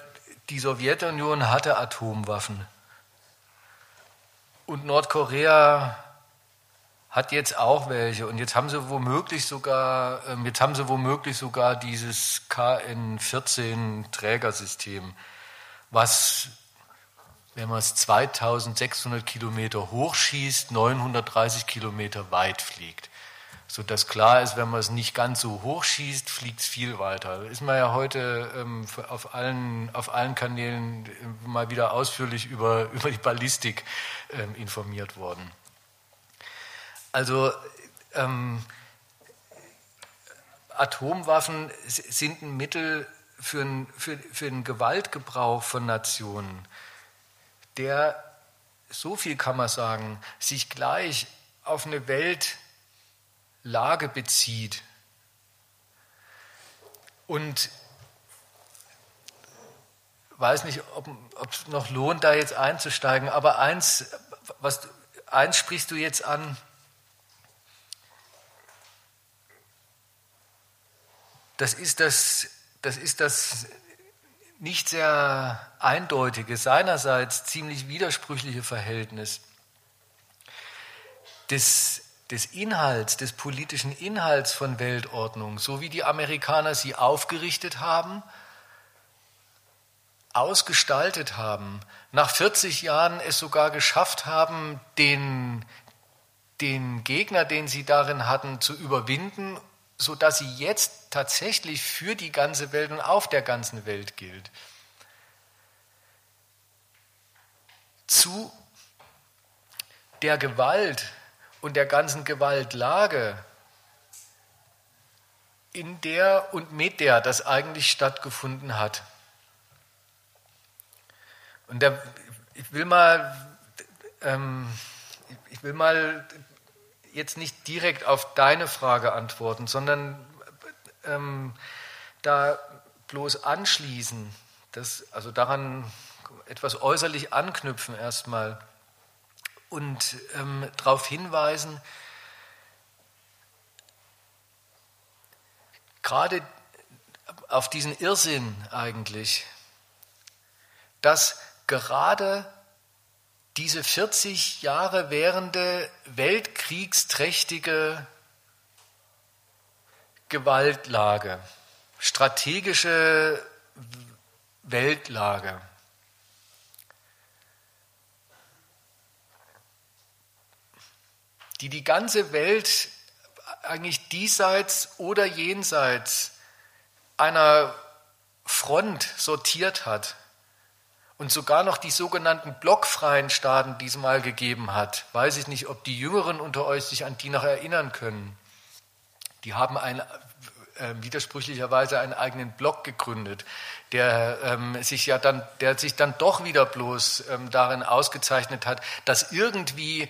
die Sowjetunion hatte Atomwaffen. Und Nordkorea hat jetzt auch welche. Und jetzt haben sie womöglich sogar, ähm, jetzt haben sie womöglich sogar dieses KN-14 Trägersystem, was, wenn man es 2600 Kilometer hochschießt, 930 Kilometer weit fliegt sodass klar ist, wenn man es nicht ganz so hoch schießt, fliegt es viel weiter. Ist man ja heute ähm, auf, allen, auf allen Kanälen äh, mal wieder ausführlich über, *laughs* über die Ballistik ähm, informiert worden. Also ähm, Atomwaffen sind ein Mittel für, ein, für, für den Gewaltgebrauch von Nationen, der, so viel kann man sagen, sich gleich auf eine Welt Lage bezieht. Und weiß nicht, ob es noch lohnt, da jetzt einzusteigen, aber eins, was, eins sprichst du jetzt an, das ist das, das ist das nicht sehr eindeutige, seinerseits ziemlich widersprüchliche Verhältnis des des Inhalts, des politischen Inhalts von Weltordnung, so wie die Amerikaner sie aufgerichtet haben, ausgestaltet haben, nach 40 Jahren es sogar geschafft haben, den, den Gegner, den sie darin hatten, zu überwinden, sodass sie jetzt tatsächlich für die ganze Welt und auf der ganzen Welt gilt. Zu der Gewalt, und der ganzen Gewaltlage, in der und mit der das eigentlich stattgefunden hat. Und der, ich will mal, ähm, ich will mal jetzt nicht direkt auf deine Frage antworten, sondern ähm, da bloß anschließen, das, also daran etwas äußerlich anknüpfen erstmal und ähm, darauf hinweisen, gerade auf diesen Irrsinn eigentlich, dass gerade diese 40 Jahre währende weltkriegsträchtige Gewaltlage, strategische Weltlage, die die ganze Welt eigentlich diesseits oder jenseits einer Front sortiert hat und sogar noch die sogenannten blockfreien Staaten diesmal gegeben hat. Weiß ich nicht, ob die Jüngeren unter euch sich an die noch erinnern können. Die haben ein, äh, widersprüchlicherweise einen eigenen Block gegründet, der ähm, sich ja dann, der sich dann doch wieder bloß ähm, darin ausgezeichnet hat, dass irgendwie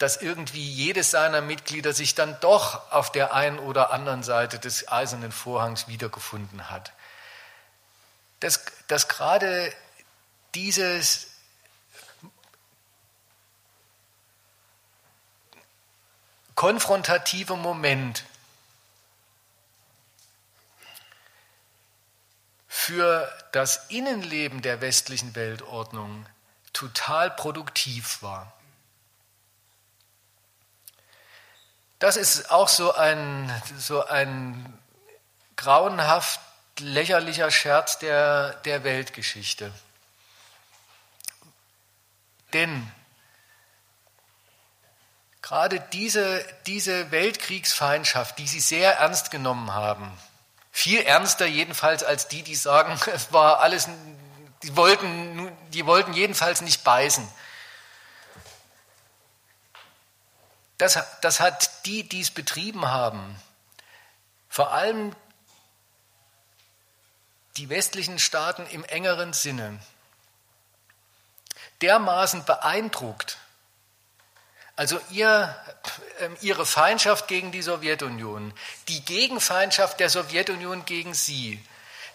dass irgendwie jedes seiner Mitglieder sich dann doch auf der einen oder anderen Seite des eisernen Vorhangs wiedergefunden hat. Dass, dass gerade dieses konfrontative Moment für das Innenleben der westlichen Weltordnung total produktiv war. Das ist auch so ein, so ein grauenhaft lächerlicher Scherz der, der Weltgeschichte. Denn gerade diese, diese Weltkriegsfeindschaft, die sie sehr ernst genommen haben, viel ernster jedenfalls als die, die sagen, *laughs* es war alles, die wollten, die wollten jedenfalls nicht beißen. Das, das hat die, die es betrieben haben, vor allem die westlichen Staaten im engeren Sinne, dermaßen beeindruckt, also ihr, ähm, ihre Feindschaft gegen die Sowjetunion, die Gegenfeindschaft der Sowjetunion gegen sie,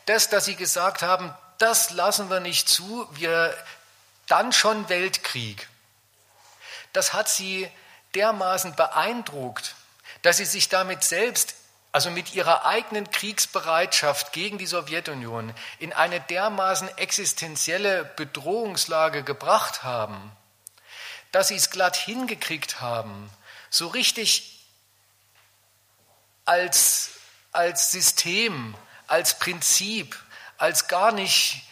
das, dass sie gesagt haben, das lassen wir nicht zu, wir dann schon Weltkrieg, das hat sie dermaßen beeindruckt, dass sie sich damit selbst, also mit ihrer eigenen Kriegsbereitschaft gegen die Sowjetunion, in eine dermaßen existenzielle Bedrohungslage gebracht haben, dass sie es glatt hingekriegt haben, so richtig als, als System, als Prinzip, als gar nicht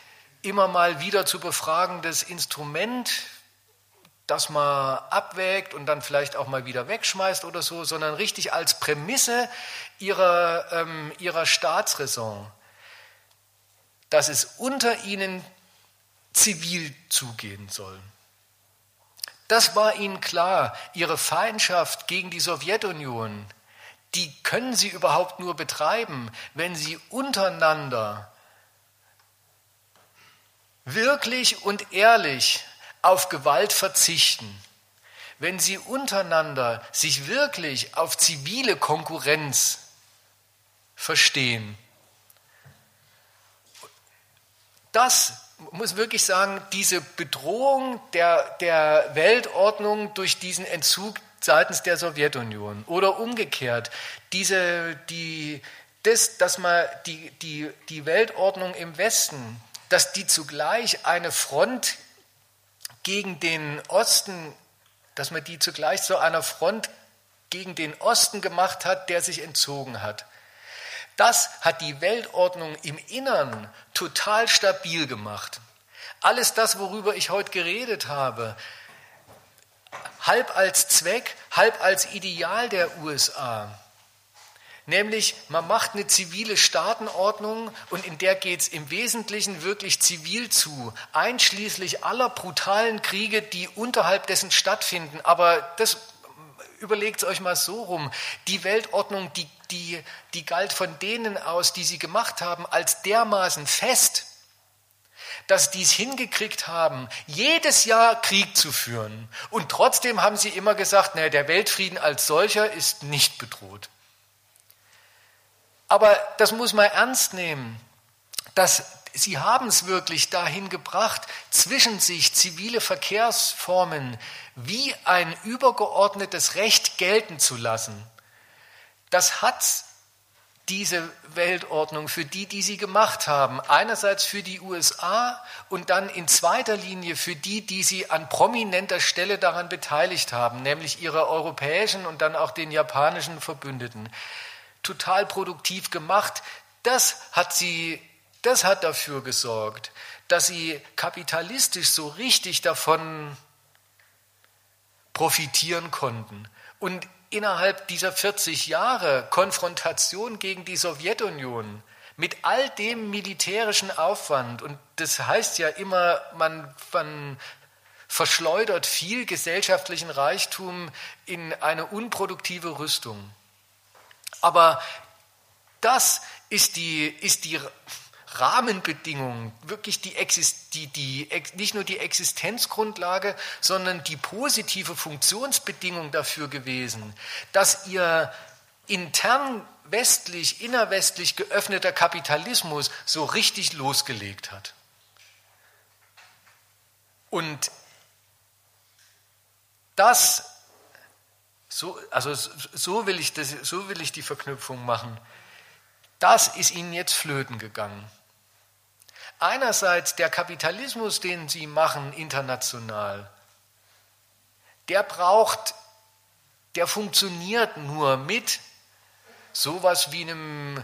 immer mal wieder zu befragendes Instrument, das man abwägt und dann vielleicht auch mal wieder wegschmeißt oder so, sondern richtig als Prämisse ihrer, ähm, ihrer Staatsräson, dass es unter ihnen zivil zugehen soll. Das war ihnen klar. Ihre Feindschaft gegen die Sowjetunion, die können sie überhaupt nur betreiben, wenn sie untereinander wirklich und ehrlich auf Gewalt verzichten, wenn sie untereinander sich wirklich auf zivile Konkurrenz verstehen. Das muss wirklich sagen, diese Bedrohung der, der Weltordnung durch diesen Entzug seitens der Sowjetunion oder umgekehrt, diese, die, das, dass man die, die, die Weltordnung im Westen, dass die zugleich eine Front gegen den Osten, dass man die zugleich zu einer Front gegen den Osten gemacht hat, der sich entzogen hat. Das hat die Weltordnung im Innern total stabil gemacht. Alles das, worüber ich heute geredet habe, halb als Zweck, halb als Ideal der USA. Nämlich, man macht eine zivile Staatenordnung und in der geht es im Wesentlichen wirklich zivil zu, einschließlich aller brutalen Kriege, die unterhalb dessen stattfinden. Aber das überlegt euch mal so rum. Die Weltordnung, die, die, die galt von denen aus, die sie gemacht haben, als dermaßen fest, dass die es hingekriegt haben, jedes Jahr Krieg zu führen. Und trotzdem haben sie immer gesagt, naja, der Weltfrieden als solcher ist nicht bedroht. Aber das muss man ernst nehmen, dass sie haben es wirklich dahin gebracht, zwischen sich zivile Verkehrsformen wie ein übergeordnetes Recht gelten zu lassen. Das hat diese Weltordnung für die, die sie gemacht haben. Einerseits für die USA und dann in zweiter Linie für die, die sie an prominenter Stelle daran beteiligt haben, nämlich ihre europäischen und dann auch den japanischen Verbündeten. Total produktiv gemacht. Das hat sie, das hat dafür gesorgt, dass sie kapitalistisch so richtig davon profitieren konnten. Und innerhalb dieser 40 Jahre Konfrontation gegen die Sowjetunion mit all dem militärischen Aufwand, und das heißt ja immer, man, man verschleudert viel gesellschaftlichen Reichtum in eine unproduktive Rüstung. Aber das ist die, ist die Rahmenbedingungen, wirklich die, die, die, nicht nur die Existenzgrundlage, sondern die positive Funktionsbedingung dafür gewesen, dass ihr intern westlich, innerwestlich geöffneter Kapitalismus so richtig losgelegt hat. Und das So, also so will, ich das, so will ich die Verknüpfung machen. Das ist ihnen jetzt flöten gegangen. Einerseits der Kapitalismus, den sie machen international, der braucht, der funktioniert nur mit sowas wie einem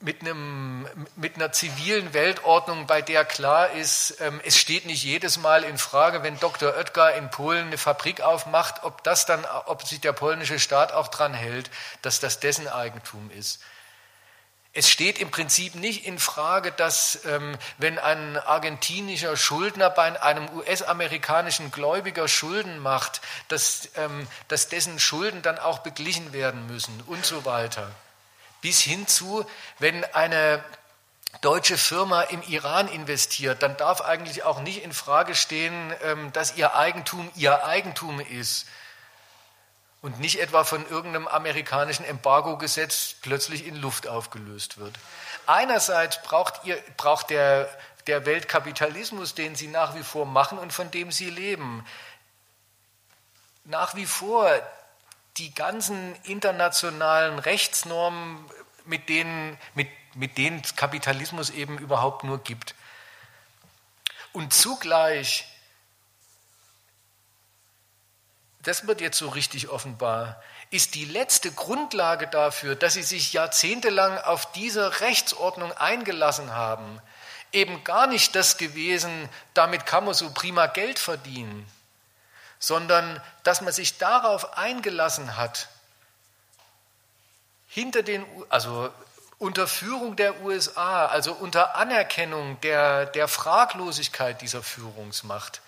mit, einem, mit einer zivilen Weltordnung, bei der klar ist, ähm, es steht nicht jedes Mal in Frage, wenn Dr. Oetker in Polen eine Fabrik aufmacht, ob das dann, ob sich der polnische Staat auch dran hält, dass das dessen Eigentum ist. Es steht im Prinzip nicht in Frage, dass ähm, wenn ein argentinischer Schuldner bei einem US-amerikanischen Gläubiger Schulden macht, dass, ähm, dass dessen Schulden dann auch beglichen werden müssen und so weiter. Bis hin zu, wenn eine deutsche Firma im Iran investiert, dann darf eigentlich auch nicht in Frage stehen, ähm, dass ihr Eigentum ihr Eigentum ist und nicht etwa von irgendeinem amerikanischen Embargo-Gesetz plötzlich in Luft aufgelöst wird. Einerseits braucht, ihr, braucht der, der Weltkapitalismus, den sie nach wie vor machen und von dem sie leben, nach wie vor die ganzen internationalen Rechtsnormen, mit denen, mit, mit denen Kapitalismus eben überhaupt nur gibt. Und zugleich, das wird jetzt so richtig offenbar, ist die letzte Grundlage dafür, dass sie sich jahrzehntelang auf diese Rechtsordnung eingelassen haben, eben gar nicht das gewesen, damit kann man so prima Geld verdienen sondern dass man sich darauf eingelassen hat, hinter den, also unter Führung der USA, also unter Anerkennung der, der Fraglosigkeit dieser Führungsmacht,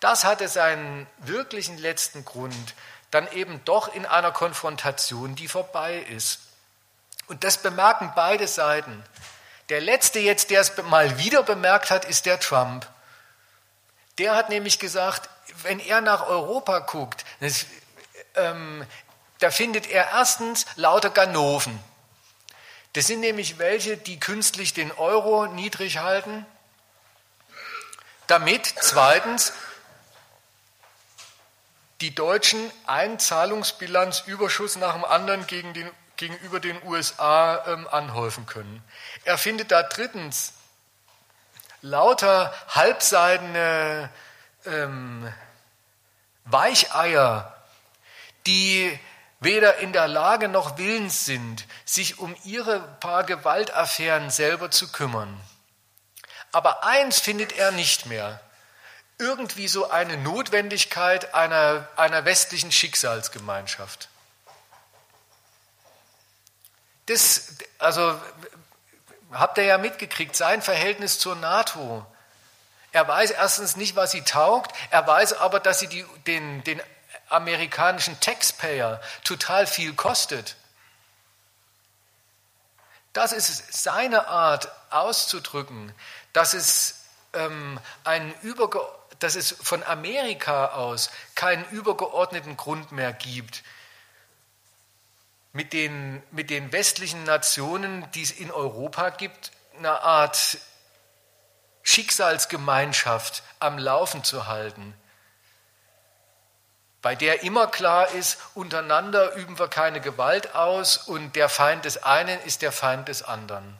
das hatte seinen wirklichen letzten Grund, dann eben doch in einer Konfrontation, die vorbei ist. Und das bemerken beide Seiten. Der letzte jetzt, der es mal wieder bemerkt hat, ist der Trump. Der hat nämlich gesagt, wenn er nach Europa guckt, das, ähm, da findet er erstens lauter Ganoven. Das sind nämlich welche, die künstlich den Euro niedrig halten, damit zweitens die Deutschen einen Zahlungsbilanzüberschuss nach dem anderen gegen den, gegenüber den USA ähm, anhäufen können. Er findet da drittens lauter halbseidene ähm, Weicheier, die weder in der Lage noch willens sind, sich um ihre paar Gewaltaffären selber zu kümmern. Aber eins findet er nicht mehr, irgendwie so eine Notwendigkeit einer, einer westlichen Schicksalsgemeinschaft. Das, also habt ihr ja mitgekriegt, sein Verhältnis zur NATO. Er weiß erstens nicht, was sie taugt, er weiß aber, dass sie die, den, den amerikanischen Taxpayer total viel kostet. Das ist seine Art auszudrücken, dass es, ähm, einen Überge dass es von Amerika aus keinen übergeordneten Grund mehr gibt, mit den, mit den westlichen Nationen, die es in Europa gibt, eine Art Schicksalsgemeinschaft am Laufen zu halten, bei der immer klar ist, untereinander üben wir keine Gewalt aus und der Feind des einen ist der Feind des anderen.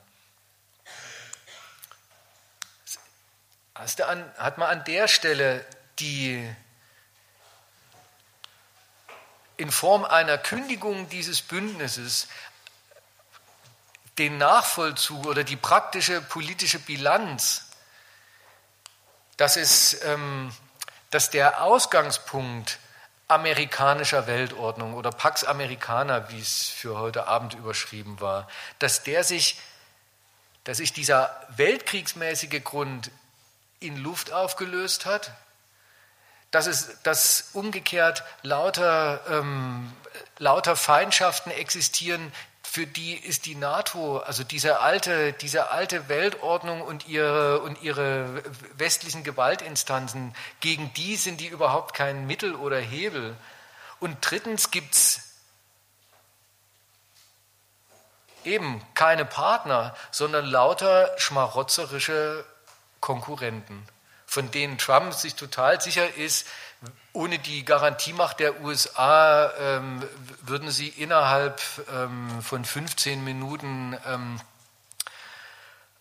Hat man an der Stelle die in Form einer Kündigung dieses Bündnisses den Nachvollzug oder die praktische politische Bilanz dass, es, ähm, dass der Ausgangspunkt amerikanischer Weltordnung oder Pax Americana, wie es für heute Abend überschrieben war, dass der sich, dass sich dieser weltkriegsmäßige Grund in Luft aufgelöst hat, dass es dass umgekehrt lauter, ähm, lauter Feindschaften existieren, für die ist die NATO, also diese alte, diese alte Weltordnung und ihre, und ihre westlichen Gewaltinstanzen, gegen die sind die überhaupt kein Mittel oder Hebel. Und drittens gibt es eben keine Partner, sondern lauter schmarotzerische Konkurrenten von denen Trump sich total sicher ist, ohne die Garantiemacht der USA ähm, würden sie innerhalb ähm, von 15 Minuten ähm,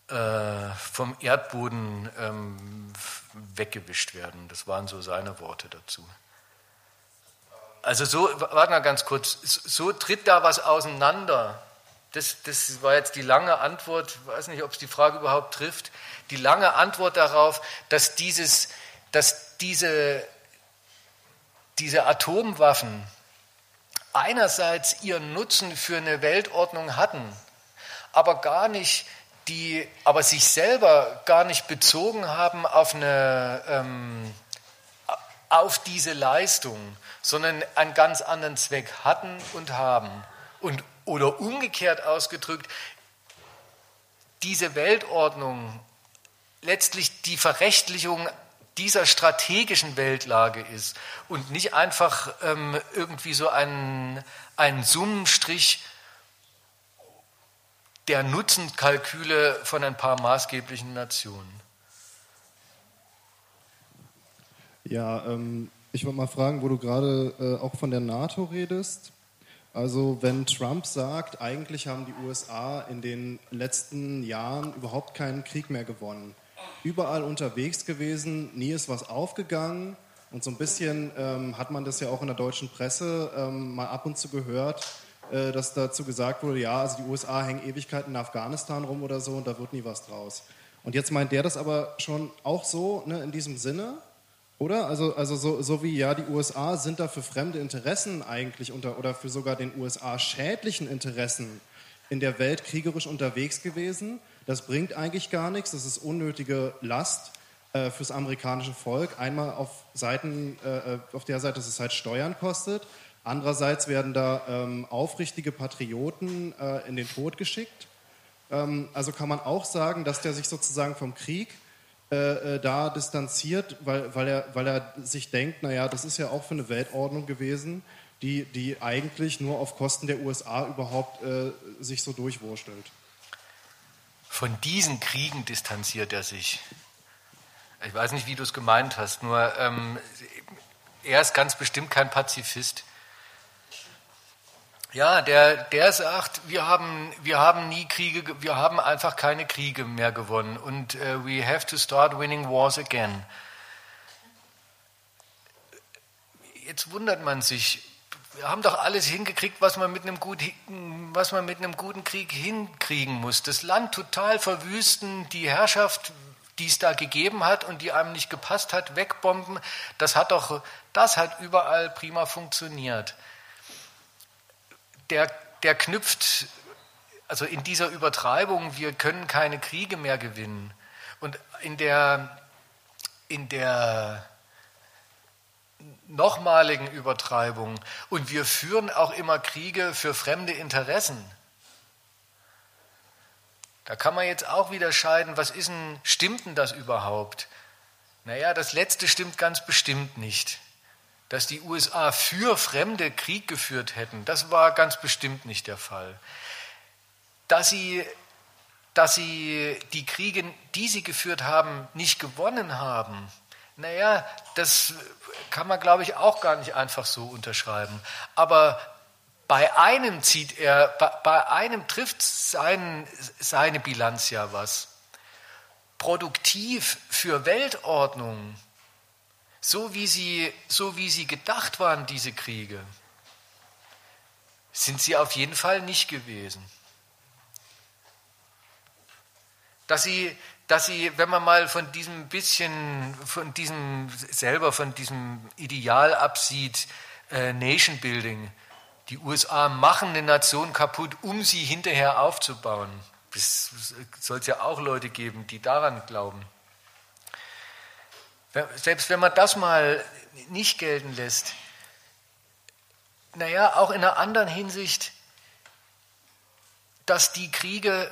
äh, vom Erdboden ähm, weggewischt werden. Das waren so seine Worte dazu. Also so, warte mal ganz kurz, so tritt da was auseinander. Das, das war jetzt die lange Antwort, ich weiß nicht, ob es die Frage überhaupt trifft, die lange Antwort darauf, dass, dieses, dass diese, diese Atomwaffen einerseits ihren Nutzen für eine Weltordnung hatten, aber gar nicht die, aber sich selber gar nicht bezogen haben auf eine, ähm, auf diese Leistung, sondern einen ganz anderen Zweck hatten und haben. Und, oder umgekehrt ausgedrückt, diese Weltordnung letztlich die Verrechtlichung dieser strategischen Weltlage ist und nicht einfach ähm, irgendwie so ein, ein Summenstrich der Nutzenkalküle von ein paar maßgeblichen Nationen. Ja, ähm, ich wollte mal fragen, wo du gerade äh, auch von der NATO redest. Also wenn Trump sagt, eigentlich haben die USA in den letzten Jahren überhaupt keinen Krieg mehr gewonnen, überall unterwegs gewesen, nie ist was aufgegangen und so ein bisschen ähm, hat man das ja auch in der deutschen Presse ähm, mal ab und zu gehört, äh, dass dazu gesagt wurde, ja, also die USA hängen Ewigkeiten in Afghanistan rum oder so und da wird nie was draus. Und jetzt meint der das aber schon auch so ne, in diesem Sinne, oder? Also, also so, so wie ja, die USA sind da für fremde Interessen eigentlich unter, oder für sogar den USA schädlichen Interessen in der Welt kriegerisch unterwegs gewesen. Das bringt eigentlich gar nichts, das ist unnötige Last äh, fürs amerikanische Volk. Einmal auf, Seiten, äh, äh, auf der Seite, dass es halt Steuern kostet. Andererseits werden da ähm, aufrichtige Patrioten äh, in den Tod geschickt. Ähm, also kann man auch sagen, dass der sich sozusagen vom Krieg äh, äh, da distanziert, weil, weil, er, weil er sich denkt, naja, das ist ja auch für eine Weltordnung gewesen, die, die eigentlich nur auf Kosten der USA überhaupt sich so durchwurschtelt. Von diesen Kriegen distanziert er sich. Ich weiß nicht, wie du es gemeint hast, nur ähm, er ist ganz bestimmt kein Pazifist. Ja, der, der sagt, wir haben, wir haben nie Kriege, wir haben einfach keine Kriege mehr gewonnen und uh, we have to start winning wars again. Jetzt wundert man sich, wir haben doch alles hingekriegt, was man mit einem, gut, was man mit einem guten Krieg hinkriegen muss. Das Land total verwüsten, die Herrschaft, die es da gegeben hat und die einem nicht gepasst hat, wegbomben, das hat doch, das hat überall prima funktioniert der, der knüpft, also in dieser Übertreibung, wir können keine Kriege mehr gewinnen. Und in der, in der nochmaligen Übertreibung, und wir führen auch immer Kriege für fremde Interessen. Da kann man jetzt auch wieder scheiden, was ist denn, stimmt denn das überhaupt? Naja, das letzte stimmt ganz bestimmt nicht dass die USA für Fremde Krieg geführt hätten, das war ganz bestimmt nicht der Fall. Dass sie, dass sie die Kriege, die sie geführt haben, nicht gewonnen haben, naja, das kann man, glaube ich, auch gar nicht einfach so unterschreiben. Aber bei einem zieht er, bei einem trifft sein, seine Bilanz ja was. Produktiv für Weltordnung so wie sie, so wie sie gedacht waren, diese Kriege, sind sie auf jeden Fall nicht gewesen. Dass sie, dass sie, wenn man mal von diesem bisschen, von diesem selber, von diesem Ideal absieht, äh, Nation Building, die USA machen eine Nation kaputt, um sie hinterher aufzubauen. Es soll es ja auch Leute geben, die daran glauben. Selbst wenn man das mal nicht gelten lässt, naja, auch in einer anderen Hinsicht, dass die Kriege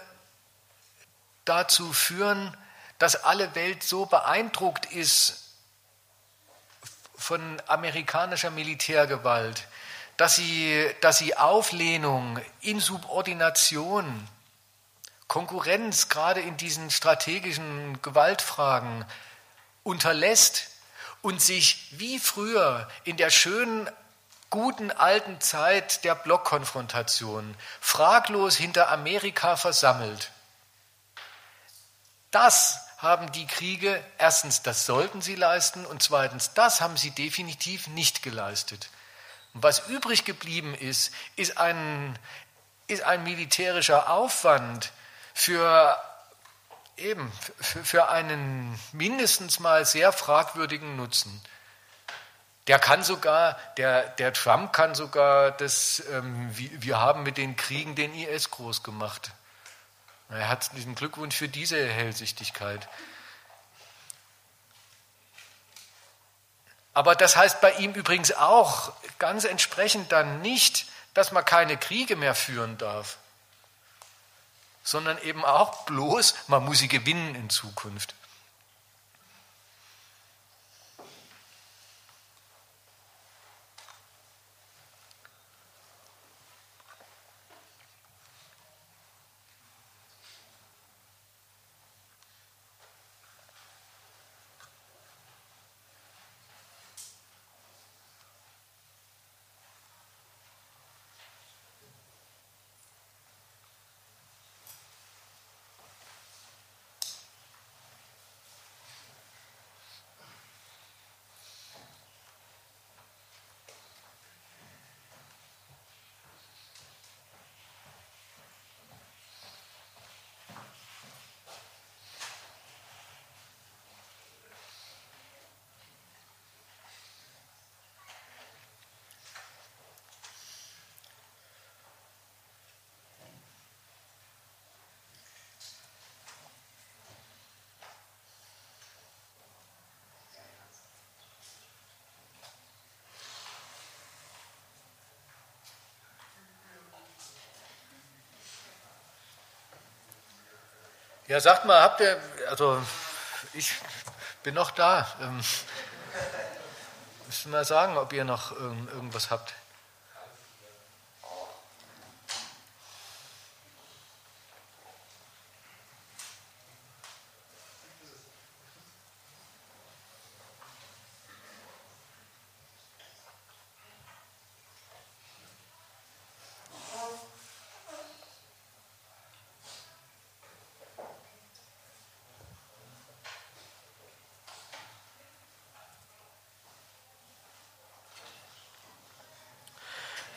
dazu führen, dass alle Welt so beeindruckt ist von amerikanischer Militärgewalt, dass sie, dass sie Auflehnung, Insubordination, Konkurrenz gerade in diesen strategischen Gewaltfragen unterlässt und sich wie früher in der schönen, guten alten Zeit der Blockkonfrontation fraglos hinter Amerika versammelt, das haben die Kriege, erstens, das sollten sie leisten und zweitens, das haben sie definitiv nicht geleistet. Und was übrig geblieben ist, ist ein, ist ein militärischer Aufwand für eben für, für einen mindestens mal sehr fragwürdigen Nutzen. Der kann sogar, der, der Trump kann sogar das, ähm, wir haben mit den Kriegen den IS groß gemacht. Herzlichen Glückwunsch für diese Hellsichtigkeit. Aber das heißt bei ihm übrigens auch ganz entsprechend dann nicht, dass man keine Kriege mehr führen darf, sondern eben auch bloß, man muss sie gewinnen in Zukunft. Ja, sagt mal, habt ihr, also ich bin noch da. Ähm, müsst mal sagen, ob ihr noch irgendwas habt.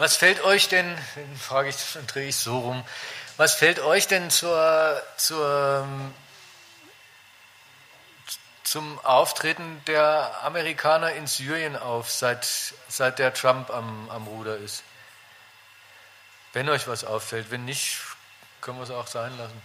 Was fällt euch denn, frage ich, drehe ich so rum, was fällt euch denn zur, zur, zum Auftreten der Amerikaner in Syrien auf, seit, seit der Trump am, am Ruder ist? Wenn euch was auffällt, wenn nicht, können wir es auch sein lassen.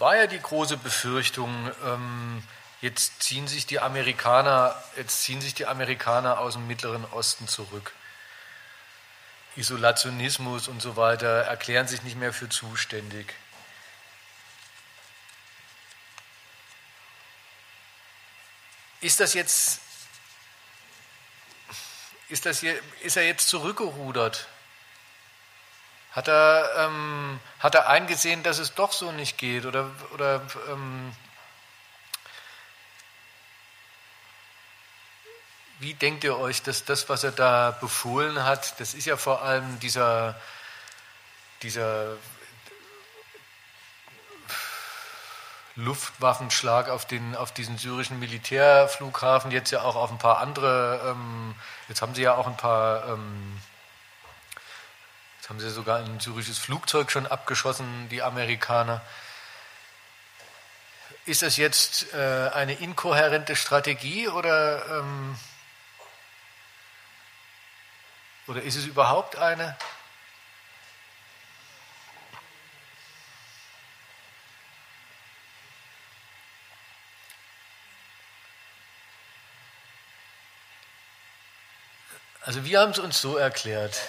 War ja die große Befürchtung, ähm, jetzt ziehen sich die Amerikaner, jetzt ziehen sich die Amerikaner aus dem Mittleren Osten zurück. Isolationismus und so weiter erklären sich nicht mehr für zuständig. Ist das jetzt, ist, das hier, ist er jetzt zurückgerudert? Hat er, ähm, hat er eingesehen, dass es doch so nicht geht? Oder, oder ähm, wie denkt ihr euch, dass das, was er da befohlen hat, das ist ja vor allem dieser, dieser Luftwaffenschlag auf, den, auf diesen syrischen Militärflughafen, jetzt ja auch auf ein paar andere, ähm, jetzt haben sie ja auch ein paar ähm, haben sie sogar ein syrisches Flugzeug schon abgeschossen, die Amerikaner. Ist das jetzt äh, eine inkohärente Strategie oder, ähm, oder ist es überhaupt eine? Also wir haben es uns so erklärt.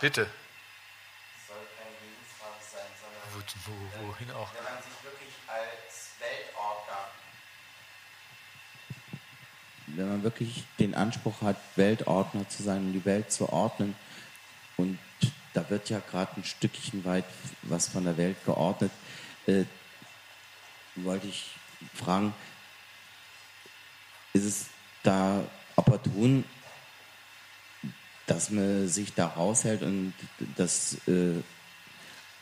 Bitte. soll keine Lebensfrage sein, sondern Wo, wo, wohin auch? wenn man sich wirklich als Weltordner, wenn man wirklich den Anspruch hat, Weltordner zu sein und die Welt zu ordnen, und da wird ja gerade ein Stückchen weit was von der Welt geordnet, äh, wollte ich fragen, ist es da opportun, dass man sich da raushält und das äh,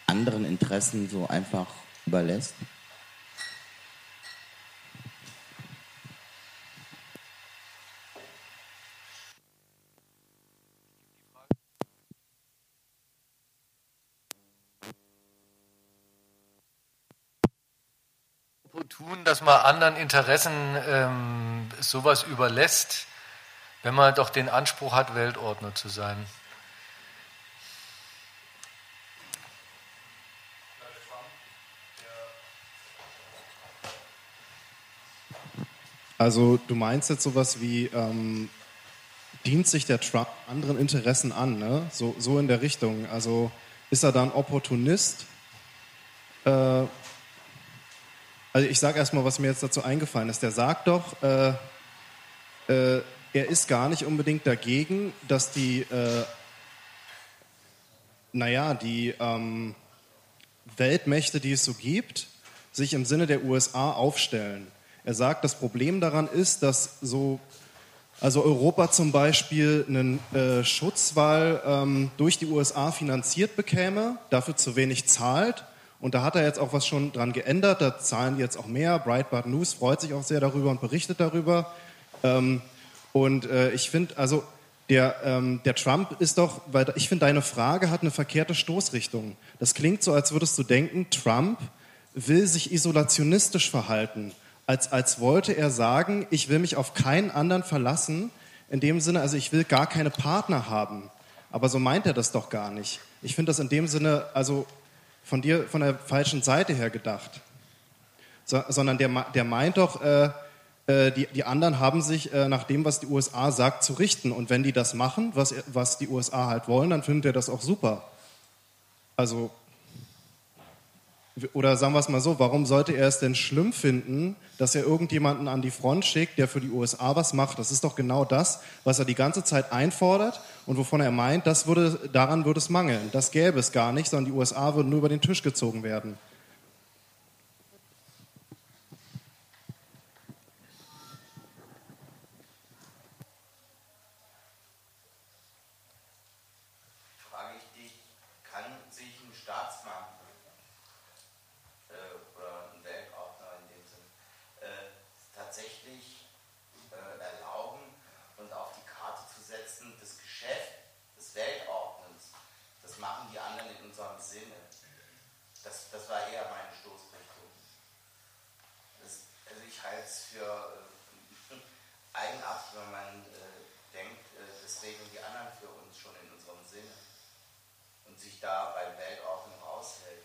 anderen Interessen so einfach überlässt? Opportun, dass man anderen Interessen ähm, sowas überlässt, wenn man doch den Anspruch hat, Weltordner zu sein. Also du meinst jetzt sowas wie, ähm, dient sich der Trump anderen Interessen an, ne? so, so in der Richtung. Also ist er dann Opportunist? Äh, also ich sage erstmal, was mir jetzt dazu eingefallen ist. Der sagt doch, äh, äh, er ist gar nicht unbedingt dagegen, dass die, äh, naja, die ähm, Weltmächte, die es so gibt, sich im Sinne der USA aufstellen. Er sagt, das Problem daran ist, dass so, also Europa zum Beispiel einen äh, Schutzwall ähm, durch die USA finanziert bekäme, dafür zu wenig zahlt. Und da hat er jetzt auch was schon dran geändert. Da zahlen die jetzt auch mehr. Breitbart News freut sich auch sehr darüber und berichtet darüber. Ähm, und äh, ich finde, also der, ähm, der Trump ist doch, weil ich finde, deine Frage hat eine verkehrte Stoßrichtung. Das klingt so, als würdest du denken, Trump will sich isolationistisch verhalten als, als wollte er sagen, ich will mich auf keinen anderen verlassen. In dem Sinne, also ich will gar keine Partner haben. Aber so meint er das doch gar nicht. Ich finde das in dem Sinne, also von dir, von der falschen Seite her gedacht. So, sondern der, der meint doch, äh, äh, die, die anderen haben sich äh, nach dem, was die USA sagt, zu richten. Und wenn die das machen, was, was die USA halt wollen, dann findet er das auch super. Also oder sagen wir es mal so, warum sollte er es denn schlimm finden, dass er irgendjemanden an die Front schickt, der für die USA was macht? Das ist doch genau das, was er die ganze Zeit einfordert und wovon er meint, das würde, daran würde es mangeln. Das gäbe es gar nicht, sondern die USA würden nur über den Tisch gezogen werden. frage ich dich, kann sich ein Staatsmann äh, oder ein Weltordner in dem Sinn äh, tatsächlich äh, erlauben und auf die Karte zu setzen, das Geschäft des Weltordnens, das machen die anderen in unserem Sinne. Das, das war eher meine Stoßrichtung. Das, also ich halte es für äh, eigenartig, wenn man äh, denkt, äh, das regeln die anderen für uns schon in unserem Sinne und sich da beim Weltordnung raushält.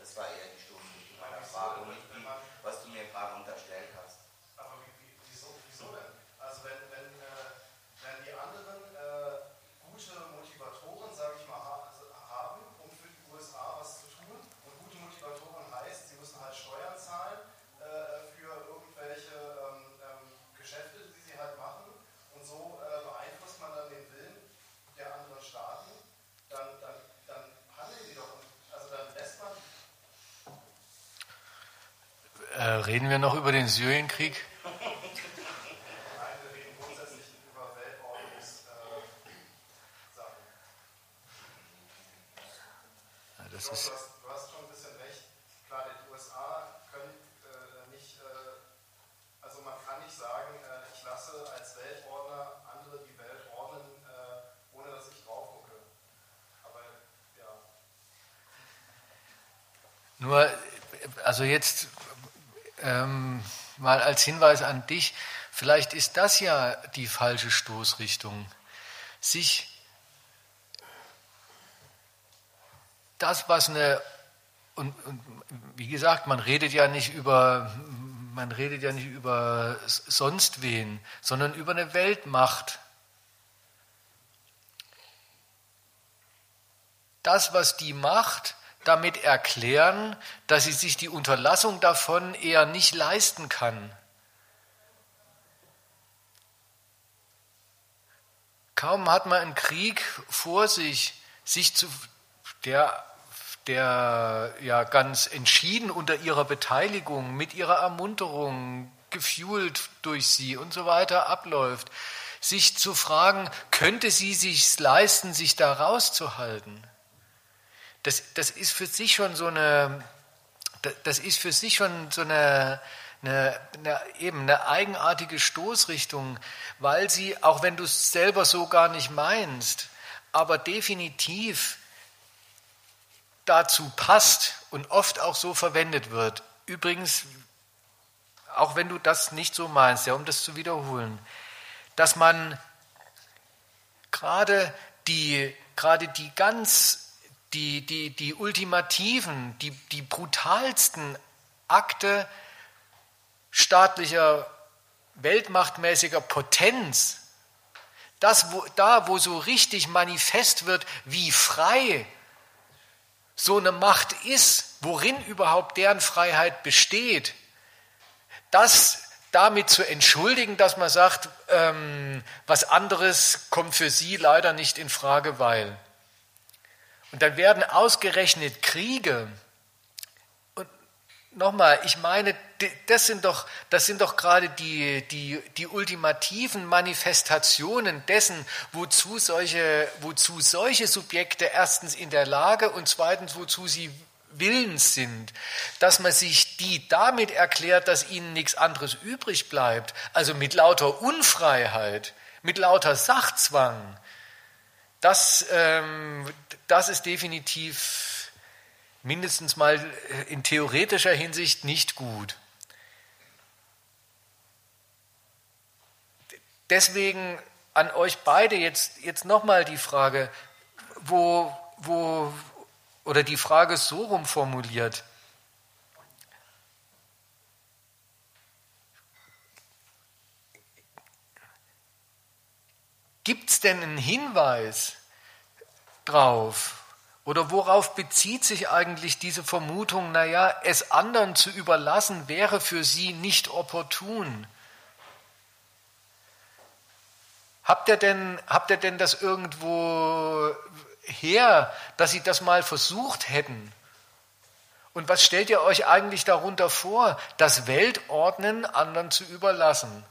Das war eher die Stoßrichtung meiner Frage und nicht die, was du mir gerade unterstellt hast. Aber wieso, wieso denn? Also wenn, wenn, äh, wenn die anderen äh, gute Motivatoren, sage ich mal, also haben, um für die USA was zu tun, und gute Motivatoren heißt, sie müssen halt Steuern zahlen äh, für irgendwelche ähm, ähm, Geschäfte, die sie halt machen, und so äh, beeinflusst man dann den Willen der anderen Staaten, dann, dann, dann handeln die doch, also dann lässt man Äh, reden wir noch über den Syrienkrieg? Ja, das ist, Du hast, du hast schon ein bisschen recht. Klar, die USA können nicht, man kann nicht sagen, ich lasse als Weltordner andere die Welt ordnen, ohne dass ich drauf gucke. Aber ja. Nur, also jetzt ähm, mal als Hinweis an dich, vielleicht ist das ja die falsche Stoßrichtung, sich das, was eine, und, und wie gesagt, man redet ja nicht über, man redet ja nicht über sonst wen, sondern über eine Weltmacht. Das, was die macht, damit erklären, dass sie sich die Unterlassung davon eher nicht leisten kann. Kaum hat man einen Krieg vor sich, sich zu, der, der ja ganz entschieden unter ihrer Beteiligung, mit ihrer Ermunterung, gefühlt durch sie und so weiter abläuft, sich zu fragen, könnte sie sich leisten, sich da rauszuhalten? Das, das ist für sich schon so eine, das ist für sich schon so eine, eine, eine, eben eine eigenartige Stoßrichtung, weil sie, auch wenn du es selber so gar nicht meinst, aber definitiv dazu passt und oft auch so verwendet wird. Übrigens, auch wenn du das nicht so meinst, ja, um das zu wiederholen, dass man gerade die, gerade die ganz, die, die, die ultimativen, die, die brutalsten Akte staatlicher, weltmachtmäßiger Potenz, das, wo, da, wo so richtig manifest wird, wie frei so eine Macht ist, worin überhaupt deren Freiheit besteht, das damit zu entschuldigen, dass man sagt, ähm, was anderes kommt für sie leider nicht in Frage, weil. Und dann werden ausgerechnet Kriege, und nochmal, ich meine, das sind doch, das sind doch gerade die, die, die ultimativen Manifestationen dessen, wozu solche, wozu solche Subjekte erstens in der Lage und zweitens, wozu sie willens sind, dass man sich die damit erklärt, dass ihnen nichts anderes übrig bleibt, also mit lauter Unfreiheit, mit lauter Sachzwang, das, ähm, das ist definitiv mindestens mal in theoretischer Hinsicht nicht gut. Deswegen an euch beide jetzt, jetzt nochmal die Frage, wo, wo, oder die Frage so rum formuliert. Gibt es denn einen Hinweis drauf? Oder worauf bezieht sich eigentlich diese Vermutung, naja, es anderen zu überlassen wäre für sie nicht opportun? Habt ihr denn, habt ihr denn das irgendwo her, dass sie das mal versucht hätten? Und was stellt ihr euch eigentlich darunter vor, das Weltordnen anderen zu überlassen?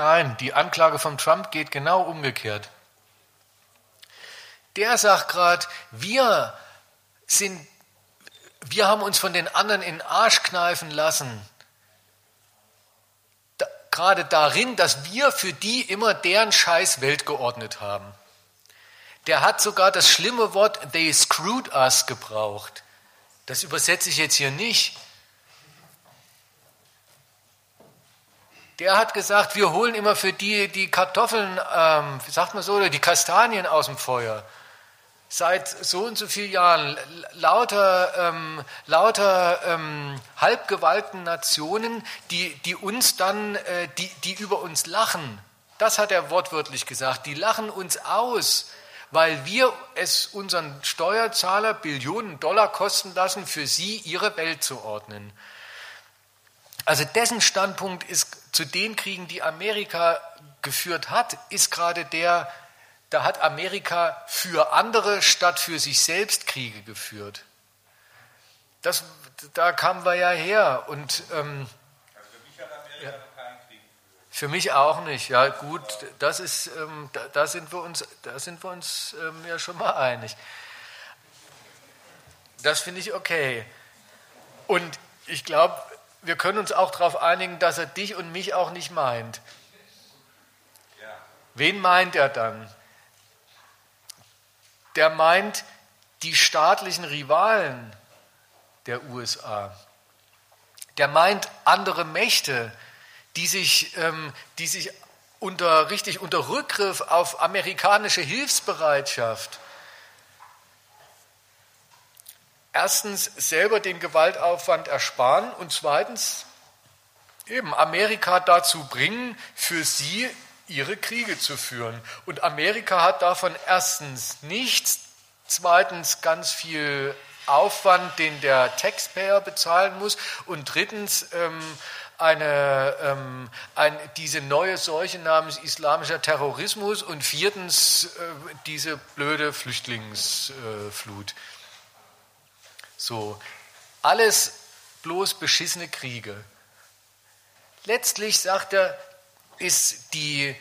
Nein, die Anklage von Trump geht genau umgekehrt. Der sagt gerade, wir sind, wir haben uns von den anderen in den Arsch kneifen lassen. Da, gerade darin, dass wir für die immer deren Scheiß Welt geordnet haben. Der hat sogar das schlimme Wort they screwed us gebraucht. Das übersetze ich jetzt hier nicht. Der hat gesagt, wir holen immer für die die Kartoffeln, ähm, wie sagt man so, oder die Kastanien aus dem Feuer. Seit so und so vielen Jahren lauter, ähm, lauter ähm, halbgewalten Nationen, die, die uns dann, äh, die, die über uns lachen. Das hat er wortwörtlich gesagt. Die lachen uns aus, weil wir es unseren Steuerzahler Billionen Dollar kosten lassen, für sie ihre Welt zu ordnen. Also dessen Standpunkt ist zu den Kriegen, die Amerika geführt hat, ist gerade der, da hat Amerika für andere statt für sich selbst Kriege geführt. Das, da kamen wir ja her. Und, ähm, für mich hat Amerika keinen Krieg geführt. Für mich auch nicht. Ja, gut, das ist, ähm, da, da, sind wir uns, da sind wir uns ähm, ja schon mal einig. Das finde ich okay. Und ich glaube, wir können uns auch darauf einigen, dass er dich und mich auch nicht meint. Wen meint er dann? Der meint die staatlichen Rivalen der USA. Der meint andere Mächte, die sich, ähm, die sich unter, richtig unter Rückgriff auf amerikanische Hilfsbereitschaft erstens selber den Gewaltaufwand ersparen und zweitens eben Amerika dazu bringen, für sie ihre Kriege zu führen. Und Amerika hat davon erstens nichts, zweitens ganz viel Aufwand, den der Taxpayer bezahlen muss und drittens ähm, eine, ähm, ein, diese neue Seuche namens islamischer Terrorismus und viertens äh, diese blöde Flüchtlingsflut. Äh, so, alles bloß beschissene Kriege. Letztlich, sagt er, ist die,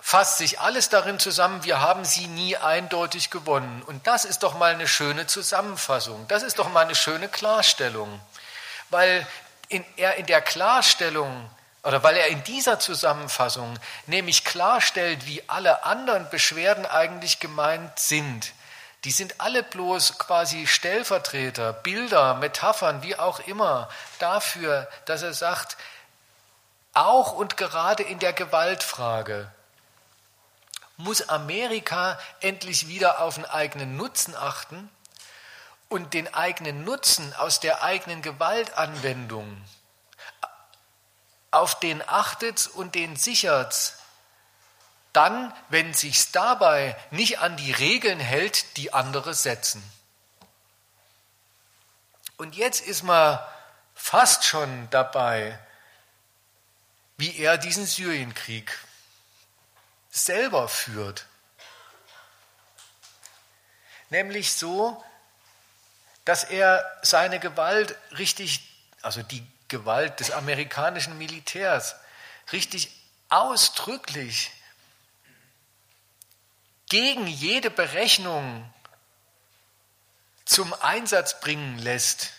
fasst sich alles darin zusammen, wir haben sie nie eindeutig gewonnen. Und das ist doch mal eine schöne Zusammenfassung, das ist doch mal eine schöne Klarstellung. Weil in, er in der Klarstellung oder weil er in dieser Zusammenfassung nämlich klarstellt, wie alle anderen Beschwerden eigentlich gemeint sind. Die sind alle bloß quasi Stellvertreter, Bilder, Metaphern, wie auch immer, dafür, dass er sagt, auch und gerade in der Gewaltfrage muss Amerika endlich wieder auf den eigenen Nutzen achten und den eigenen Nutzen aus der eigenen Gewaltanwendung, auf den achtet und den sichert, dann, wenn sich's dabei nicht an die Regeln hält, die andere setzen. Und jetzt ist man fast schon dabei, wie er diesen Syrienkrieg selber führt. Nämlich so, dass er seine Gewalt richtig, also die Gewalt des amerikanischen Militärs, richtig ausdrücklich gegen jede Berechnung zum Einsatz bringen lässt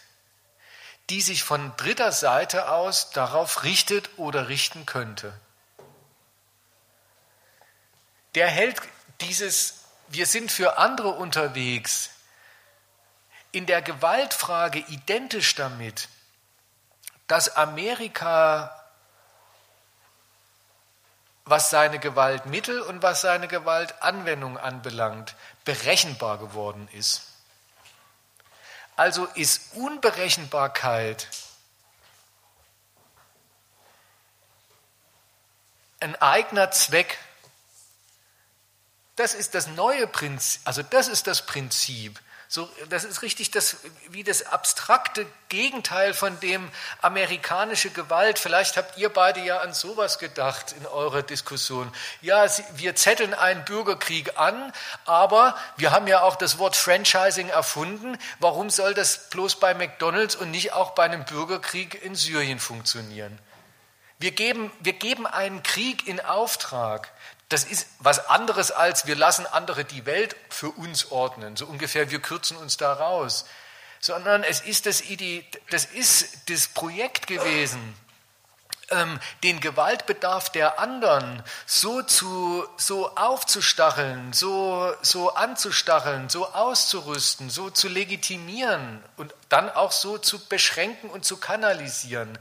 die sich von dritter Seite aus darauf richtet oder richten könnte. Der hält dieses Wir sind für andere unterwegs in der Gewaltfrage identisch damit, dass Amerika, was seine Gewaltmittel und was seine Gewaltanwendung anbelangt, berechenbar geworden ist. Also ist Unberechenbarkeit ein eigener Zweck. Das ist das neue Prinzip, also das ist das Prinzip. So, das ist richtig das, wie das abstrakte Gegenteil von dem amerikanische Gewalt. Vielleicht habt ihr beide ja an sowas gedacht in eurer Diskussion. Ja, wir zetteln einen Bürgerkrieg an, aber wir haben ja auch das Wort Franchising erfunden. Warum soll das bloß bei McDonald's und nicht auch bei einem Bürgerkrieg in Syrien funktionieren? Wir geben, wir geben einen Krieg in Auftrag. Das ist was anderes als wir lassen andere die Welt für uns ordnen, so ungefähr wir kürzen uns da raus, sondern es ist das, Idee, das, ist das Projekt gewesen, ähm, den Gewaltbedarf der anderen so, zu, so aufzustacheln, so, so anzustacheln, so auszurüsten, so zu legitimieren und dann auch so zu beschränken und zu kanalisieren,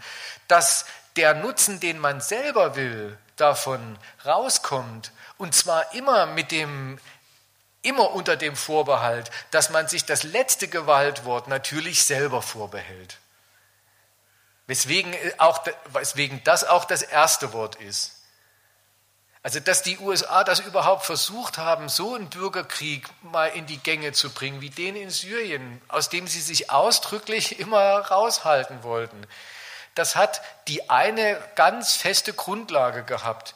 dass der Nutzen, den man selber will, davon rauskommt, und zwar immer mit dem immer unter dem Vorbehalt, dass man sich das letzte Gewaltwort natürlich selber vorbehält. Weswegen, auch, weswegen das auch das erste Wort ist. Also, dass die USA das überhaupt versucht haben, so einen Bürgerkrieg mal in die Gänge zu bringen, wie den in Syrien, aus dem sie sich ausdrücklich *laughs* immer raushalten wollten das hat die eine ganz feste Grundlage gehabt.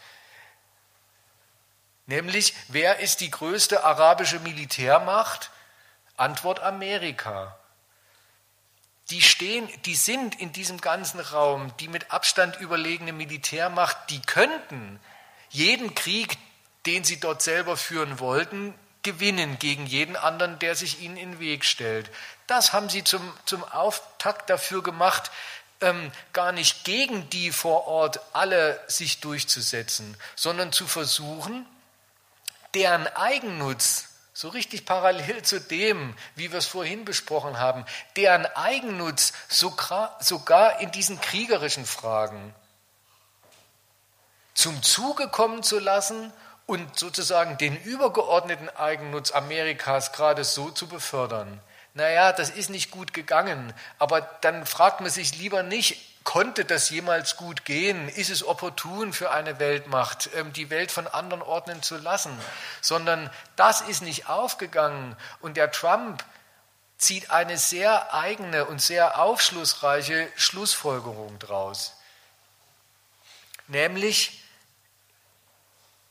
Nämlich, wer ist die größte arabische Militärmacht? Antwort Amerika. Die stehen, die sind in diesem ganzen Raum die mit Abstand überlegene Militärmacht, die könnten jeden Krieg, den sie dort selber führen wollten, gewinnen gegen jeden anderen, der sich ihnen in den Weg stellt. Das haben sie zum, zum Auftakt dafür gemacht, ähm, gar nicht gegen die vor Ort alle sich durchzusetzen, sondern zu versuchen, deren Eigennutz so richtig parallel zu dem, wie wir es vorhin besprochen haben, deren Eigennutz sogar in diesen kriegerischen Fragen zum Zuge kommen zu lassen und sozusagen den übergeordneten Eigennutz Amerikas gerade so zu befördern. Naja, das ist nicht gut gegangen, aber dann fragt man sich lieber nicht, konnte das jemals gut gehen? Ist es opportun für eine Weltmacht, ähm, die Welt von anderen ordnen zu lassen? Sondern das ist nicht aufgegangen. Und der Trump zieht eine sehr eigene und sehr aufschlussreiche Schlussfolgerung daraus. Nämlich,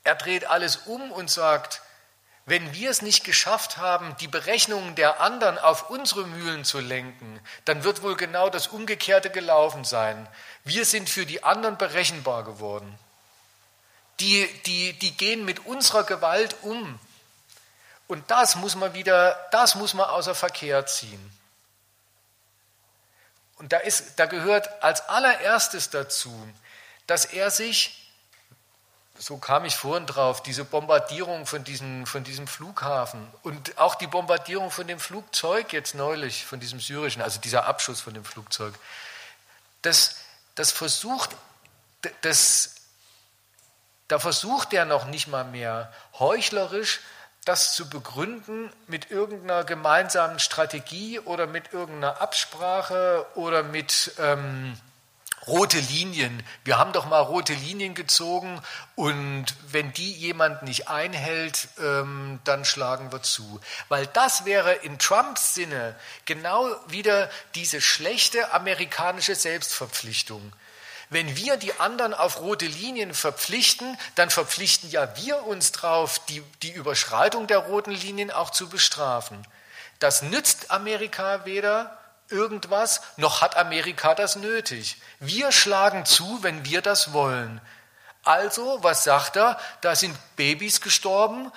er dreht alles um und sagt, wenn wir es nicht geschafft haben, die Berechnungen der anderen auf unsere Mühlen zu lenken, dann wird wohl genau das Umgekehrte gelaufen sein. Wir sind für die anderen berechenbar geworden. Die, die, die gehen mit unserer Gewalt um. Und das muss man wieder, das muss man außer Verkehr ziehen. Und da, ist, da gehört als allererstes dazu, dass er sich so kam ich vorhin drauf, diese Bombardierung von, diesen, von diesem Flughafen und auch die Bombardierung von dem Flugzeug jetzt neulich, von diesem syrischen, also dieser Abschuss von dem Flugzeug, das, das versucht, das, da versucht er noch nicht mal mehr heuchlerisch das zu begründen mit irgendeiner gemeinsamen Strategie oder mit irgendeiner Absprache oder mit... Ähm, rote Linien. Wir haben doch mal rote Linien gezogen und wenn die jemand nicht einhält, ähm, dann schlagen wir zu. Weil das wäre in Trumps Sinne genau wieder diese schlechte amerikanische Selbstverpflichtung. Wenn wir die anderen auf rote Linien verpflichten, dann verpflichten ja wir uns darauf, die, die Überschreitung der roten Linien auch zu bestrafen. Das nützt Amerika weder irgendwas, noch hat Amerika das nötig. Wir schlagen zu, wenn wir das wollen. Also, was sagt er? Da sind Babys gestorben,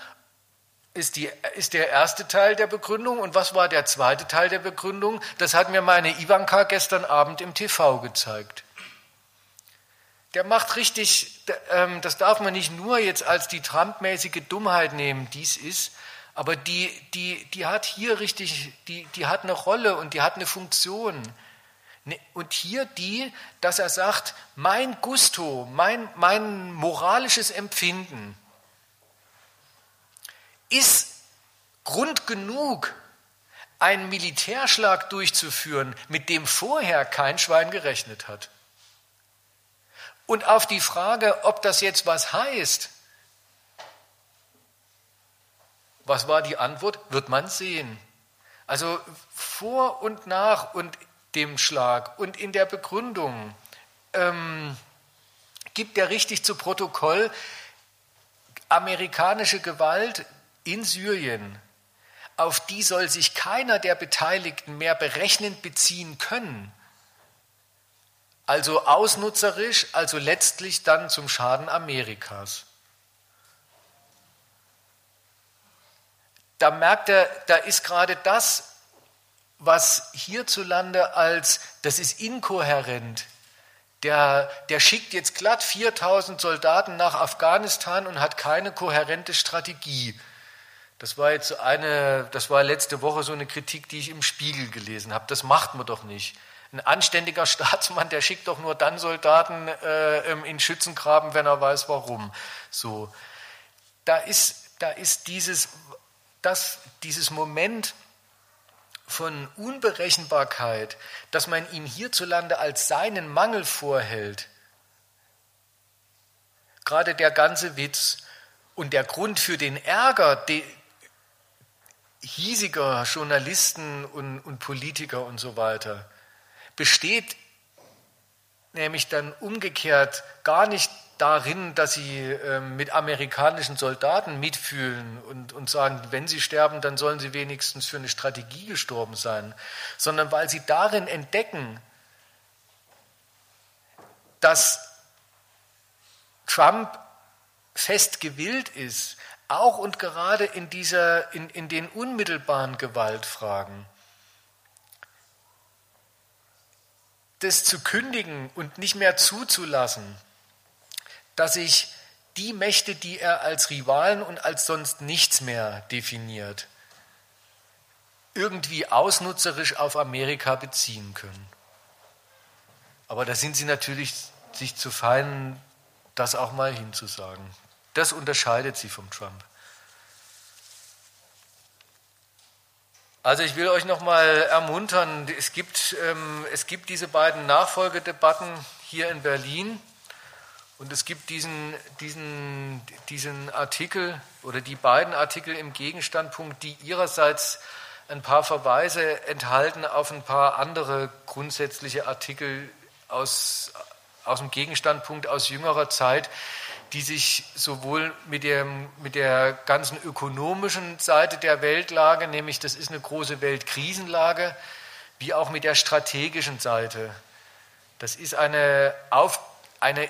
ist, die, ist der erste Teil der Begründung. Und was war der zweite Teil der Begründung? Das hat mir meine Ivanka gestern Abend im TV gezeigt. Der macht richtig, ähm, das darf man nicht nur jetzt als die Trump-mäßige Dummheit nehmen, dies ist, aber die, die, die hat hier richtig, die, die hat eine Rolle und die hat eine Funktion. Ne, und hier die, dass er sagt, mein Gusto, mein, mein moralisches Empfinden ist Grund genug, einen Militärschlag durchzuführen, mit dem vorher kein Schwein gerechnet hat. Und auf die Frage, ob das jetzt was heißt, Was war die Antwort? Wird man sehen. Also vor und nach und dem Schlag und in der Begründung ähm, gibt er richtig zu Protokoll, amerikanische Gewalt in Syrien, auf die soll sich keiner der Beteiligten mehr berechnend beziehen können. Also ausnutzerisch, also letztlich dann zum Schaden Amerikas. Da merkt er, da ist gerade das, was hierzulande als, das ist inkohärent. Der, der schickt jetzt glatt 4000 Soldaten nach Afghanistan und hat keine kohärente Strategie. Das war jetzt eine, das war letzte Woche so eine Kritik, die ich im Spiegel gelesen habe. Das macht man doch nicht. Ein anständiger *laughs* Staatsmann, der schickt doch nur dann Soldaten äh, in Schützengraben, wenn er weiß, warum. So, da ist, da ist dieses, dass dieses Moment von Unberechenbarkeit, dass man ihm hierzulande als seinen Mangel vorhält, gerade der ganze Witz und der Grund für den Ärger hiesiger Journalisten und, und Politiker und so weiter, besteht nämlich dann umgekehrt gar nicht darin, dass sie ähm, mit amerikanischen Soldaten mitfühlen und, und sagen, wenn sie sterben, dann sollen sie wenigstens für eine Strategie gestorben sein, sondern weil sie darin entdecken, dass Trump fest gewillt ist, auch und gerade in, dieser, in, in den unmittelbaren Gewaltfragen, das zu kündigen und nicht mehr zuzulassen, dass sich die Mächte, die er als Rivalen und als sonst nichts mehr definiert, irgendwie ausnutzerisch auf Amerika beziehen können. Aber da sind sie natürlich sich zu fein, das auch mal hinzusagen. Das unterscheidet sie vom Trump. Also ich will euch noch mal ermuntern, es gibt, ähm, es gibt diese beiden Nachfolgedebatten hier in Berlin und es gibt diesen, diesen, diesen Artikel oder die beiden Artikel im Gegenstandpunkt, die ihrerseits ein paar Verweise enthalten auf ein paar andere grundsätzliche Artikel aus, aus dem Gegenstandpunkt aus jüngerer Zeit, die sich sowohl mit, dem, mit der ganzen ökonomischen Seite der Weltlage, nämlich das ist eine große Weltkrisenlage, wie auch mit der strategischen Seite. Das ist eine, auf, eine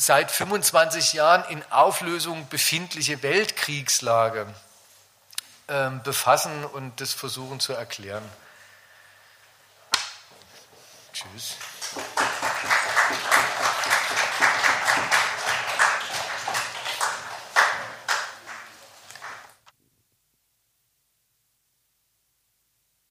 seit 25 Jahren in Auflösung befindliche Weltkriegslage äh, befassen und das versuchen zu erklären. Tschüss.